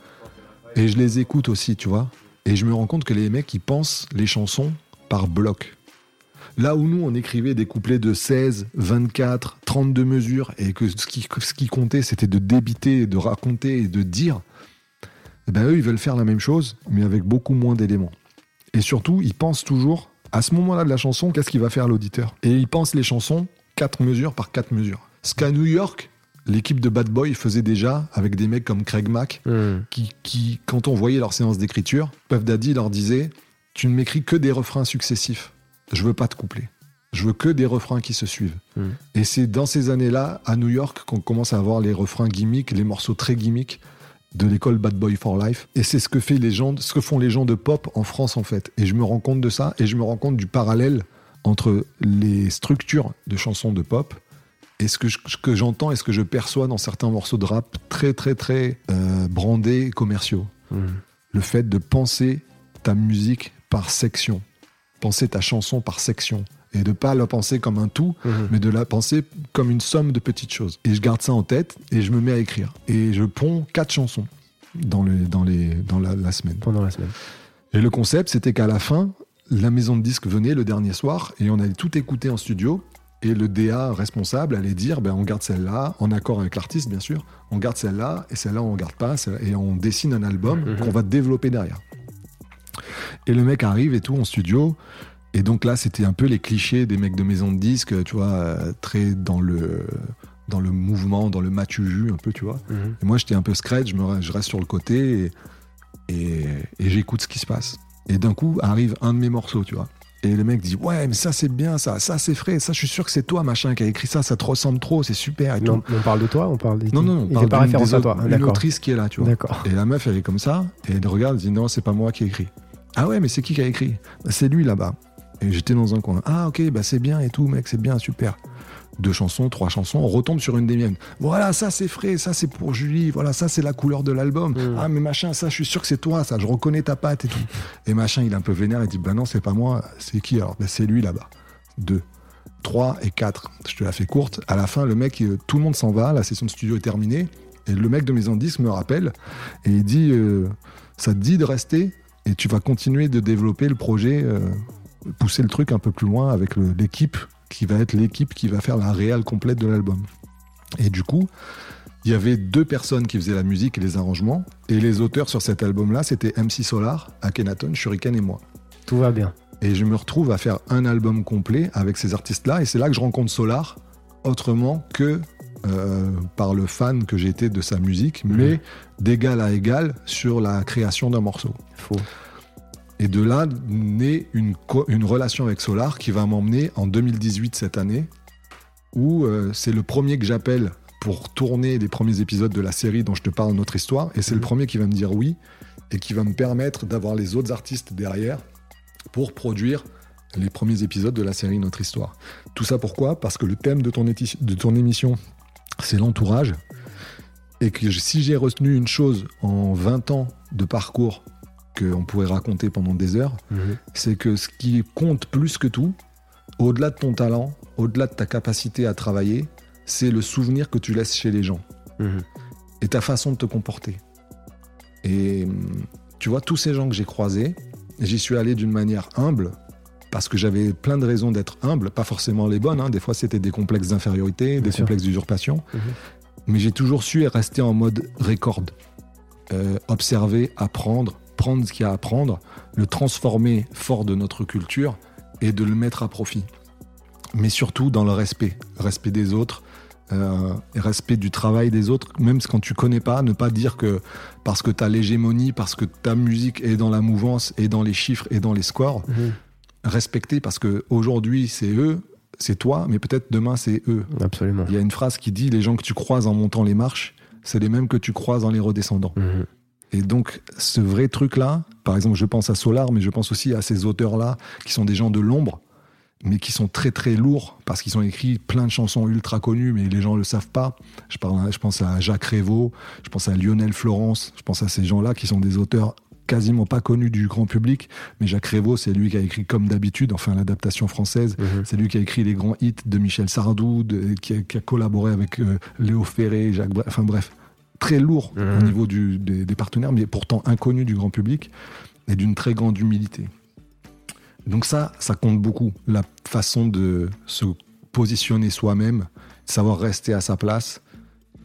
Speaker 2: Et je les écoute aussi, tu vois. Et je me rends compte que les mecs, ils pensent les chansons par bloc. Là où nous, on écrivait des couplets de 16, 24, 32 mesures, et que ce qui, ce qui comptait, c'était de débiter, de raconter et de dire, eh ben eux, ils veulent faire la même chose, mais avec beaucoup moins d'éléments. Et surtout, ils pensent toujours, à ce moment-là de la chanson, qu'est-ce qu'il va faire l'auditeur? Et ils pensent les chansons 4 mesures par 4 mesures. Ce qu'à New York, l'équipe de Bad Boy faisait déjà avec des mecs comme Craig Mack,
Speaker 1: Hmm.
Speaker 2: qui, qui, quand on voyait leur séance d'écriture, Puff Daddy leur disait Tu ne m'écris que des refrains successifs. Je veux pas te coupler. Je veux que des refrains qui se suivent.
Speaker 1: Mm.
Speaker 2: Et c'est dans ces années-là, à New York, qu'on commence à avoir les refrains gimmicks, les morceaux très gimmicks de l'école Bad Boy for Life. Et c'est ce que fait les gens, ce que font les gens de pop en France en fait. Et je me rends compte de ça, et je me rends compte du parallèle entre les structures de chansons de pop et ce que, je- ce que j'entends et ce que je perçois dans certains morceaux de rap très très très euh, brandés, commerciaux.
Speaker 1: Hmm.
Speaker 2: Le fait de penser ta musique par section, penser ta chanson par section, et de pas la penser comme un tout,
Speaker 1: Mhm.
Speaker 2: mais de la penser comme une somme de petites choses. Et je garde ça en tête et je me mets à écrire. Et je ponds quatre chansons dans, le, dans, les, dans la, la semaine.
Speaker 1: Pendant la semaine.
Speaker 2: Et le concept, c'était qu'à la fin, la maison de disques venait le dernier soir et on allait tout écouter en studio. Et le DA responsable allait dire ben, on garde celle-là, en accord avec l'artiste, bien sûr. On garde celle-là et celle-là, on garde pas. Et on dessine un album
Speaker 1: Mhm.
Speaker 2: qu'on va développer derrière. Et le mec arrive et tout en studio. Et donc là, c'était un peu les clichés des mecs de maison de disques, tu vois, euh, très dans le, dans le mouvement, dans le matu-jus, un peu, tu vois.
Speaker 1: Mhm.
Speaker 2: Et moi, j'étais un peu scratch, je, me, je reste sur le côté et, et, et j'écoute ce qui se passe. Et d'un coup, arrive un de mes morceaux, tu vois. Et le mec dit Ouais, mais ça, c'est bien, ça, ça, c'est frais, ça, je suis sûr que c'est toi, machin, qui a écrit ça, ça te ressemble trop, c'est super et
Speaker 1: Non,
Speaker 2: tout.
Speaker 1: on parle de toi, on parle des
Speaker 2: Non, non, on
Speaker 1: Il
Speaker 2: parle
Speaker 1: pas référence à toi.
Speaker 2: Une autrice qui est là, tu vois.
Speaker 1: D'accord.
Speaker 2: Et la meuf, elle est comme ça, et elle regarde, elle dit Non, c'est pas moi qui ai écrit. Ah ouais, mais c'est qui qui a écrit Bah, C'est lui là-bas. Et j'étais dans un coin. Ah ok, bah c'est bien et tout, mec, c'est bien, super. Deux chansons, trois chansons, on retombe sur une des miennes. Voilà, ça c'est frais, ça c'est pour Julie, voilà, ça c'est la couleur de l'album.
Speaker 1: Mm.
Speaker 2: Ah mais machin, ça je suis sûr que c'est toi, ça, je reconnais ta patte et tout. Et machin, il est un peu vénère, il dit Bah non, c'est pas moi, c'est qui alors? Bah c'est lui là-bas. Deux. 3 et 4. Je te la fais courte. À la fin, le mec, tout le monde s'en va, la session de studio est terminée. Et le mec de Maison de Disque me rappelle et il dit euh, Ça te dit de rester? Et tu vas continuer de développer le projet, euh, pousser le truc un peu plus loin avec l'équipe qui va être l'équipe qui va faire la réelle complète de l'album. Et du coup, il y avait deux personnes qui faisaient la musique et les arrangements. Et les auteurs sur cet album-là, c'était MC Solar, Akhenaton, Shuriken et moi.
Speaker 1: Tout va bien.
Speaker 2: Et je me retrouve à faire un album complet avec ces artistes-là. Et c'est là que je rencontre Solar, autrement que euh, par le fan que j'étais de sa musique,
Speaker 1: Mhm.
Speaker 2: mais d'égal à égal sur la création d'un morceau.
Speaker 1: Faux.
Speaker 2: Et de là naît une, relation avec Solar qui va m'emmener en 2018 cette année, où euh, c'est le premier que j'appelle pour tourner les premiers épisodes de la série dont je te parle, Notre Histoire. Et c'est le
Speaker 1: Mhm.
Speaker 2: premier qui va me dire oui et qui va me permettre d'avoir les autres artistes derrière pour produire les premiers épisodes de la série Notre Histoire. Tout ça pourquoi? Parce que le thème de ton, éti- de ton émission, c'est l'entourage. Et que si j'ai retenu une chose en 20 ans de parcours qu'on pourrait raconter pendant des heures,
Speaker 1: Mhm.
Speaker 2: c'est que ce qui compte plus que tout, au-delà de ton talent, au-delà de ta capacité à travailler, c'est le souvenir que tu laisses chez les gens
Speaker 1: Mhm.
Speaker 2: et ta façon de te comporter. Et hum, tu vois, tous ces gens que j'ai croisés, j'y suis allé d'une manière humble, parce que j'avais plein de raisons d'être humble, pas forcément les bonnes, hein. des fois c'était des complexes d'infériorité, des
Speaker 1: sûr.
Speaker 2: complexes d'usurpation,
Speaker 1: Mhm.
Speaker 2: mais j'ai toujours su rester en mode record, Euh, observer, apprendre, prendre ce qu'il y a à apprendre, le transformer fort de notre culture et de le mettre à profit. Mais surtout dans le respect, respect des autres, euh, respect du travail des autres, même quand tu connais pas, ne pas dire que parce que tu as l'hégémonie, parce que ta musique est dans la mouvance, et dans les chiffres, et dans les scores,
Speaker 1: Mhm.
Speaker 2: Respecter parce que aujourd'hui c'est eux, c'est toi, mais peut-être demain c'est eux.
Speaker 1: Absolument.
Speaker 2: Il y a une phrase qui dit les gens que tu croises en montant les marches, c'est les mêmes que tu croises en les redescendant.
Speaker 1: Mhm.
Speaker 2: Et donc, ce vrai truc-là, par exemple, je pense à Solar, mais je pense aussi à ces auteurs-là, qui sont des gens de l'ombre, mais qui sont très très lourds, parce qu'ils ont écrit plein de chansons ultra connues, mais les gens ne le savent pas. Je, parle, je pense à Jacques Révaux, je pense à Lionel Florence, je pense à ces gens-là qui sont des auteurs quasiment pas connus du grand public, mais Jacques Révaux, c'est lui qui a écrit Comme d'habitude, enfin l'adaptation française,
Speaker 1: Mhm.
Speaker 2: c'est lui qui a écrit les grands hits de Michel Sardou, de- qui, a, qui a collaboré avec euh, Léo Ferré, Jacques Brel, enfin bref, très lourd
Speaker 1: Mhm.
Speaker 2: au niveau du- des, des partenaires, mais pourtant inconnu du grand public et d'une très grande humilité. Donc ça, ça compte beaucoup, la façon de se positionner soi-même, de savoir rester à sa place,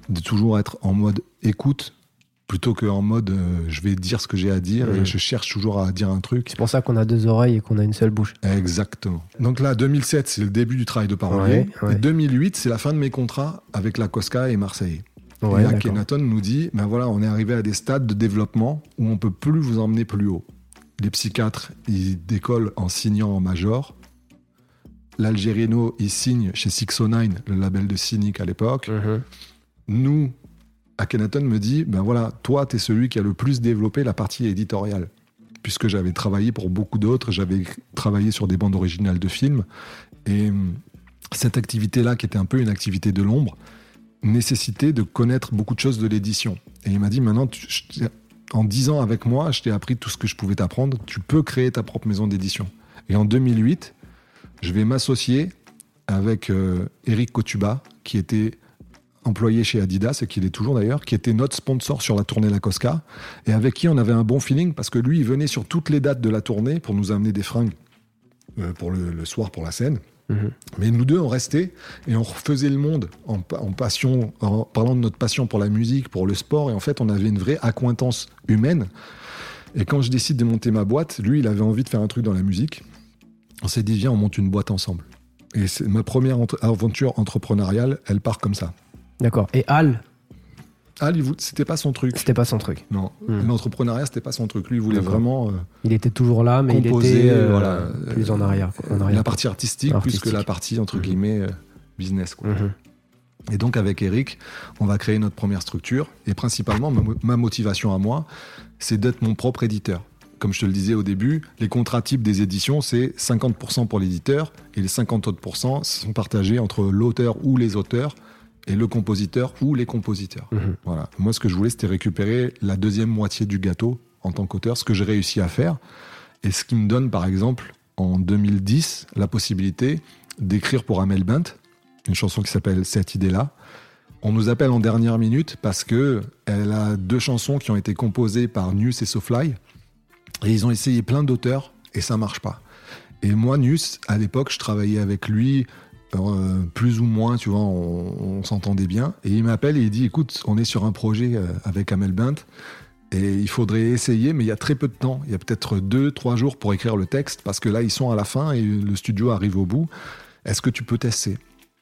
Speaker 2: de toujours être en mode écoute plutôt qu'en mode euh, je vais dire ce que j'ai à dire
Speaker 1: Mhm.
Speaker 2: et je cherche toujours à dire un truc.
Speaker 1: C'est pour ça qu'on a deux oreilles et qu'on a une seule bouche.
Speaker 2: Exactement. Donc là, 2007, c'est le début du travail de parolier.
Speaker 1: Ouais, ouais.
Speaker 2: Et 2008, c'est la fin de mes contrats avec la Cosca et Marseille.
Speaker 1: Ouais,
Speaker 2: et là. Kenaton nous dit, ben voilà, on est arrivé à des stades de développement où on peut plus vous emmener plus haut. Les psychiatres, ils décollent en signant en major. L'Algérino, il signe chez 609, le label de Cynic à l'époque.
Speaker 1: Mhm.
Speaker 2: Nous, Akhenaton me dit, ben voilà, toi, tu es celui qui a le plus développé la partie éditoriale. Puisque j'avais travaillé pour beaucoup d'autres, j'avais travaillé sur des bandes originales de films. Et hum, cette activité-là, qui était un peu une activité de l'ombre, nécessitait de connaître beaucoup de choses de l'édition. Et il m'a dit, maintenant, en 10 ans avec moi, je t'ai appris tout ce que je pouvais t'apprendre, tu peux créer ta propre maison d'édition. Et en 2008, je vais m'associer avec euh, Eric Kotuba, qui était employé chez Adidas et qui l'est toujours d'ailleurs, qui était notre sponsor sur la tournée La Cosca et avec qui on avait un bon feeling parce que lui, il venait sur toutes les dates de la tournée pour nous amener des fringues euh, pour le, le soir pour la scène.
Speaker 1: Mhm.
Speaker 2: Mais nous deux, on restait et on refaisait le monde en, pa- en passion, en parlant de notre passion pour la musique, pour le sport. Et en fait, on avait une vraie accointance humaine. Et quand je décide de monter ma boîte, lui, il avait envie de faire un truc dans la musique. On s'est dit, viens, on monte une boîte ensemble. Et ma première entre- aventure entrepreneuriale, elle part comme ça.
Speaker 1: D'accord. Et Al,
Speaker 2: vous- c'était pas son truc.
Speaker 1: c'était pas son truc.
Speaker 2: Non,
Speaker 1: Hmm.
Speaker 2: l'entrepreneuriat, c'était pas son truc. Lui, il voulait vraiment euh,
Speaker 1: Il était toujours là, mais
Speaker 2: composer
Speaker 1: il était euh,
Speaker 2: voilà,
Speaker 1: plus en arrière. quoi, en arrière.
Speaker 2: la partie artistique,
Speaker 1: Artistique.
Speaker 2: plus que la partie, entre
Speaker 1: Mhm.
Speaker 2: guillemets, euh, business. Quoi.
Speaker 1: Mhm.
Speaker 2: Et donc avec Eric, on va créer notre première structure. Et principalement, ma, mo- ma motivation à moi, c'est d'être mon propre éditeur. Comme je te le disais au début, les contrats types des éditions, c'est 50% pour l'éditeur et les 50 autres sont partagés entre l'auteur ou les auteurs et le compositeur ou les compositeurs.
Speaker 1: Mhm.
Speaker 2: Voilà. Moi, ce que je voulais, c'était récupérer la deuxième moitié du gâteau en tant qu'auteur, ce que j'ai réussi à faire. Et ce qui me donne, par exemple, en 2010, la possibilité d'écrire pour Amel Bent une chanson qui s'appelle Cette idée-là. On nous appelle en dernière minute parce que elle a deux chansons qui ont été composées par Nus et Sofly. Et ils ont essayé plein d'auteurs et ça marche pas. Et moi, Nus, à l'époque, je travaillais avec lui euh, plus ou moins, tu vois, on, s'entendait bien. Et il m'appelle et il dit, écoute, on est sur un projet euh, avec Amel Bent et il faudrait essayer, mais il y a très peu de temps. Il y a peut-être deux, trois jours pour écrire le texte parce que là, ils sont à la fin et le studio arrive au bout. Est-ce que tu peux tester?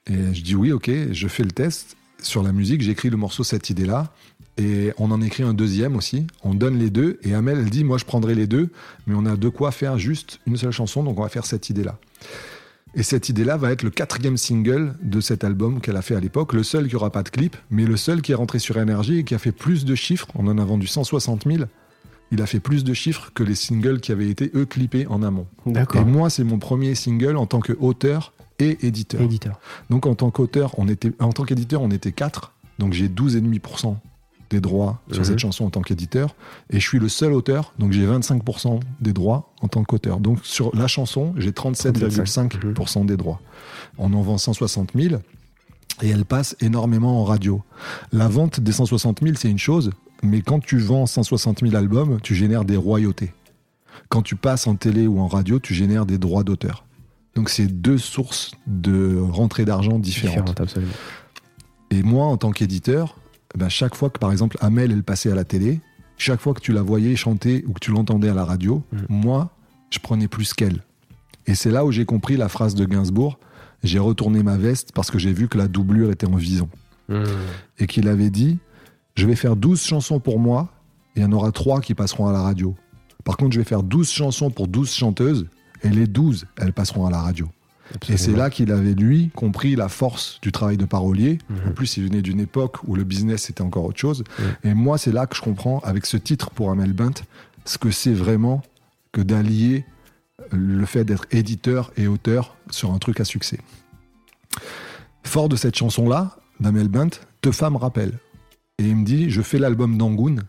Speaker 2: Et je dis oui, ok, je fais le test. Sur la musique, j'écris le morceau Cette idée-là. Et on en écrit un deuxième aussi. On donne les deux. Et Amel, elle dit, moi, je prendrai les deux. Mais on a de quoi faire juste une seule chanson. Donc, on va faire cette idée-là. Et cette idée-là va être le quatrième single de cet album qu'elle a fait à l'époque. Le seul qui aura pas de clip, mais le seul qui est rentré sur énergie et qui a fait plus de chiffres. On en a vendu 160 000. Il a fait plus de chiffres que les singles qui avaient été, eux, clippés en amont. Et
Speaker 1: D'accord.
Speaker 2: moi, c'est mon premier single en tant qu'auteur et éditeur.
Speaker 1: Éditeur.
Speaker 2: Donc en tant qu'auteur, on était, en tant qu'éditeur, on était quatre. Donc j'ai 12,5% des droits sur
Speaker 1: Mhm.
Speaker 2: cette chanson en tant qu'éditeur. Et je suis le seul auteur, donc j'ai 25% des droits en tant qu'auteur. Donc sur la chanson, j'ai 37,5% des droits. On en vend 160 000 et elle passe énormément en radio. La vente des 160 000, c'est une chose, mais quand tu vends 160 000 albums, tu génères des royautés. Quand tu passes en télé ou en radio, tu génères des droits d'auteur. Donc c'est deux sources de rentrée d'argent différentes.
Speaker 1: Différente, absolument.
Speaker 2: Et moi, en tant qu'éditeur, ben, chaque fois que, par exemple, Amel, elle passait à la télé, chaque fois que tu la voyais chanter ou que tu l'entendais à la radio,
Speaker 1: Mhm.
Speaker 2: moi, je prenais plus qu'elle. Et c'est là où j'ai compris la phrase de Gainsbourg j'ai retourné ma veste parce que j'ai vu que la doublure était en vison.
Speaker 1: Mmh.
Speaker 2: Et qu'il avait dit Je vais faire 12 chansons pour moi, et il y en aura 3 qui passeront à la radio. Par contre, je vais faire 12 chansons pour 12 chanteuses, et les 12, elles passeront à la radio. Et c'est là qu'il avait, lui, compris la force du travail de parolier.
Speaker 1: Mhm.
Speaker 2: En plus, il venait d'une époque où le business était encore autre chose.
Speaker 1: Mhm.
Speaker 2: Et moi, c'est là que je comprends, avec ce titre pour Amel Bent, ce que c'est vraiment que d'allier le fait d'être éditeur et auteur sur un truc à succès. Fort de cette chanson-là, d'Amel Bent, Teufa me rappelle. Et il me dit, je fais l'album d'Angoun,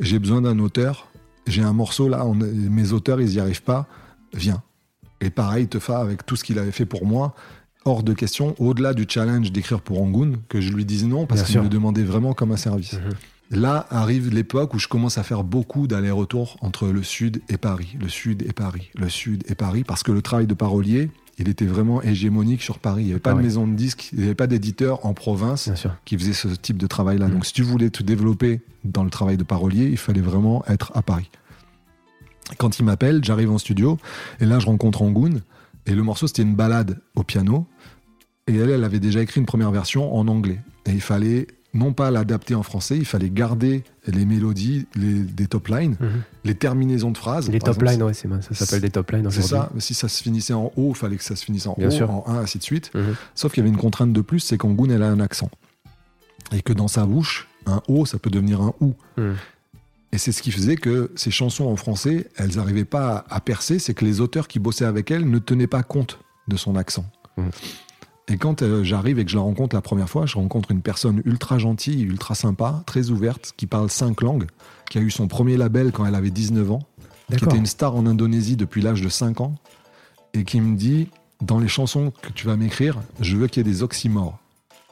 Speaker 2: j'ai besoin d'un auteur, j'ai un morceau là, on- mes auteurs, ils n'y arrivent pas, viens. Et pareil, Teufa, avec tout ce qu'il avait fait pour moi, hors de question, au-delà du challenge d'écrire pour Angoun, que je lui dise non, parce qu'il me demandait vraiment comme un service.
Speaker 1: Mhm.
Speaker 2: Là arrive l'époque où je commence à faire beaucoup d'allers-retours entre le Sud et Paris, le Sud et Paris, le Sud et Paris, parce que le travail de parolier, il était vraiment hégémonique sur Paris. Il n'y avait pas
Speaker 1: Ah
Speaker 2: de
Speaker 1: oui.
Speaker 2: maison de disques, il n'y avait pas d'éditeur en province qui faisait ce type de travail-là.
Speaker 1: Mhm.
Speaker 2: Donc si tu voulais te développer dans le travail de parolier, il fallait vraiment être à Paris. Quand il m'appelle, j'arrive en studio, et là je rencontre Angoun, et le morceau c'était une balade au piano, et elle, elle avait déjà écrit une première version en anglais. Et il fallait non pas l'adapter en français, il fallait garder les mélodies, les, des top lines,
Speaker 1: Mhm.
Speaker 2: les terminaisons de phrases.
Speaker 1: Les top lines, ouais, c'est ça s'appelle des top lines
Speaker 2: C'est ça, si ça se finissait en haut, il fallait que ça se finisse en
Speaker 1: Bien
Speaker 2: haut,
Speaker 1: sûr.
Speaker 2: en 1, ainsi de suite.
Speaker 1: Mhm.
Speaker 2: Sauf qu'il y avait une contrainte de plus, c'est qu'Angoun, elle a un accent. Et que dans sa bouche, un O, ça peut devenir un OU.
Speaker 1: Mhm.
Speaker 2: Et c'est ce qui faisait que ces chansons en français, elles n'arrivaient pas à, à percer, c'est que les auteurs qui bossaient avec elle ne tenaient pas compte de son accent.
Speaker 1: Mhm.
Speaker 2: Et quand euh, j'arrive et que je la rencontre la première fois, je rencontre une personne ultra gentille, ultra sympa, très ouverte, qui parle cinq langues, qui a eu son premier label quand elle avait 19 ans, qui était une star en Indonésie depuis l'âge de 5 ans, et qui me dit, dans les chansons que tu vas m'écrire, je veux qu'il y ait des oxymores.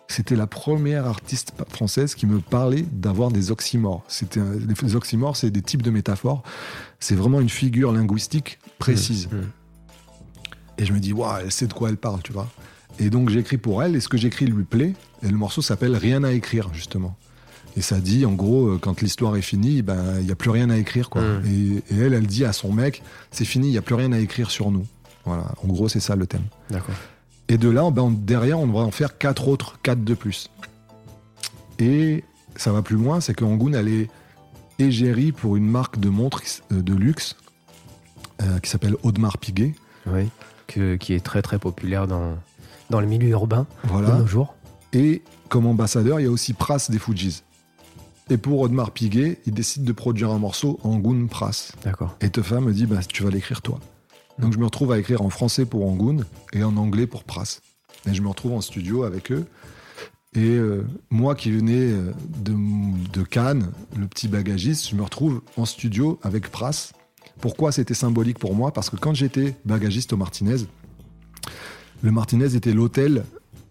Speaker 2: C'était la première artiste française qui me parlait d'avoir des oxymores. C'était les oxymores, c'est des types de métaphores. C'est vraiment une figure linguistique précise.
Speaker 1: Mhm.
Speaker 2: Et je me dis, waouh, elle sait de quoi elle parle, tu vois. Et donc j'écris pour elle, et ce que j'écris lui plaît. Et le morceau s'appelle Rien à écrire, justement. Et ça dit, en gros, euh, quand l'histoire est finie, ben il n'y a plus rien à écrire, quoi.
Speaker 1: Mm.
Speaker 2: Et, et elle, elle dit à son mec, c'est fini, il n'y a plus rien à écrire sur nous. Voilà, en gros, c'est ça le thème.
Speaker 1: D'accord.
Speaker 2: Et de là, ben, derrière, on va en faire quatre autres, quatre de plus. Et ça va plus loin, c'est que Angoun, elle est égérie pour une marque de montres euh, de luxe euh, qui s'appelle Audemars Piguet.
Speaker 1: Oui. Que- qui est très très populaire dans, dans le milieu urbain de
Speaker 2: Voilà.
Speaker 1: nos jours.
Speaker 2: Et comme ambassadeur, il y a aussi Pras des Fujis. Et pour Audemars Piguet, il décide de produire un morceau Angoun Pras.
Speaker 1: D'accord.
Speaker 2: Et Teufa me dit, bah, tu vas l'écrire toi. Donc je me retrouve à écrire en français pour Angoun et en anglais pour Pras. Et je me retrouve en studio avec eux. Et euh, moi qui venais euh, de, de Cannes, le petit bagagiste, je me retrouve en studio avec Pras. Pourquoi c'était symbolique pour moi? Parce que quand j'étais bagagiste au Martinez, le Martinez était l'hôtel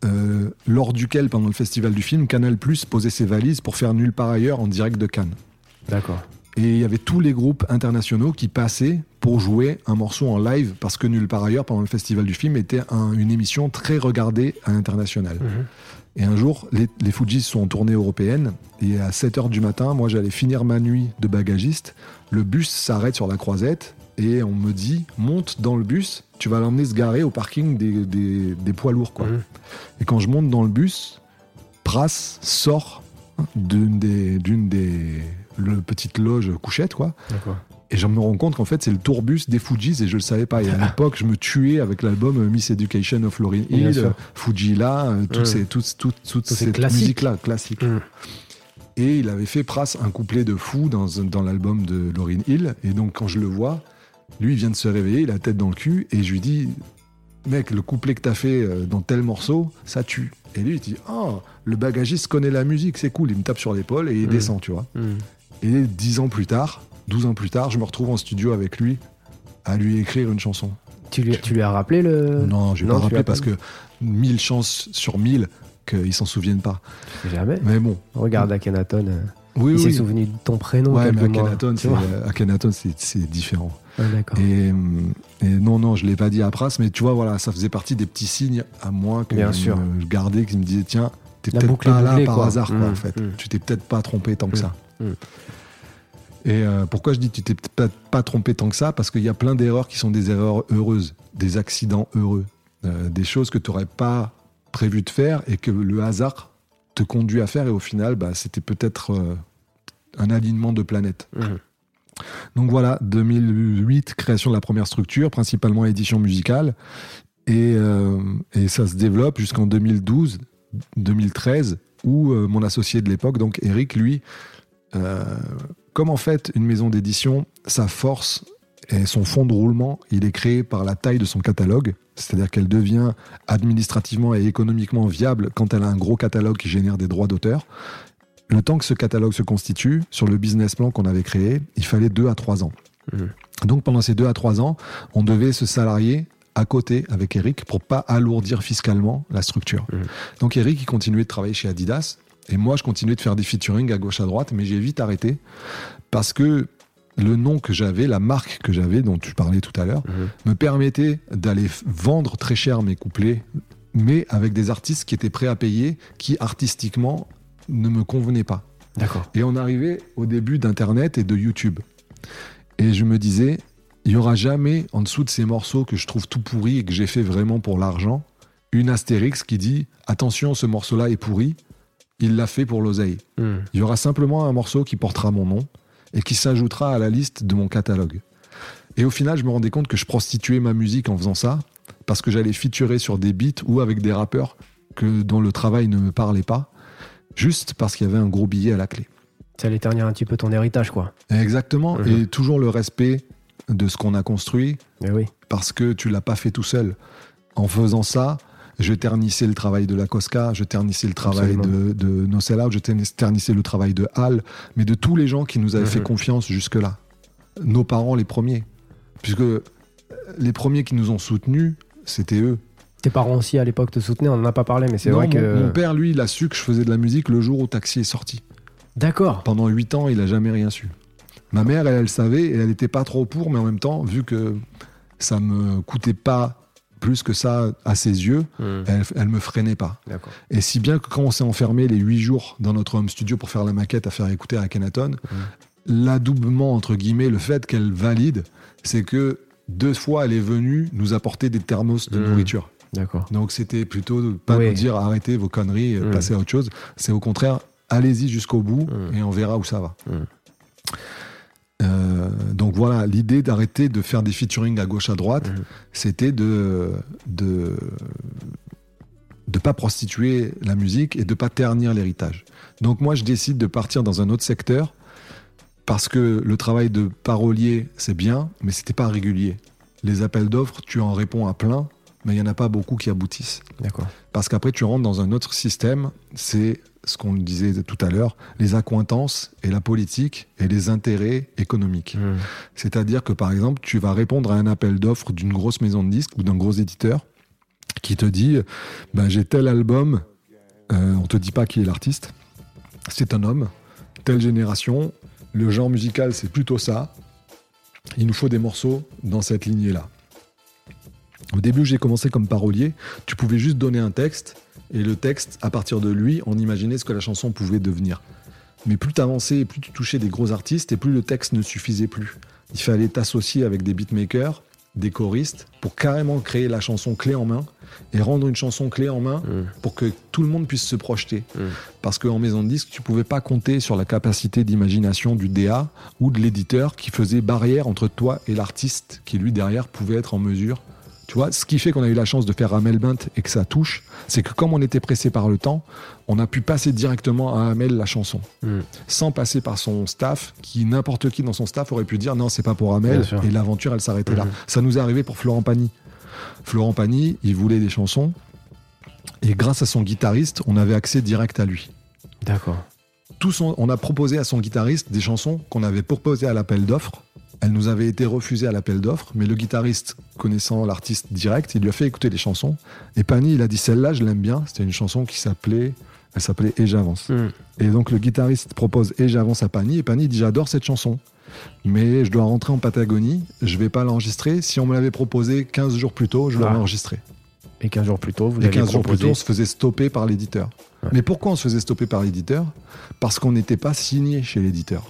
Speaker 2: euh, lors duquel, pendant le festival du film, Canal Plus posait ses valises pour faire nulle part ailleurs en direct de Cannes.
Speaker 1: D'accord.
Speaker 2: Et il y avait tous les groupes internationaux qui passaient pour jouer un morceau en live, parce que nulle part ailleurs, pendant le festival du film, était un- une émission très regardée à l'international.
Speaker 1: Mhm.
Speaker 2: Et un jour, les, les Fujis sont en tournée européenne, et à 7h du matin, moi j'allais finir ma nuit de bagagiste, le bus s'arrête sur la croisette, et on me dit, monte dans le bus, tu vas l'emmener se garer au parking des, des- des poids lourds. Quoi.
Speaker 1: Mhm.
Speaker 2: Et quand je monte dans le bus, Pras sort d'une des, d'une des le petite loge couchette, quoi.
Speaker 1: D'accord.
Speaker 2: Et je me rends compte qu'en fait, c'est le tourbus des Fujis et je le savais pas. Et à l'époque, je me tuais avec l'album Miss Education of Lauryn Hill, Fujila, euh, toutes
Speaker 1: Mm.
Speaker 2: ces, toutes, toutes, toute
Speaker 1: Tous ces
Speaker 2: cette musique-là, classique.
Speaker 1: Mm.
Speaker 2: Et il avait fait Pras un couplet de fou dans, dans l'album de Lauryn Hill. Et donc, quand je le vois, lui, il vient de se réveiller, il a la tête dans le cul, et je lui dis, mec, le couplet que t'as fait euh, dans tel morceau, ça tue. Et lui, il dit, oh, le bagagiste connaît la musique, c'est cool. Il me tape sur l'épaule et il
Speaker 1: Mm.
Speaker 2: descend, tu vois. Et dix ans plus tard, 12 ans plus tard, je me retrouve en studio avec lui à lui écrire une chanson.
Speaker 1: Tu, lui, tu lui as rappelé le.
Speaker 2: non, je vais
Speaker 1: non,
Speaker 2: pas
Speaker 1: tu
Speaker 2: rappeler
Speaker 1: l'as
Speaker 2: parce que mille chances sur mille qu'ils s'en souviennent pas.
Speaker 1: Jamais.
Speaker 2: Mais bon,
Speaker 1: Regarde Akhenaton. euh,
Speaker 2: oui,
Speaker 1: il s'est souvenu de ton prénom.
Speaker 2: Ouais, mais
Speaker 1: mois,
Speaker 2: Akhenaton,
Speaker 1: tu
Speaker 2: c'est, différent.
Speaker 1: Ah, D'accord.
Speaker 2: Et, et non, non, je l'ai pas dit à Pras, mais tu vois, voilà, ça faisait partie des petits signes à moi que
Speaker 1: Bien
Speaker 2: je
Speaker 1: sûr.
Speaker 2: me gardais, qui me disaient, tiens, t'es
Speaker 1: La
Speaker 2: peut-être pas là par hasard, quoi,
Speaker 1: Mm,
Speaker 2: en fait.
Speaker 1: mm.
Speaker 2: Tu t'es peut-être pas trompé tant que
Speaker 1: Mm,
Speaker 2: ça. Et euh, pourquoi je dis tu t'es peut-être pas, trompé tant que ça? Parce qu'il y a plein d'erreurs qui sont des erreurs heureuses, des accidents heureux. euh, des choses que tu n'aurais pas prévu de faire et que le hasard te conduit à faire. Et au final, bah, c'était peut-être euh, un alignement de planètes.
Speaker 1: Mhm.
Speaker 2: Donc voilà, 2008, création de la première structure, principalement édition musicale. Et, et ça se développe jusqu'en 2012, 2013, où mon associé de l'époque, donc Eric, lui, comme en fait une maison d'édition, sa force et son fond de roulement, il est créé par la taille de son catalogue, c'est-à-dire qu'elle devient administrativement et économiquement viable quand elle a un gros catalogue qui génère des droits d'auteur. Le temps que ce catalogue se constitue, sur le business plan qu'on avait créé, il fallait deux à trois ans.
Speaker 1: Mhm.
Speaker 2: Donc pendant ces deux à trois ans, on devait se salarier à côté avec Eric pour pas alourdir fiscalement la structure.
Speaker 1: Mhm.
Speaker 2: Donc Eric, il continuait de travailler chez Adidas et moi, je continuais de faire des featuring à gauche à droite, mais j'ai vite arrêté parce que le nom que j'avais, la marque que j'avais, dont tu parlais tout à l'heure,
Speaker 1: Mhm.
Speaker 2: me permettait d'aller vendre très cher mes couplets, mais avec des artistes qui étaient prêts à payer, qui artistiquement ne me convenaient pas.
Speaker 1: D'accord.
Speaker 2: Et on arrivait au début d'Internet et de YouTube. Et je me disais, il n'y aura jamais, en dessous de ces morceaux que je trouve tout pourris et que j'ai fait vraiment pour l'argent, une astérix qui dit Attention, ce morceau-là est pourri, il l'a fait pour l'oseille.
Speaker 1: Mhm.
Speaker 2: Il y aura simplement un morceau qui portera mon nom et qui s'ajoutera à la liste de mon catalogue. Et au final, je me rendais compte que je prostituais ma musique en faisant ça, parce que j'allais featurer sur des beats ou avec des rappeurs que, dont le travail ne me parlait pas, juste parce qu'il y avait un gros billet à la clé.
Speaker 1: Ça allait ternir un petit peu ton héritage, quoi.
Speaker 2: Exactement,
Speaker 1: Mhm.
Speaker 2: et toujours le respect de ce qu'on a construit,
Speaker 1: oui.
Speaker 2: parce que tu l'as pas fait tout seul. En faisant ça, je ternissais le travail de la Cosca, je ternissais le travail de, de No Sell Out, je ternis- ternissais le travail de Hal, mais de tous les gens qui nous avaient
Speaker 1: Mhm.
Speaker 2: fait confiance jusque-là. Nos parents les premiers. Puisque euh, les premiers qui nous ont soutenus, c'était eux.
Speaker 1: Tes parents aussi à l'époque te soutenaient, on en a pas parlé, mais c'est vrai
Speaker 2: mon,
Speaker 1: que.
Speaker 2: mon père, lui, il a su que je faisais de la musique le jour où Taxi est sorti.
Speaker 1: D'accord.
Speaker 2: Pendant huit ans, il a jamais rien su. Ma mère, elle, elle savait et elle n'était pas trop pour, mais en même temps, vu que ça me coûtait pas plus que ça à ses yeux,
Speaker 1: Mhm.
Speaker 2: elle, elle me freinait pas. Et si bien que quand on s'est enfermé les huit jours dans notre home studio pour faire la maquette à faire écouter à Kenaton, l'adoubement, entre guillemets, le fait qu'elle valide, c'est que deux fois, elle est venue nous apporter des thermos de
Speaker 1: Mhm.
Speaker 2: nourriture.
Speaker 1: D'accord.
Speaker 2: Donc c'était plutôt de pas
Speaker 1: Oui.
Speaker 2: nous dire arrêtez vos conneries, euh, passez à autre chose. C'est au contraire, allez-y jusqu'au bout et on verra où ça va. Euh, donc voilà, l'idée d'arrêter de faire des featuring à gauche à droite,
Speaker 1: Mm.
Speaker 2: c'était de de de pas prostituer la musique et de pas ternir l'héritage. Donc moi, je décide de partir dans un autre secteur parce que le travail de parolier, c'est bien, mais c'était pas régulier. Les appels d'offres, tu en réponds à plein, mais il y en a pas beaucoup qui aboutissent.
Speaker 1: D'accord.
Speaker 2: Parce qu'après, tu rentres dans un autre système, c'est ce qu'on disait tout à l'heure, les accointances et la politique et les intérêts économiques.
Speaker 1: Mhm.
Speaker 2: C'est-à-dire que par exemple, tu vas répondre à un appel d'offres d'une grosse maison de disques ou d'un gros éditeur qui te dit ben, j'ai tel album, euh, on te dit pas qui est l'artiste, c'est un homme, telle génération, le genre musical c'est plutôt ça, il nous faut des morceaux dans cette lignée-là. Au début, j'ai commencé comme parolier, tu pouvais juste donner un texte et le texte, à partir de lui, on imaginait ce que la chanson pouvait devenir. Mais plus tu avançais et plus tu touchais des gros artistes et plus le texte ne suffisait plus. Il fallait t'associer avec des beatmakers, des choristes, pour carrément créer la chanson clé en main et rendre une chanson clé en main
Speaker 1: Mhm.
Speaker 2: pour que tout le monde puisse se projeter.
Speaker 1: Mm.
Speaker 2: Parce qu'en maison de disque, tu pouvais pas compter sur la capacité d'imagination du DA ou de l'éditeur qui faisait barrière entre toi et l'artiste qui, lui, derrière, pouvait être en mesure. Tu vois, ce qui fait qu'on a eu la chance de faire Amel Bint et que ça touche, c'est que comme on était pressé par le temps, on a pu passer directement à Amel la chanson,
Speaker 1: Mm.
Speaker 2: sans passer par son staff, qui n'importe qui dans son staff aurait pu dire non, c'est pas pour Amel, et l'aventure elle s'arrêtait là.
Speaker 1: Mhm.
Speaker 2: Ça nous est arrivé pour Florent Pagny. Florent Pagny, il voulait des chansons, et grâce à son guitariste, on avait accès direct à lui.
Speaker 1: D'accord.
Speaker 2: On a proposé à son guitariste des chansons qu'on avait proposées à l'appel d'offres. Elles nous avaient été refusées à l'appel d'offres, mais le guitariste, connaissant l'artiste direct, il lui a fait écouter les chansons. Et Pagny, il a dit celle-là, je l'aime bien. C'était une chanson qui s'appelait, elle s'appelait Et j'avance.
Speaker 1: Mhm.
Speaker 2: Et donc le guitariste propose Et j'avance à Pagny, et Pagny dit j'adore cette chanson. Mais je dois rentrer en Patagonie, je vais pas l'enregistrer. Si on me l'avait proposé 15 jours plus tôt, je l'aurais
Speaker 1: Ah.
Speaker 2: enregistré.
Speaker 1: Et 15 jours plus tôt, vous
Speaker 2: Et
Speaker 1: avez
Speaker 2: 15 jours plus tôt, on se faisait stopper par l'éditeur.
Speaker 1: Ouais.
Speaker 2: Mais pourquoi on se faisait stopper par l'éditeur? Parce qu'on n'était pas signé chez l'éditeur.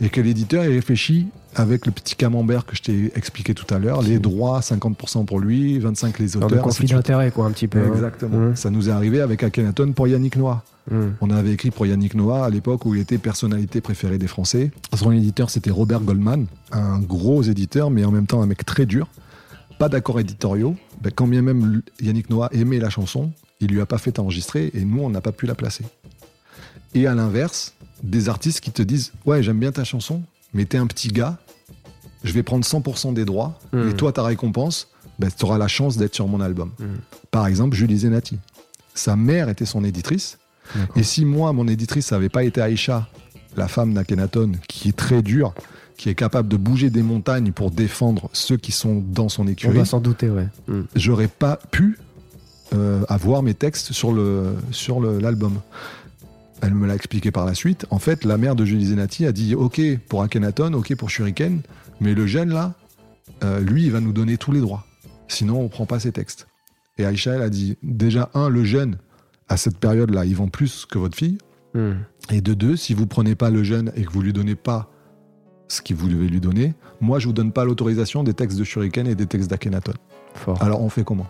Speaker 2: et que l'éditeur il réfléchit avec le petit camembert que je t'ai expliqué tout à l'heure, les droits 50% pour lui, 25 les
Speaker 1: Dans
Speaker 2: auteurs.
Speaker 1: le conflit d'intérêt, quoi, un petit peu. hein.
Speaker 2: Exactement.
Speaker 1: Mmh.
Speaker 2: Ça nous est arrivé avec Akhenaton pour Yannick Noah.
Speaker 1: Mmh.
Speaker 2: On avait écrit pour Yannick Noah à l'époque où il était personnalité préférée des Français. Son éditeur, c'était Robert Goldman, un gros éditeur, mais en même temps un mec très dur. Pas d'accords éditoriaux. Ben, quand bien même Yannick Noah aimait la chanson, il lui a pas fait enregistrer et nous, on n'a pas pu la placer. Et à l'inverse, des artistes qui te disent Ouais, j'aime bien ta chanson, mais t'es un petit gars, je vais prendre 100% des droits, et toi, ta récompense, ben, tu auras la chance d'être sur mon album.
Speaker 1: Mhm.
Speaker 2: Par exemple, Julie Zenati. Sa mère était son éditrice. Et si moi, mon éditrice, n'avait pas été Aïcha, la femme d'Akhenaton, qui est très dure, qui est capable de bouger des montagnes pour défendre ceux qui sont dans son
Speaker 1: On
Speaker 2: écurie,
Speaker 1: va s'en douter, ouais. Mmh.
Speaker 2: j'aurais pas pu euh, avoir mes textes sur le sur le- l'album. Elle me l'a expliqué par la suite. En fait, la mère de Julie Zenati a dit OK pour Akhenaton, OK pour Shuriken, mais le jeune là, euh, lui, il va nous donner tous les droits. Sinon, on prend pas ses textes. Et Aïcha, elle a dit déjà un, le jeune à cette période-là, il vend plus que votre fille.
Speaker 1: Mmh.
Speaker 2: Et de deux, si vous prenez pas le jeune et que vous lui donnez pas ce que vous devez lui donner, moi je vous donne pas l'autorisation des textes de Shuriken et des textes d'Akhenaton. Alors on fait comment?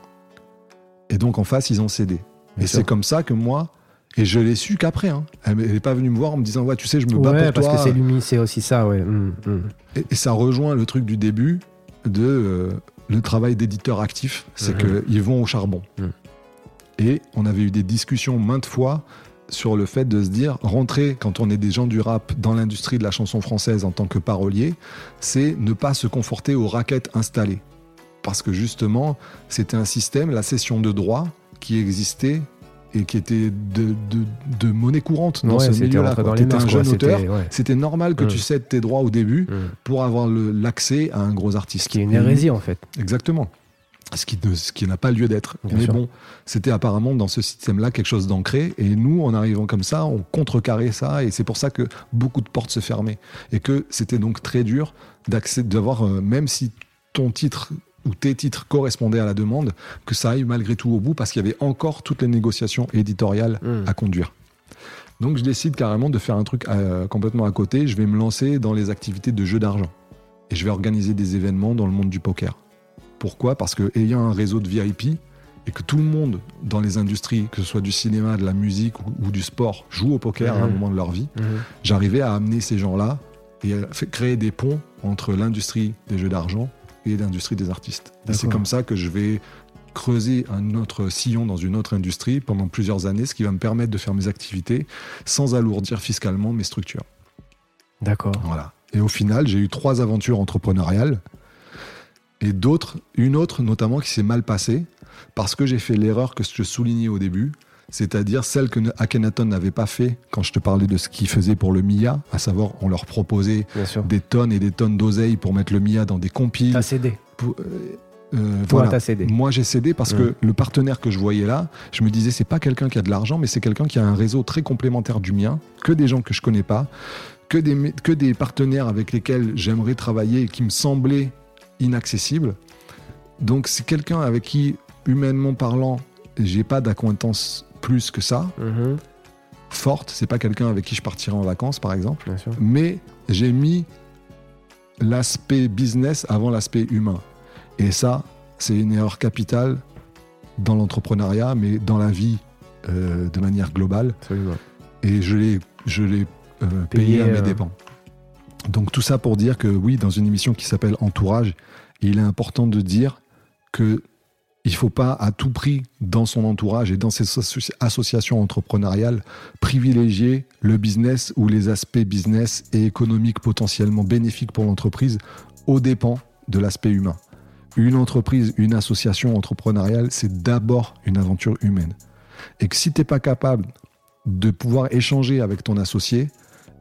Speaker 2: Et donc en face, ils ont cédé.
Speaker 1: Bien
Speaker 2: et c'est comme ça que moi, et je l'ai su qu'après, hein. elle n'est pas venue me voir en me disant ouais tu sais je me bats
Speaker 1: ouais,
Speaker 2: pour
Speaker 1: parce
Speaker 2: toi.
Speaker 1: que c'est l'humi, c'est aussi ça, ouais. Mmh, mmh.
Speaker 2: Et, et ça rejoint le truc du début de euh, le travail d'éditeur actif, c'est
Speaker 1: Mhm.
Speaker 2: qu'ils vont au charbon. Et on avait eu des discussions maintes fois sur le fait de se dire, rentrer quand on est des gens du rap dans l'industrie de la chanson française en tant que parolier, c'est ne pas se conforter aux raquettes installées. Parce que justement, c'était un système, la cession de droits, qui existait et qui était de, de- de monnaie courante dans
Speaker 1: Ouais,
Speaker 2: ce milieu-là. T'étais
Speaker 1: mœurs,
Speaker 2: un
Speaker 1: quoi,
Speaker 2: jeune auteur,
Speaker 1: c'était- ouais.
Speaker 2: normal que
Speaker 1: Mm.
Speaker 2: tu cèdes tes droits au début
Speaker 1: Mmh.
Speaker 2: pour avoir l'accès à un gros artiste.
Speaker 1: Ce qui est une hérésie, en fait.
Speaker 2: Exactement. Ce qui, ne- ce qui n'a pas lieu d'être. Mais
Speaker 1: sûr.
Speaker 2: bon, c'était apparemment dans ce système-là quelque chose d'ancré. Et nous, en arrivant comme ça, on contrecarrait ça. Et c'est pour ça que beaucoup de portes se fermaient. Et que c'était donc très dur d'accès, d'avoir, euh, même si ton titre ou tes titres correspondaient à la demande, que ça aille malgré tout au bout parce qu'il y avait encore toutes les négociations éditoriales
Speaker 1: Mmh.
Speaker 2: à conduire. Donc je décide carrément de faire un truc euh, complètement à côté. Je vais me lancer dans les activités de jeu d'argent. Et je vais organiser des événements dans le monde du poker. Pourquoi? Parce que ayant un réseau de VIP et que tout le monde dans les industries, que ce soit du cinéma, de la musique ou, ou du sport, joue au poker à un
Speaker 1: Mhm.
Speaker 2: moment de leur vie,
Speaker 1: Mmh.
Speaker 2: j'arrivais à amener ces gens-là et à créer des ponts entre l'industrie des jeux d'argent et l'industrie des artistes. Et c'est comme ça que je vais creuser un autre sillon dans une autre industrie pendant plusieurs années, ce qui va me permettre de faire mes activités sans alourdir fiscalement mes structures.
Speaker 1: D'accord.
Speaker 2: Voilà. Et au final, j'ai eu trois aventures entrepreneuriales et d'autres, une autre notamment qui s'est mal passée parce que j'ai fait l'erreur que je soulignais au début, c'est-à-dire celle que Akhenaton n'avait pas fait quand je te parlais de ce qu'il faisait pour le MIA, à savoir on leur proposait des tonnes et des tonnes d'oseille pour mettre le MIA dans des compiles.
Speaker 1: T'as cédé.
Speaker 2: pour- euh, euh,
Speaker 1: Toi,
Speaker 2: voilà.
Speaker 1: t'as cédé.
Speaker 2: Moi, j'ai cédé parce que le partenaire que je voyais là, je me disais, c'est pas quelqu'un qui a de l'argent, mais c'est quelqu'un qui a un réseau très complémentaire du mien, que des gens que je connais pas, que des, que des partenaires avec lesquels j'aimerais travailler et qui me semblaient inaccessibles. Donc, c'est quelqu'un avec qui, humainement parlant, j'ai pas d'acquaintance plus que ça,
Speaker 1: Mmh.
Speaker 2: forte. C'est pas quelqu'un avec qui je partirais en vacances, par exemple.
Speaker 1: Bien sûr.
Speaker 2: Mais j'ai mis l'aspect business avant l'aspect humain. Et ça, c'est une erreur capitale dans l'entrepreneuriat, mais dans la vie euh, de manière globale.
Speaker 1: Absolument.
Speaker 2: Et je l'ai, je l'ai euh, payé,
Speaker 1: Payé,
Speaker 2: à mes
Speaker 1: euh,
Speaker 2: dépens. Donc tout ça pour dire que oui, dans une émission qui s'appelle Entourage, il est important de dire que il faut pas à tout prix dans son entourage et dans ses associ- associations entrepreneuriales privilégier le business ou les aspects business et économiques potentiellement bénéfiques pour l'entreprise aux dépens de l'aspect humain. Une entreprise, une association entrepreneuriale, c'est d'abord une aventure humaine. Et que si tu n'es pas capable de pouvoir échanger avec ton associé,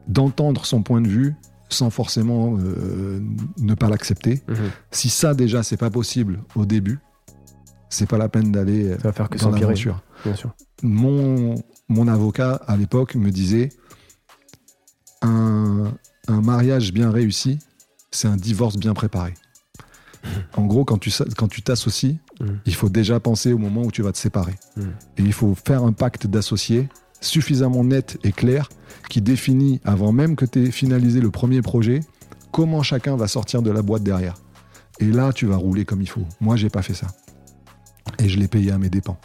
Speaker 2: d'entendre son point de vue sans forcément euh, ne pas l'accepter,
Speaker 1: Mmh.
Speaker 2: si ça déjà c'est pas possible au début, c'est pas la peine d'aller euh,
Speaker 1: Ça va faire que
Speaker 2: dans
Speaker 1: s'empirer.
Speaker 2: l'aventure.
Speaker 1: Bien sûr.
Speaker 2: Mon, mon avocat à l'époque me disait un, un mariage bien réussi, c'est un divorce bien préparé. En gros, quand tu quand tu t'associes,
Speaker 1: Mm.
Speaker 2: il faut déjà penser au moment où tu vas te séparer.
Speaker 1: Mm.
Speaker 2: Et il faut faire un pacte d'associés suffisamment net et clair qui définit, avant même que tu aies finalisé le premier projet, comment chacun va sortir de la boîte derrière. Et là, tu vas rouler comme il faut. Moi, j'ai pas fait ça. Et je l'ai payé à mes dépens.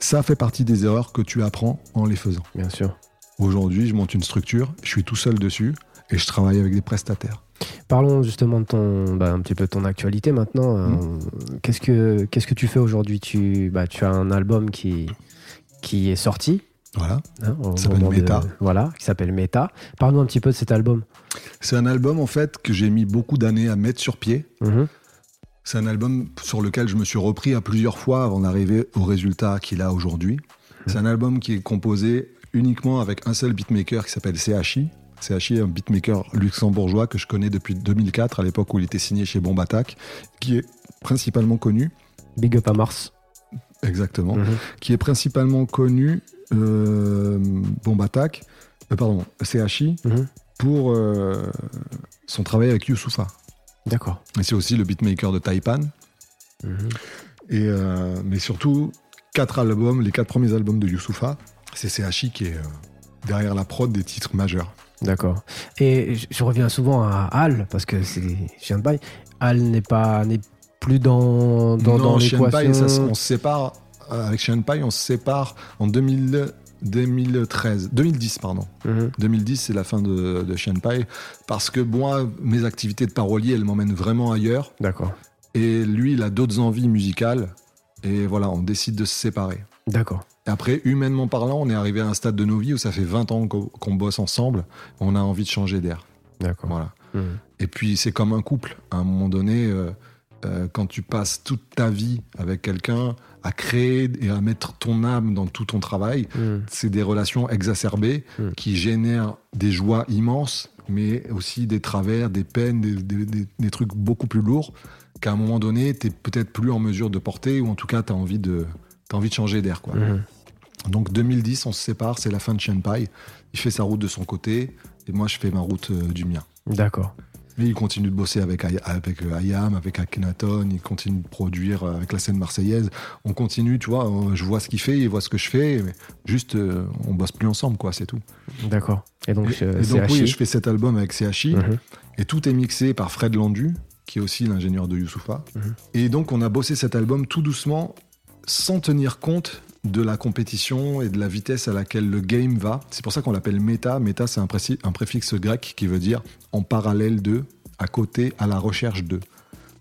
Speaker 2: Ça fait partie des erreurs que tu apprends en les faisant.
Speaker 1: Bien sûr.
Speaker 2: Aujourd'hui, je monte une structure, je suis tout seul dessus et je travaille avec des prestataires.
Speaker 1: Parlons justement de ton, bah, un petit peu de ton actualité maintenant. Euh,
Speaker 2: Mm.
Speaker 1: Qu'est-ce que qu'est-ce que tu fais aujourd'hui? Tu, bah, tu as un album qui qui est sorti.
Speaker 2: Voilà.
Speaker 1: hein,
Speaker 2: s'appelle
Speaker 1: de-
Speaker 2: Meta.
Speaker 1: voilà, qui s'appelle Meta. Parle-nous un petit peu de cet album.
Speaker 2: C'est un album en fait que j'ai mis beaucoup d'années à mettre sur pied.
Speaker 1: Mhm.
Speaker 2: C'est un album sur lequel je me suis repris à plusieurs fois avant d'arriver au résultat qu'il a aujourd'hui. C'est un album qui est composé uniquement avec un seul beatmaker qui s'appelle CHI. CHI est un beatmaker luxembourgeois que je connais depuis 2004, à l'époque où il était signé chez Bomb Attack, qui est principalement connu,
Speaker 1: Big up à Mars.
Speaker 2: exactement,
Speaker 1: Mhm.
Speaker 2: qui est principalement connu, euh, Bomb Attack, euh, pardon, CHI,
Speaker 1: Mhm.
Speaker 2: pour euh, son travail avec Youssoufa.
Speaker 1: D'accord.
Speaker 2: Et c'est aussi le beatmaker de Taipan.
Speaker 1: Mhm.
Speaker 2: Et euh, mais surtout, quatre albums, les quatre premiers albums de Youssoufa, c'est CHI qui est euh, derrière la prod des titres majeurs.
Speaker 1: D'accord. Et je, reviens souvent à Al parce que c'est viens de bail. Al n'est pas n'est plus dans dans,
Speaker 2: non,
Speaker 1: dans
Speaker 2: ça, on se sépare, euh, avec Shenpai, on se sépare en 2000 2013, 2010, pardon.
Speaker 1: Mhm.
Speaker 2: 2010, c'est la fin de, de Shenpai, parce que moi, mes activités de parolier, elles m'emmènent vraiment ailleurs,
Speaker 1: D'accord.
Speaker 2: et lui, il a d'autres envies musicales, et voilà, on décide de se séparer.
Speaker 1: D'accord.
Speaker 2: Et après, humainement parlant, on est arrivé à un stade de nos vies où ça fait 20 ans qu'on qu'on bosse ensemble, on a envie de changer d'air.
Speaker 1: D'accord.
Speaker 2: Voilà.
Speaker 1: Mhm.
Speaker 2: Et puis, c'est comme un couple. À un moment donné, euh, euh, quand tu passes toute ta vie avec quelqu'un à créer et à mettre ton âme dans tout ton travail,
Speaker 1: Mhm.
Speaker 2: c'est des relations exacerbées
Speaker 1: Mm.
Speaker 2: qui génèrent des joies immenses, mais aussi des travers, des peines, des, des- des- des trucs beaucoup plus lourds qu'à un moment donné, tu peut-être plus en mesure de porter, ou en tout cas, tu as envie de... T'as envie de changer d'air, quoi.
Speaker 1: Mhm.
Speaker 2: Donc 2010, on se sépare, c'est la fin de Shenpai. Il fait sa route de son côté, et moi je fais ma route euh, du mien.
Speaker 1: D'accord.
Speaker 2: Il continue de bosser avec, avec euh, Ayam, avec Akhenaton, il continue de produire euh, avec la scène marseillaise. On continue, tu vois, euh, je vois ce qu'il fait, il voit ce que je fais, mais juste euh, on bosse plus ensemble, quoi, c'est tout.
Speaker 1: D'accord. Et donc,
Speaker 2: Et,
Speaker 1: euh,
Speaker 2: et donc oui, je fais cet album avec CHI,
Speaker 1: Mhm.
Speaker 2: et tout est mixé par Fred Landu, qui est aussi l'ingénieur de Youssoufa.
Speaker 1: Mhm.
Speaker 2: Et donc on a bossé cet album tout doucement, sans tenir compte de la compétition et de la vitesse à laquelle le game va. C'est pour ça qu'on l'appelle méta. Méta, c'est un, préfixe grec qui veut dire en parallèle de, à côté, à la recherche de.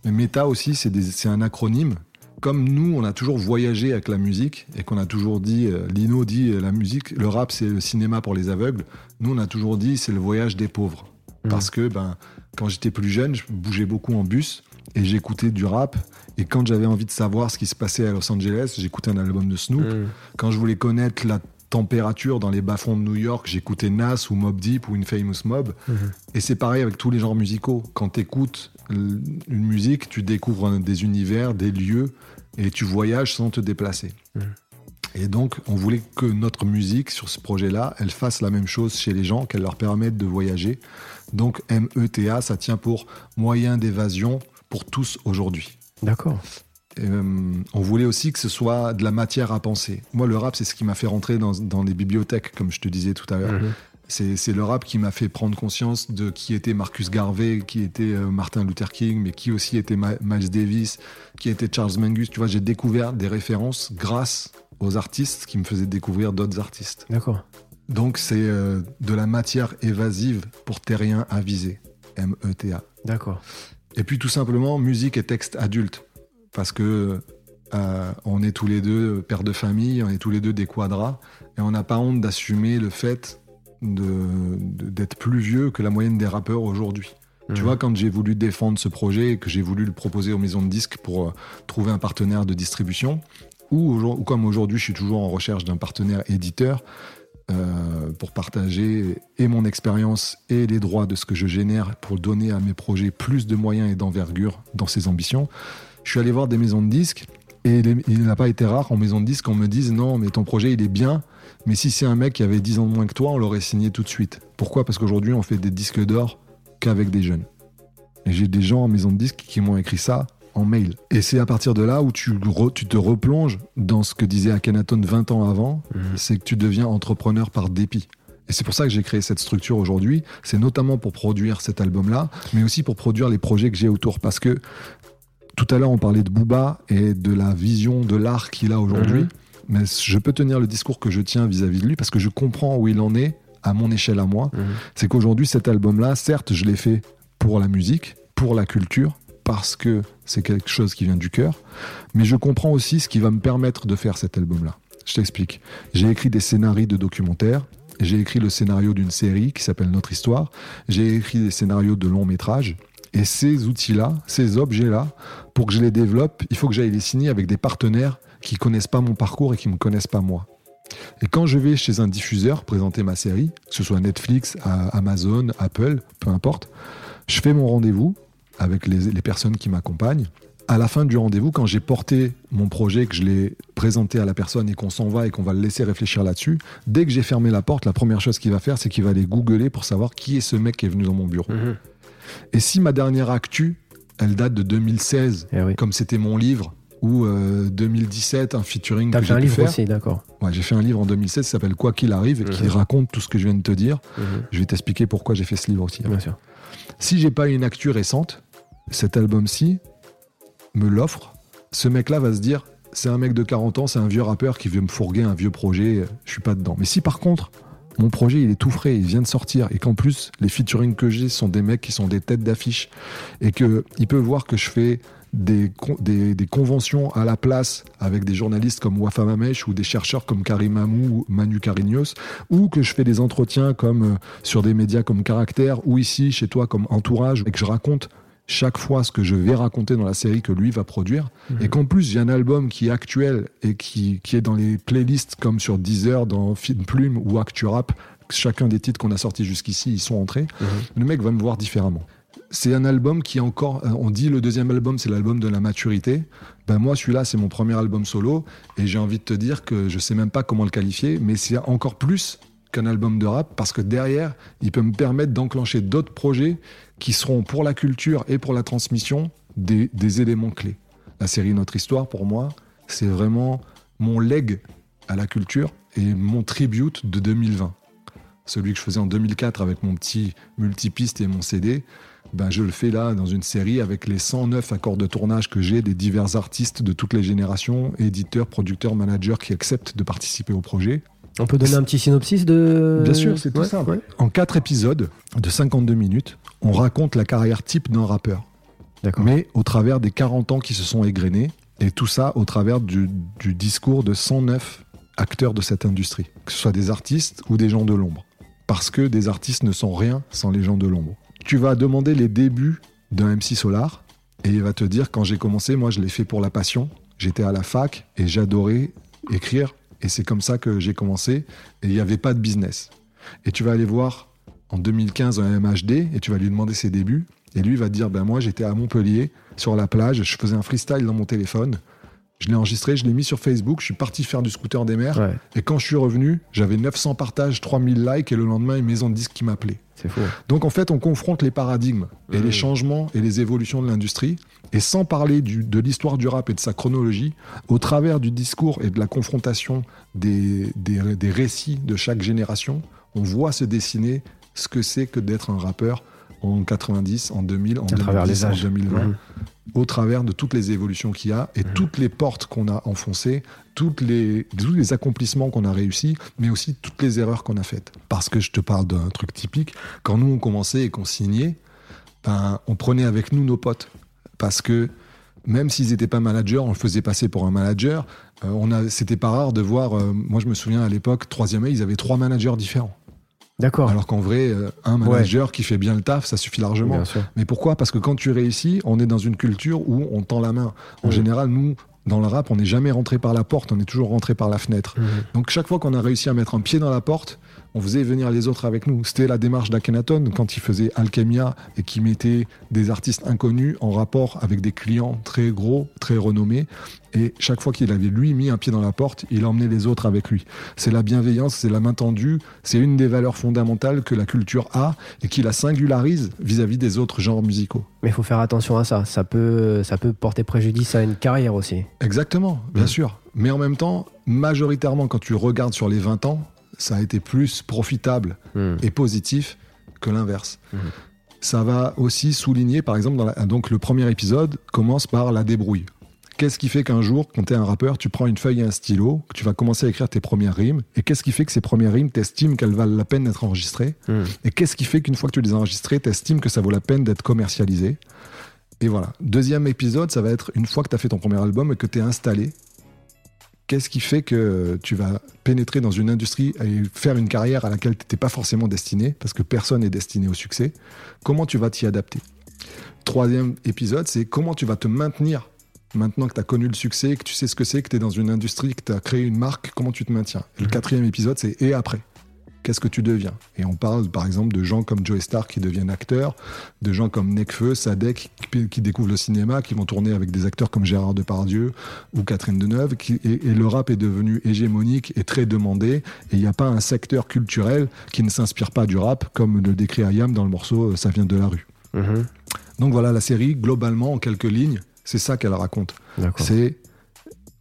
Speaker 2: Mais méta aussi, c'est un acronyme. Comme nous, on a toujours voyagé avec la musique et qu'on a toujours dit, euh, Lino dit, euh, la musique, le rap, c'est le cinéma pour les aveugles. Nous, on a toujours dit, c'est le voyage des pauvres.
Speaker 1: Mhm.
Speaker 2: Parce que ben, quand j'étais plus jeune, je bougeais beaucoup en bus et j'écoutais du rap. Et quand j'avais envie de savoir ce qui se passait à Los Angeles, j'écoutais un album de Snoop.
Speaker 1: Mhm.
Speaker 2: Quand je voulais connaître la température dans les bas-fonds de New York, j'écoutais Nas ou Mob Deep ou Infamous Mob.
Speaker 1: Mhm.
Speaker 2: Et c'est pareil avec tous les genres musicaux. Quand tu écoutes une musique, tu découvres des univers, des lieux, et tu voyages sans te déplacer.
Speaker 1: Mhm.
Speaker 2: Et donc, on voulait que notre musique, sur ce projet-là, elle fasse la même chose chez les gens, qu'elle leur permette de voyager. Donc, META, ça tient pour moyen d'évasion pour tous aujourd'hui.
Speaker 1: D'accord.
Speaker 2: Euh, on voulait aussi que ce soit de la matière à penser. Moi, le rap, c'est ce qui m'a fait rentrer dans, dans les bibliothèques, comme je te disais tout à l'heure.
Speaker 1: Mhm.
Speaker 2: C'est le rap qui m'a fait prendre conscience de qui était Marcus Garvey, qui était euh, Martin Luther King, mais qui aussi était Ma- Miles Davis, qui était Charles Mingus. Tu vois, j'ai découvert des références grâce aux artistes qui me faisaient découvrir d'autres artistes.
Speaker 1: D'accord.
Speaker 2: Donc, c'est euh, de la matière évasive pour terrien avisé. M-E-T-A.
Speaker 1: D'accord.
Speaker 2: Et puis tout simplement, musique et texte adulte. Parce que euh, on est tous les deux pères de famille, on est tous les deux des quadras, et on n'a pas honte d'assumer le fait d'être plus vieux que la moyenne des rappeurs aujourd'hui. Tu
Speaker 1: Mhm.
Speaker 2: vois, quand j'ai voulu défendre ce projet et que j'ai voulu le proposer aux maisons de disques pour euh, trouver un partenaire de distribution, ou comme aujourd'hui je suis toujours en recherche d'un partenaire éditeur euh, pour partager et mon expérience et les droits de ce que je génère pour donner à mes projets plus de moyens et d'envergure dans ces ambitions, je suis allé voir des maisons de disques et il n'a pas été rare en maison de disques qu'on me dise non mais ton projet il est bien mais si c'est un mec qui avait 10 ans de moins que toi on l'aurait signé tout de suite. Pourquoi? Parce qu'aujourd'hui on fait des disques d'or qu'avec des jeunes. Et j'ai des gens en maison de disques qui m'ont écrit ça en mail. Et c'est à partir de là où tu, tu te replonges dans ce que disait Akhenaton 20 ans avant,
Speaker 1: Mhm.
Speaker 2: c'est que tu deviens entrepreneur par dépit. Et c'est pour ça que j'ai créé cette structure aujourd'hui. C'est notamment pour produire cet album-là, mais aussi pour produire les projets que j'ai autour. Parce que tout à l'heure, on parlait de Booba et de la vision de l'art qu'il a aujourd'hui.
Speaker 1: Mhm.
Speaker 2: Mais je peux tenir le discours que je tiens vis-à-vis de lui parce que je comprends où il en est à mon échelle à moi.
Speaker 1: Mhm.
Speaker 2: C'est qu'aujourd'hui, cet album-là, certes, je l'ai fait pour la musique, pour la culture, parce que c'est quelque chose qui vient du cœur, mais je comprends aussi ce qui va me permettre de faire cet album-là. Je t'explique. J'ai écrit des scénarios de documentaires, j'ai écrit le scénario d'une série qui s'appelle Notre Histoire, j'ai écrit des scénarios de long métrage, et ces outils-là, ces objets-là, pour que je les développe, il faut que j'aille les signer avec des partenaires qui connaissent pas mon parcours et qui me connaissent pas moi. Et quand je vais chez un diffuseur présenter ma série, que ce soit Netflix, Amazon, Apple, peu importe, je fais mon rendez-vous avec les, les personnes qui m'accompagnent. À la fin du rendez-vous, quand j'ai porté mon projet, que je l'ai présenté à la personne et qu'on s'en va et qu'on va le laisser réfléchir là-dessus, dès que j'ai fermé la porte, la première chose qu'il va faire, c'est qu'il va aller googler pour savoir qui est ce mec qui est venu dans mon bureau.
Speaker 1: Mhm.
Speaker 2: Et si ma dernière actu, elle date de 2016,
Speaker 1: Eh oui.
Speaker 2: comme c'était mon livre, ou euh, 2017, un featuring
Speaker 1: T'as
Speaker 2: que
Speaker 1: fait
Speaker 2: j'ai
Speaker 1: un livre
Speaker 2: faire.
Speaker 1: aussi, d'accord.
Speaker 2: Ouais, j'ai fait un livre en 2016 qui s'appelle Quoi qu'il arrive et qui
Speaker 1: Mhm.
Speaker 2: raconte tout ce que je viens de te dire.
Speaker 1: Mhm.
Speaker 2: Je vais t'expliquer pourquoi j'ai fait ce livre aussi.
Speaker 1: Bien sûr.
Speaker 2: Si j'ai pas une actu récente, cet album-ci me l'offre. Ce mec-là va se dire c'est un mec de 40 ans, c'est un vieux rappeur qui veut me fourguer un vieux projet, je suis pas dedans. Mais si par contre, mon projet il est tout frais, il vient de sortir et qu'en plus les featuring que j'ai sont des mecs qui sont des têtes d'affiche et que il peut voir que je fais des conventions à la place avec des journalistes comme Wafa Mamesh ou des chercheurs comme Karim Amou ou Manu Carignos ou que je fais des entretiens comme euh, sur des médias comme Caractère ou ici chez toi comme Entourage et que je raconte chaque fois ce que je vais raconter dans la série que lui va produire et qu'en plus j'ai un album qui est actuel et qui, qui est dans les playlists comme sur Deezer, dans Film Plume ou ActuRap, chacun des titres qu'on a sortis jusqu'ici, ils sont entrés,
Speaker 1: Mhm.
Speaker 2: le mec va me voir différemment. C'est un album qui est encore, euh, on dit le deuxième album c'est l'album de la maturité. Ben moi celui-là c'est mon premier album solo et j'ai envie de te dire que je sais même pas comment le qualifier, mais c'est encore plus qu'un album de rap parce que derrière il peut me permettre d'enclencher d'autres projets qui seront pour la culture et pour la transmission des, éléments clés. La série Notre Histoire pour moi c'est vraiment mon leg à la culture et mon tribute de 2020 celui que je faisais en 2004 avec mon petit multipiste et mon CD, ben je le fais là dans une série avec les 109 accords de tournage que j'ai des divers artistes de toutes les générations, éditeurs, producteurs, managers qui acceptent de participer au projet.
Speaker 1: On peut donner un petit synopsis de.
Speaker 2: Bien sûr, c'est tout
Speaker 1: Ouais,
Speaker 2: simple.
Speaker 1: ouais.
Speaker 2: En quatre épisodes de 52 minutes, on raconte la carrière type d'un rappeur,
Speaker 1: D'accord.
Speaker 2: mais au travers des 40 ans qui se sont égrenés, et tout ça au travers du, du discours de 109 acteurs de cette industrie, que ce soit des artistes ou des gens de l'ombre. Parce que des artistes ne sont rien sans les gens de l'ombre. Tu vas demander les débuts d'un MC Solar, et il va te dire quand j'ai commencé, moi je l'ai fait pour la passion. J'étais à la fac et j'adorais écrire, et c'est comme ça que j'ai commencé, et il n'y avait pas de business. Et tu vas aller voir en 2015 un MHD, et tu vas lui demander ses débuts, et lui va te dire, ben moi j'étais à Montpellier, sur la plage, je faisais un freestyle dans mon téléphone, je l'ai enregistré, je l'ai mis sur Facebook, je suis parti faire du scooter des mers,
Speaker 1: Ouais,
Speaker 2: et quand je suis revenu, j'avais 900 partages, 3000 likes, et le lendemain, une maison de disques qui m'appelait.
Speaker 1: c'est fou.
Speaker 2: Donc en fait, on confronte les paradigmes et
Speaker 1: Mhm.
Speaker 2: les changements et les évolutions de l'industrie, et sans parler du- de l'histoire du rap et de sa chronologie, au travers du discours et de la confrontation des, des- des récits de chaque génération, on voit se dessiner ce que c'est que d'être un rappeur en 90, en 2000, en
Speaker 1: À travers
Speaker 2: 2010,
Speaker 1: les
Speaker 2: en
Speaker 1: âges.
Speaker 2: 2020
Speaker 1: Mhm.
Speaker 2: au travers de toutes les évolutions qu'il y a et toutes les portes qu'on a enfoncées, toutes les, tous les accomplissements qu'on a réussis, mais aussi toutes les erreurs qu'on a faites. Parce que je te parle d'un truc typique, quand nous on commençait et qu'on signait, ben, on prenait avec nous nos potes. Parce que même s'ils n'étaient pas managers, on le faisait passer pour un manager. Euh, on a, c'était pas rare de voir, euh, moi je me souviens à l'époque, troisième A, ils avaient trois managers différents.
Speaker 1: D'accord.
Speaker 2: Alors qu'en vrai, euh, un manager qui fait bien le taf, ça suffit largement.
Speaker 1: Bien sûr.
Speaker 2: Mais pourquoi? Parce que quand tu réussis, on est dans une culture où on tend la main. En général, nous, dans le rap, on n'est jamais rentré par la porte, on est toujours rentré par la fenêtre.
Speaker 1: Mhm.
Speaker 2: Donc chaque fois qu'on a réussi à mettre un pied dans la porte, on faisait venir les autres avec nous. C'était la démarche d'Akhenaton quand il faisait Alchemia et qui mettait des artistes inconnus en rapport avec des clients très gros, très renommés. Et chaque fois qu'il avait lui mis un pied dans la porte, il emmenait les autres avec lui. C'est la bienveillance, c'est la main tendue, c'est une des valeurs fondamentales que la culture a et qui la singularise vis-à-vis des autres genres musicaux.
Speaker 1: Mais il faut faire attention à ça. Ça peut, ça peut porter préjudice à une carrière aussi.
Speaker 2: Exactement, bien
Speaker 1: Mm.
Speaker 2: sûr. Mais en même temps, majoritairement, quand tu regardes sur les 20 ans, ça a été plus profitable
Speaker 1: Hmm.
Speaker 2: et positif que l'inverse.
Speaker 1: Mhm.
Speaker 2: Ça va aussi souligner, par exemple, dans la- donc le premier épisode commence par la débrouille. Qu'est-ce qui fait qu'un jour, quand tu es un rappeur, tu prends une feuille et un stylo, que tu vas commencer à écrire tes premières rimes, et qu'est-ce qui fait que ces premières rimes, t'estimes qu'elles valent la peine d'être enregistrées,
Speaker 1: Hmm.
Speaker 2: et qu'est-ce qui fait qu'une fois que tu les as enregistrées, t'estimes que ça vaut la peine d'être commercialisé? Et voilà. Deuxième épisode, ça va être une fois que tu as fait ton premier album et que tu es installé, qu'est-ce qui fait que tu vas pénétrer dans une industrie et faire une carrière à laquelle tu n'étais pas forcément destiné, parce que personne n'est destiné au succès? Comment tu vas t'y adapter? Troisième épisode, c'est comment tu vas te maintenir maintenant que tu as connu le succès, que tu sais ce que c'est, que tu es dans une industrie, que tu as créé une marque, comment tu te maintiens? Et le
Speaker 1: Mhm.
Speaker 2: quatrième épisode, c'est et après Qu'est-ce que tu deviens Et on parle par exemple de gens comme Joe Star qui deviennent acteurs, de gens comme Nekfeu, Sadek qui, qui découvrent le cinéma, qui vont tourner avec des acteurs comme Gérard Depardieu ou Catherine Deneuve. Qui, et, et le rap est devenu hégémonique et très demandé. Et il n'y a pas un secteur culturel qui ne s'inspire pas du rap, comme le décrit Ayam dans le morceau Ça vient de la rue.
Speaker 1: Mhm.
Speaker 2: Donc voilà, la série, globalement, en quelques lignes, c'est ça qu'elle raconte. C'est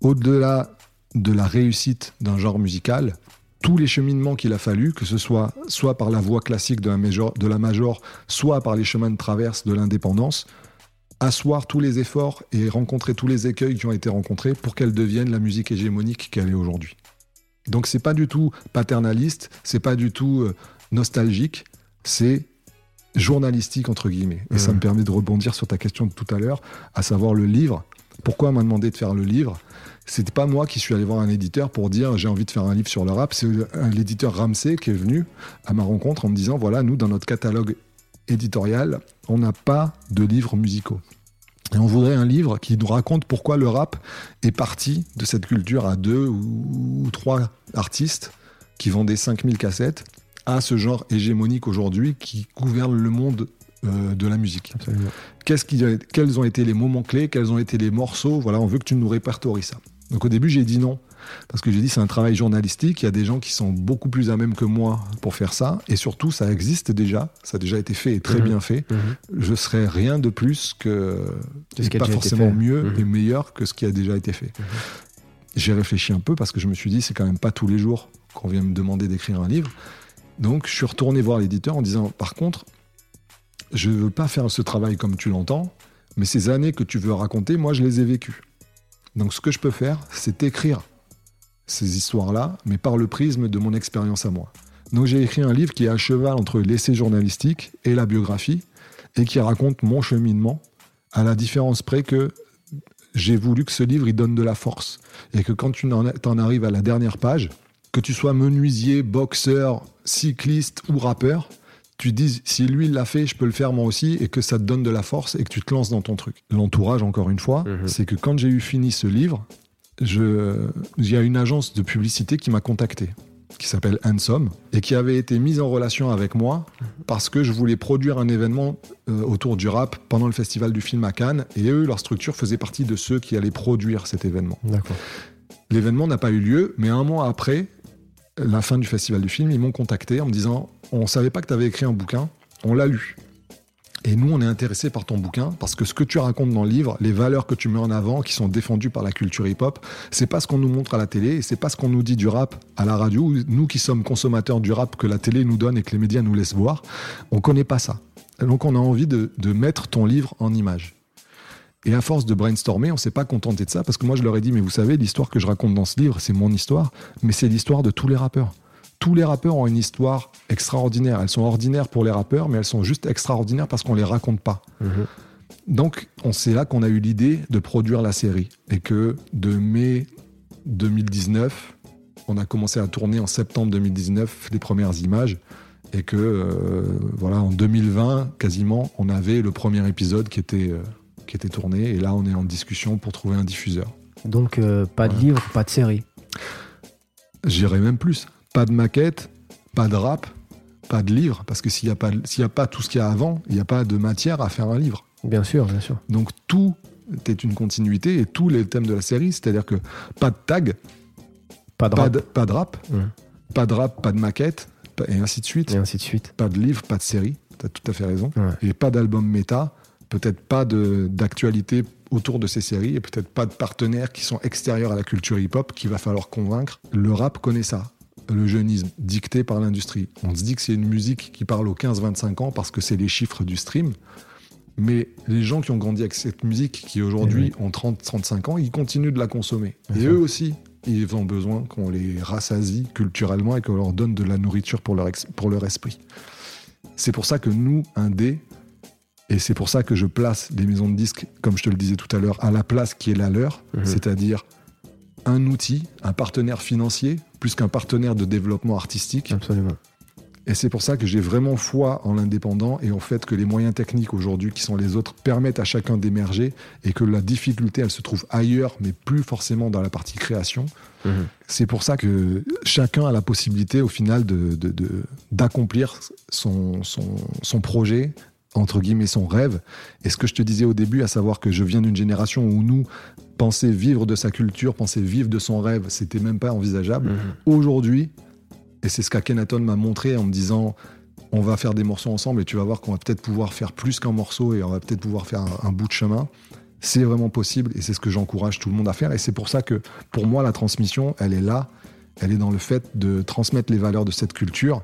Speaker 2: au-delà de la réussite d'un genre musical, tous les cheminements qu'il a fallu, que ce soit soit par la voie classique de la major, de la major soit par les chemins de traverse de l'indépendance, asseoir tous les efforts et rencontrer tous les écueils qui ont été rencontrés pour qu'elle devienne la musique hégémonique qu'elle est aujourd'hui. Donc c'est pas du tout paternaliste, c'est pas du tout euh, nostalgique, c'est journalistique entre guillemets. Et ça
Speaker 1: Mhm.
Speaker 2: me permet de rebondir sur ta question de tout à l'heure, à savoir le livre. Pourquoi on m'a demandé de faire le livre? C'était pas moi qui suis allé voir un éditeur pour dire j'ai envie de faire un livre sur le rap. C'est l'éditeur Ramsey qui est venu à ma rencontre en me disant voilà, nous, dans notre catalogue éditorial, on n'a pas de livres musicaux. Et on voudrait un livre qui nous raconte pourquoi le rap est parti de cette culture à deux ou, trois artistes qui vendaient 5000 cassettes à ce genre hégémonique aujourd'hui qui gouverne le monde euh, de la musique. Qui, quels ont été les moments clés, quels ont été les morceaux? Voilà, on veut que tu nous répertories ça. Donc au début, j'ai dit non. Parce que j'ai dit c'est un travail journalistique, il y a des gens qui sont beaucoup plus à même que moi pour faire ça, et surtout ça existe déjà, ça a déjà été fait et très
Speaker 1: Mhm.
Speaker 2: bien fait.
Speaker 1: Mhm.
Speaker 2: Je serais rien de plus que,
Speaker 1: De ce qui
Speaker 2: pas forcément mieux
Speaker 1: Mhm.
Speaker 2: et meilleur que ce qui a déjà été fait.
Speaker 1: Mhm.
Speaker 2: J'ai réfléchi un peu parce que je me suis dit c'est quand même pas tous les jours qu'on vient me demander d'écrire un livre. Donc je suis retourné voir l'éditeur en disant par contre je veux pas faire ce travail comme tu l'entends, mais ces années que tu veux raconter, moi je les ai vécues. Donc ce que je peux faire, c'est écrire ces histoires-là, mais par le prisme de mon expérience à moi. Donc j'ai écrit un livre qui est à cheval entre l'essai journalistique et la biographie, et qui raconte mon cheminement, à la différence près que j'ai voulu que ce livre il donne de la force, et que quand tu en, en arrives à la dernière page, que tu sois menuisier, boxeur, cycliste ou rappeur, tu dises si lui il l'a fait, je peux le faire moi aussi, et que ça te donne de la force et que tu te lances dans ton truc. L'entourage, encore une fois,
Speaker 1: Mhm.
Speaker 2: c'est que quand j'ai eu fini ce livre, je- il y a une agence de publicité qui m'a contacté, qui s'appelle Handsome, et qui avait été mise en relation avec moi parce que je voulais produire un événement euh, autour du rap pendant le festival du film à Cannes, et eux, leur structure faisait partie de ceux qui allaient produire cet événement. L'événement n'a pas eu lieu, mais un mois après la fin du festival du film, ils m'ont contacté en me disant On savait pas que tu avais écrit un bouquin, on l'a lu. Et nous, on est intéressé par ton bouquin parce que ce que tu racontes dans le livre, les valeurs que tu mets en avant, qui sont défendues par la culture hip-hop, c'est pas ce qu'on nous montre à la télé et c'est pas ce qu'on nous dit du rap à la radio. Nous qui sommes consommateurs du rap que la télé nous donne et que les médias nous laissent voir, on connaît pas ça. Donc, on a envie de, de mettre ton livre en image. Et à force de brainstormer, on s'est pas contenté de ça parce que moi je leur ai dit mais vous savez l'histoire que je raconte dans ce livre c'est mon histoire mais c'est l'histoire de tous les rappeurs. Tous les rappeurs ont une histoire extraordinaire. Elles sont ordinaires pour les rappeurs mais elles sont juste extraordinaires parce qu'on les raconte pas.
Speaker 1: Mhm.
Speaker 2: Donc on c'est là qu'on a eu l'idée de produire la série et que de mai 2019 on a commencé à tourner en septembre 2019 les premières images et que euh, voilà en 2020 quasiment on avait le premier épisode qui était euh, qui était tourné et là on est en discussion pour trouver un diffuseur.
Speaker 1: Donc, euh, pas de
Speaker 2: Ouais.
Speaker 1: livre, pas de série.
Speaker 2: J'irai même plus, pas de maquette, pas de rap, pas de livre, parce que s'il n'y a, pas- y a pas tout ce qu'il y a avant, il n'y a pas de matière à faire un livre.
Speaker 1: Bien sûr, bien sûr.
Speaker 2: Donc tout est une continuité et tous les thèmes de la série, c'est-à-dire que pas de tag,
Speaker 1: Pas de
Speaker 2: pas
Speaker 1: rap.
Speaker 2: de, pas de rap, pas de rap, pas de maquette, et ainsi de suite.
Speaker 1: Et ainsi de suite.
Speaker 2: Pas de livre, pas de série, tu as tout à fait raison.
Speaker 1: Ouais.
Speaker 2: Et pas d'album méta, peut-être pas d'actualité autour de ces séries et peut-être pas de partenaires qui sont extérieurs à la culture hip-hop qu'il va falloir convaincre. Le rap connaît ça, le jeunisme dicté par l'industrie. On se dit que c'est une musique qui parle aux 15-25 ans parce que c'est les chiffres du stream. Mais les gens qui ont grandi avec cette musique, qui aujourd'hui ont 30-35 ans, ils continuent de la consommer. Et eux aussi, ils ont besoin qu'on les rassasie culturellement et qu'on leur donne de la nourriture pour leur, pour leur esprit. C'est pour ça que nous, indés, et c'est pour ça que je place les maisons de disques, comme je te le disais tout à l'heure, à la place qui est la leur,
Speaker 1: Mhm.
Speaker 2: c'est-à-dire un outil, un partenaire financier, plus qu'un partenaire de développement artistique.
Speaker 1: Absolument.
Speaker 2: Et c'est pour ça que j'ai vraiment foi en l'indépendant et en fait que les moyens techniques aujourd'hui qui sont les autres permettent à chacun d'émerger et que la difficulté elle se trouve ailleurs mais plus forcément dans la partie création.
Speaker 1: Mhm.
Speaker 2: C'est pour ça que chacun a la possibilité au final de, de- de- d'accomplir son, son, son projet, entre guillemets son rêve. Et ce que je te disais au début, à savoir que je viens d'une génération où nous, penser vivre de sa culture, penser vivre de son rêve, c'était même pas envisageable.
Speaker 1: Mhm.
Speaker 2: Aujourd'hui, et c'est ce qu'Akhenaton m'a montré en me disant on va faire des morceaux ensemble et tu vas voir qu'on va peut-être pouvoir faire plus qu'un morceau et on va peut-être pouvoir faire un, un bout de chemin. C'est vraiment possible et c'est ce que j'encourage tout le monde à faire. Et c'est pour ça que pour moi, la transmission, elle est là. Elle est dans le fait de transmettre les valeurs de cette culture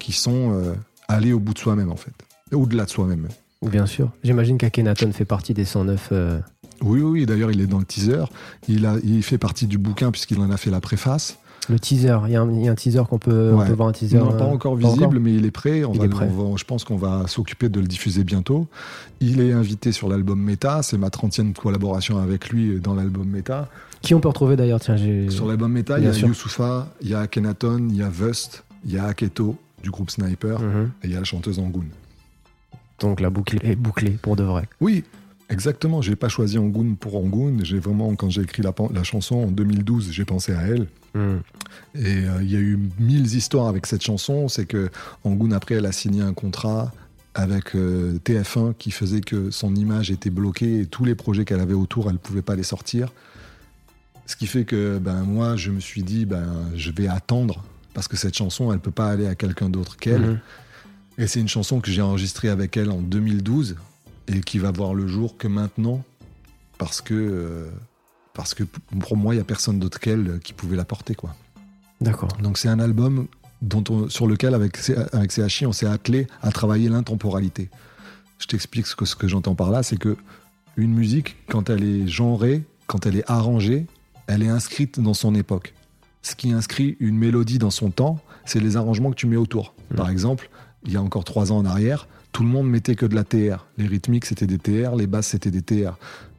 Speaker 2: qui sont euh, aller au bout de soi-même en fait. Au-delà de soi-même.
Speaker 1: Bien sûr. J'imagine qu'Akhenaton fait partie des 109. euh,
Speaker 2: Oui, oui, oui, d'ailleurs il est dans le teaser. Il, a, il fait partie du bouquin puisqu'il en a fait la préface.
Speaker 1: Le teaser. Il y, a un- il y a un teaser qu'on peut, on
Speaker 2: Ouais.
Speaker 1: peut voir un teaser.
Speaker 2: Non, pas
Speaker 1: euh,
Speaker 2: encore visible, mais il est prêt. On
Speaker 1: Il
Speaker 2: va,
Speaker 1: est prêt.
Speaker 2: on va- je pense qu'on va s'occuper de le diffuser bientôt. Il est invité sur l'album Meta. C'est ma 30e collaboration avec lui dans l'album Meta.
Speaker 1: Qui on peut retrouver d'ailleurs? Tiens.
Speaker 2: Sur l'album Meta, il y a
Speaker 1: sûr.
Speaker 2: Youssoufa, il y a Kenaton, il y a Vust, il y a Aketo du groupe Sniper
Speaker 1: Mhm.
Speaker 2: et il y a la chanteuse Angoon.
Speaker 1: Donc la boucle est bouclée pour de vrai.
Speaker 2: Oui, exactement. J'ai pas choisi Angoon pour Angoon. J'ai vraiment, quand j'ai écrit la, chanson en 2012, j'ai pensé à elle.
Speaker 1: Mhm.
Speaker 2: Et euh, il y a eu mille histoires avec cette chanson. C'est que Angoon, après, elle a signé un contrat avec euh, TF1 qui faisait que son image était bloquée et tous les projets qu'elle avait autour, elle ne pouvait pas les sortir. Ce qui fait que ben, moi, je me suis dit, ben, je vais attendre parce que cette chanson, elle peut pas aller à quelqu'un d'autre qu'elle.
Speaker 1: Mhm.
Speaker 2: Et c'est une chanson que j'ai enregistrée avec elle en 2012 et qui va voir le jour que maintenant parce que, euh, parce que pour moi, il n'y a personne d'autre qu'elle qui pouvait la porter. Quoi.
Speaker 1: D'accord.
Speaker 2: Donc c'est un album dont on- sur lequel, avec, avec CHI, on s'est attelé à travailler l'intemporalité. Je t'explique ce que, ce que j'entends par là, c'est que une musique, quand elle est genrée, quand elle est arrangée, elle est inscrite dans son époque. Ce qui inscrit une mélodie dans son temps, c'est les arrangements que tu mets autour. Par exemple, il y a encore trois ans en arrière, tout le monde mettait que de la TR. Les rythmiques, c'était des TR, les basses, c'était des TR.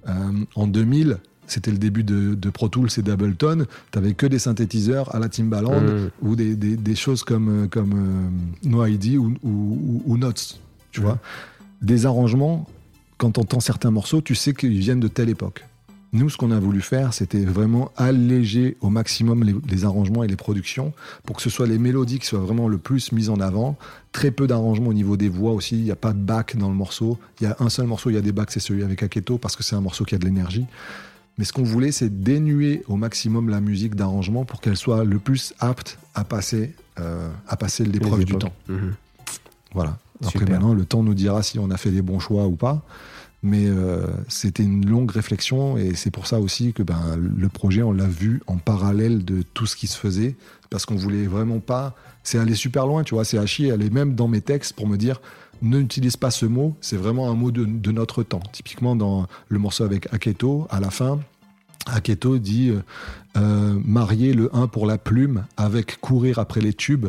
Speaker 2: Euh, en 2000, c'était le début de, de Pro Tools et d'Ableton, t'avais que des synthétiseurs à la Timbaland
Speaker 1: Mhm.
Speaker 2: ou des, des- des choses comme, euh, comme euh, No ID ou, ou, ou- ou Notes, tu vois. Des arrangements, quand tu entends certains morceaux, tu sais qu'ils viennent de telle époque. Nous, ce qu'on a voulu faire, c'était vraiment alléger au maximum les, les arrangements et les productions pour que ce soit les mélodies qui soient vraiment le plus mises en avant. Très peu d'arrangements au niveau des voix aussi. Il n'y a pas de back dans le morceau. Il y a un seul morceau, il y a des backs, c'est celui avec Aketo parce que c'est un morceau qui a de l'énergie. Mais ce qu'on voulait, c'est dénuer au maximum la musique d'arrangement pour qu'elle soit le plus apte à passer, euh, à passer l'épreuve du temps.
Speaker 1: Mhm.
Speaker 2: Voilà. Après
Speaker 1: Super.
Speaker 2: maintenant, le temps nous dira si on a fait les bons choix ou pas. Mais euh, c'était une longue réflexion et c'est pour ça aussi que ben, le projet, on l'a vu en parallèle de tout ce qui se faisait parce qu'on voulait vraiment pas. C'est aller super loin, tu vois. C'est Hachi, elle est même dans mes textes pour me dire n'utilise pas ce mot, c'est vraiment un mot de, de notre temps. Typiquement dans le morceau avec Aketo, à la fin, Aketo dit euh, euh, marier le 1 pour la plume avec courir après les tubes.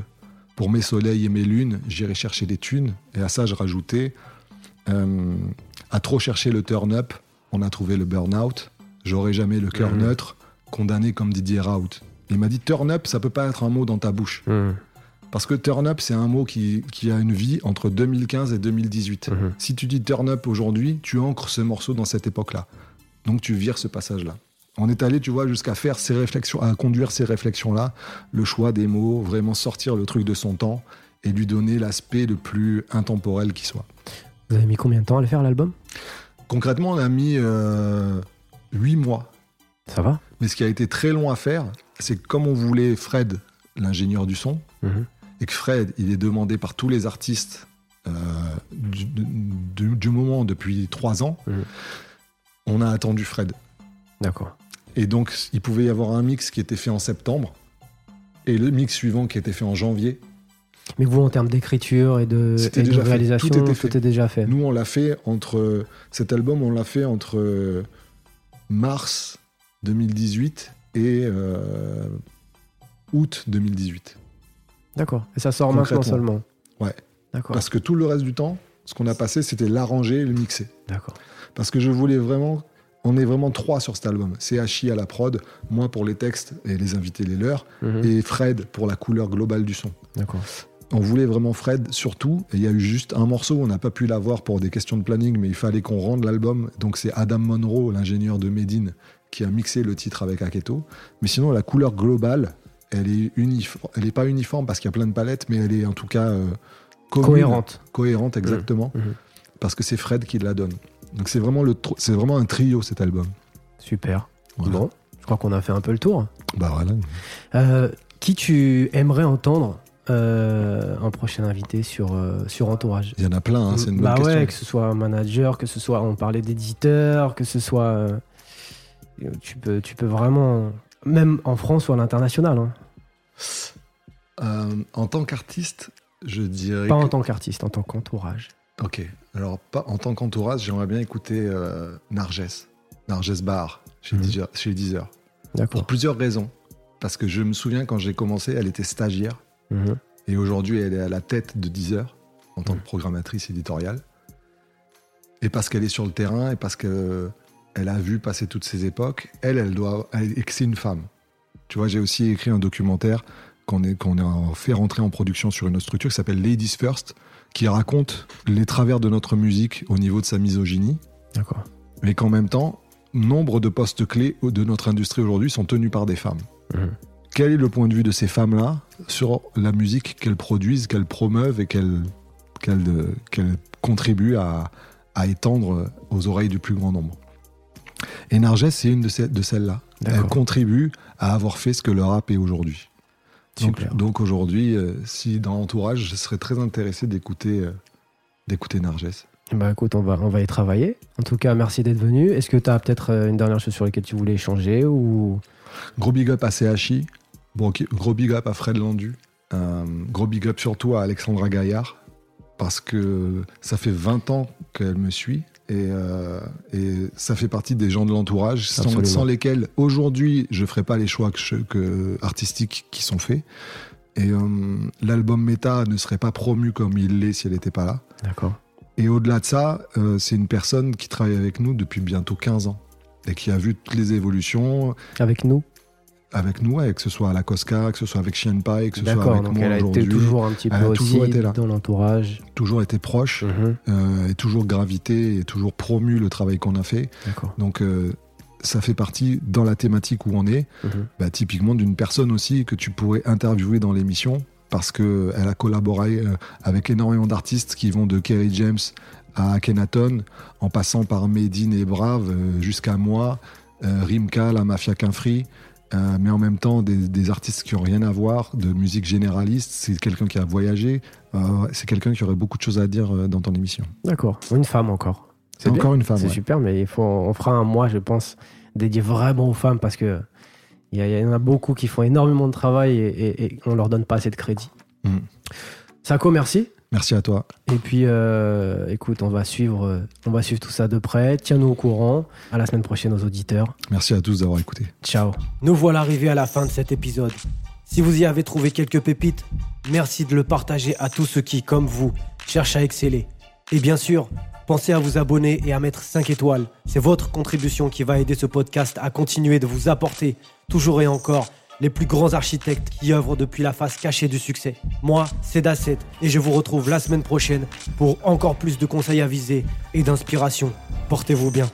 Speaker 2: Pour mes soleils et mes lunes, j'irai chercher des thunes. Et à ça, je rajoutais à trop chercher le turn-up, on a trouvé le burn-out. J'aurai jamais le cœur
Speaker 1: Mhm.
Speaker 2: neutre, condamné comme Didier Raoult. Il m'a dit turn-up, ça peut pas être un mot dans ta bouche.
Speaker 1: Mhm.
Speaker 2: Parce que turn-up, c'est un mot qui, qui a une vie entre 2015 et 2018.
Speaker 1: Mhm.
Speaker 2: Si tu dis turn-up aujourd'hui, tu ancres ce morceau dans cette époque-là. Donc tu vires ce passage-là. on est allé, tu vois, jusqu'à faire ces réflexions, à conduire ces réflexions-là, le choix des mots, vraiment sortir le truc de son temps et lui donner l'aspect le plus intemporel qui soit.
Speaker 1: Vous avez mis combien de temps à le faire l'album?
Speaker 2: Concrètement, on a mis euh, 8 mois.
Speaker 1: Ça va?
Speaker 2: Mais ce qui a été très long à faire, c'est que comme on voulait Fred, l'ingénieur du son,
Speaker 1: Mhm.
Speaker 2: et que Fred, il est demandé par tous les artistes euh, du, du- du moment depuis 3 ans,
Speaker 1: Mhm.
Speaker 2: on a attendu Fred.
Speaker 1: D'accord.
Speaker 2: Et donc, il pouvait y avoir un mix qui était fait en septembre et le mix suivant qui était fait en janvier.
Speaker 1: Mais vous, en termes d'écriture et de, et réalisation,
Speaker 2: Tout était
Speaker 1: est déjà fait.
Speaker 2: Nous, on l'a fait entre. Cet album, on l'a fait entre mars 2018 et euh, août 2018.
Speaker 1: D'accord. Et ça sort maintenant seulement
Speaker 2: Ouais.
Speaker 1: D'accord.
Speaker 2: Parce que tout le reste du temps, ce qu'on a passé, c'était l'arranger et le mixer.
Speaker 1: D'accord.
Speaker 2: Parce que je voulais vraiment. On est vraiment trois sur cet album. C'est Hachi à la prod, moi pour les textes et les invités, les leurs,
Speaker 1: Mhm.
Speaker 2: et Fred pour la couleur globale du son.
Speaker 1: D'accord.
Speaker 2: On voulait vraiment Fred surtout, et il y a eu juste un morceau, on n'a pas pu l'avoir pour des questions de planning, mais il fallait qu'on rende l'album. Donc c'est Adam Monroe, l'ingénieur de Medine, qui a mixé le titre avec Aketo. Mais sinon, la couleur globale, elle est uniforme. Elle n'est pas uniforme parce qu'il y a plein de palettes, mais elle est en tout cas euh, commune.
Speaker 1: Cohérente.
Speaker 2: Cohérente, exactement.
Speaker 1: Mhm.
Speaker 2: Parce que c'est Fred qui la donne. Donc c'est vraiment, le tro- c'est vraiment un trio cet album.
Speaker 1: Super.
Speaker 2: Voilà.
Speaker 1: Bon, je crois qu'on a fait un peu le tour.
Speaker 2: Bah voilà.
Speaker 1: Euh, qui tu aimerais entendre euh, en prochain invité sur, euh, sur Entourage
Speaker 2: Il y en a plein, hein, c'est une bonne
Speaker 1: Bah
Speaker 2: question.
Speaker 1: ouais, que ce soit un manager, que ce soit, on parlait d'éditeur, que ce soit. euh, tu, peux, tu peux vraiment. Même en France ou à l'international. hein.
Speaker 2: En tant qu'artiste, je dirais.
Speaker 1: Pas
Speaker 2: que-
Speaker 1: en tant qu'artiste, en tant qu'entourage.
Speaker 2: Ok. Alors, pas, en tant qu'entourage, j'aimerais bien écouter Narges. Narges Bar, chez,
Speaker 1: Mhm.
Speaker 2: Deezer, chez Deezer. Pour plusieurs raisons. Parce que je me souviens quand j'ai commencé, elle était stagiaire.
Speaker 1: Mhm.
Speaker 2: Et aujourd'hui, elle est à la tête de Deezer en tant
Speaker 1: Mhm.
Speaker 2: que programmatrice éditoriale. Et parce qu'elle est sur le terrain et parce que elle a vu passer toutes ces époques, elle, elle doit. elle- et que c'est une femme. Tu vois, j'ai aussi écrit un documentaire qu'on est- qu'on a fait rentrer en production sur une autre structure qui s'appelle Ladies First, qui raconte les travers de notre musique au niveau de sa misogynie,
Speaker 1: D'accord.
Speaker 2: mais qu'en même temps, nombre de postes clés de notre industrie aujourd'hui sont tenus par des femmes.
Speaker 1: Mhm.
Speaker 2: Quel est le point de vue de ces femmes-là sur la musique qu'elles produisent, qu'elles promeuvent et qu'elles euh, contribuent à, à étendre aux oreilles du plus grand nombre? Et Narges, c'est une de, ces- de celles-là. Elle contribue à avoir fait ce que le rap est aujourd'hui. Donc, aujourd'hui, euh, si dans l'entourage, je serais très intéressé d'écouter euh, d'écouter Narges.
Speaker 1: Bah écoute, on va, on va y travailler. En tout cas, merci d'être venu. Est-ce que tu as peut-être euh, une dernière chose sur laquelle tu voulais échanger ou?
Speaker 2: Gros big up à CHI, bon, gros big up à Fred Landu, euh, gros big up surtout à Alexandra Gaillard, parce que ça fait 20 ans qu'elle me suit. Et, euh, et ça fait partie des gens de l'entourage sans, lesquels aujourd'hui je ferais pas les choix que je- que- artistiques qui sont faits. Et euh, l'album Méta ne serait pas promu comme il l'est si elle n'était pas là.
Speaker 1: D'accord.
Speaker 2: Et au-delà de ça, euh, c'est une personne qui travaille avec nous depuis bientôt 15 ans et qui a vu toutes les évolutions,
Speaker 1: Avec nous
Speaker 2: avec nous, ouais, que ce soit à la Cosca, que ce soit avec Chien Pai, que ce soit avec
Speaker 1: donc
Speaker 2: moi
Speaker 1: elle a été toujours un petit
Speaker 2: Elle
Speaker 1: peu
Speaker 2: a
Speaker 1: aussi
Speaker 2: toujours été là.
Speaker 1: dans l'entourage.
Speaker 2: toujours été proche,
Speaker 1: Mhm.
Speaker 2: euh, et toujours gravité, et toujours promu le travail qu'on a fait. Donc euh, ça fait partie dans la thématique où on est,
Speaker 1: Mhm.
Speaker 2: bah, typiquement d'une personne aussi que tu pourrais interviewer dans l'émission parce que elle a collaboré euh, avec énormément d'artistes qui vont de Kerry James à Akhenaton, en passant par Medine et Brave euh, jusqu'à moi, euh, Rimka, la Mafia Quinfree. euh, mais en même temps des, des artistes qui ont rien à voir, de musique généraliste. C'est quelqu'un qui a voyagé. euh, c'est quelqu'un qui aurait beaucoup de choses à dire euh, dans ton émission.
Speaker 1: D'accord. Une femme encore. C'est
Speaker 2: Encore
Speaker 1: bien.
Speaker 2: une femme.
Speaker 1: C'est
Speaker 2: ouais.
Speaker 1: super, mais il faut, on fera un mois, je pense, dédié vraiment aux femmes parce que il y, en a beaucoup qui font énormément de travail et, et, et on leur donne pas assez de crédit.
Speaker 2: Mhm.
Speaker 1: Sako, merci.
Speaker 2: Merci à toi.
Speaker 1: Et puis, euh, écoute, on va suivre, on va suivre tout ça de près. Tiens-nous au courant. À la semaine prochaine aux auditeurs.
Speaker 2: Merci à tous d'avoir écouté.
Speaker 1: Ciao.
Speaker 3: Nous voilà arrivés à la fin de cet épisode. Si vous y avez trouvé quelques pépites, merci de le partager à tous ceux qui, comme vous, cherchent à exceller. Et bien sûr, pensez à vous abonner et à mettre 5 étoiles. C'est votre contribution qui va aider ce podcast à continuer de vous apporter, toujours et encore, les plus grands architectes qui œuvrent depuis la face cachée du succès. Moi, c'est Dasset et je vous retrouve la semaine prochaine pour encore plus de conseils avisés et d'inspiration. Portez-vous bien.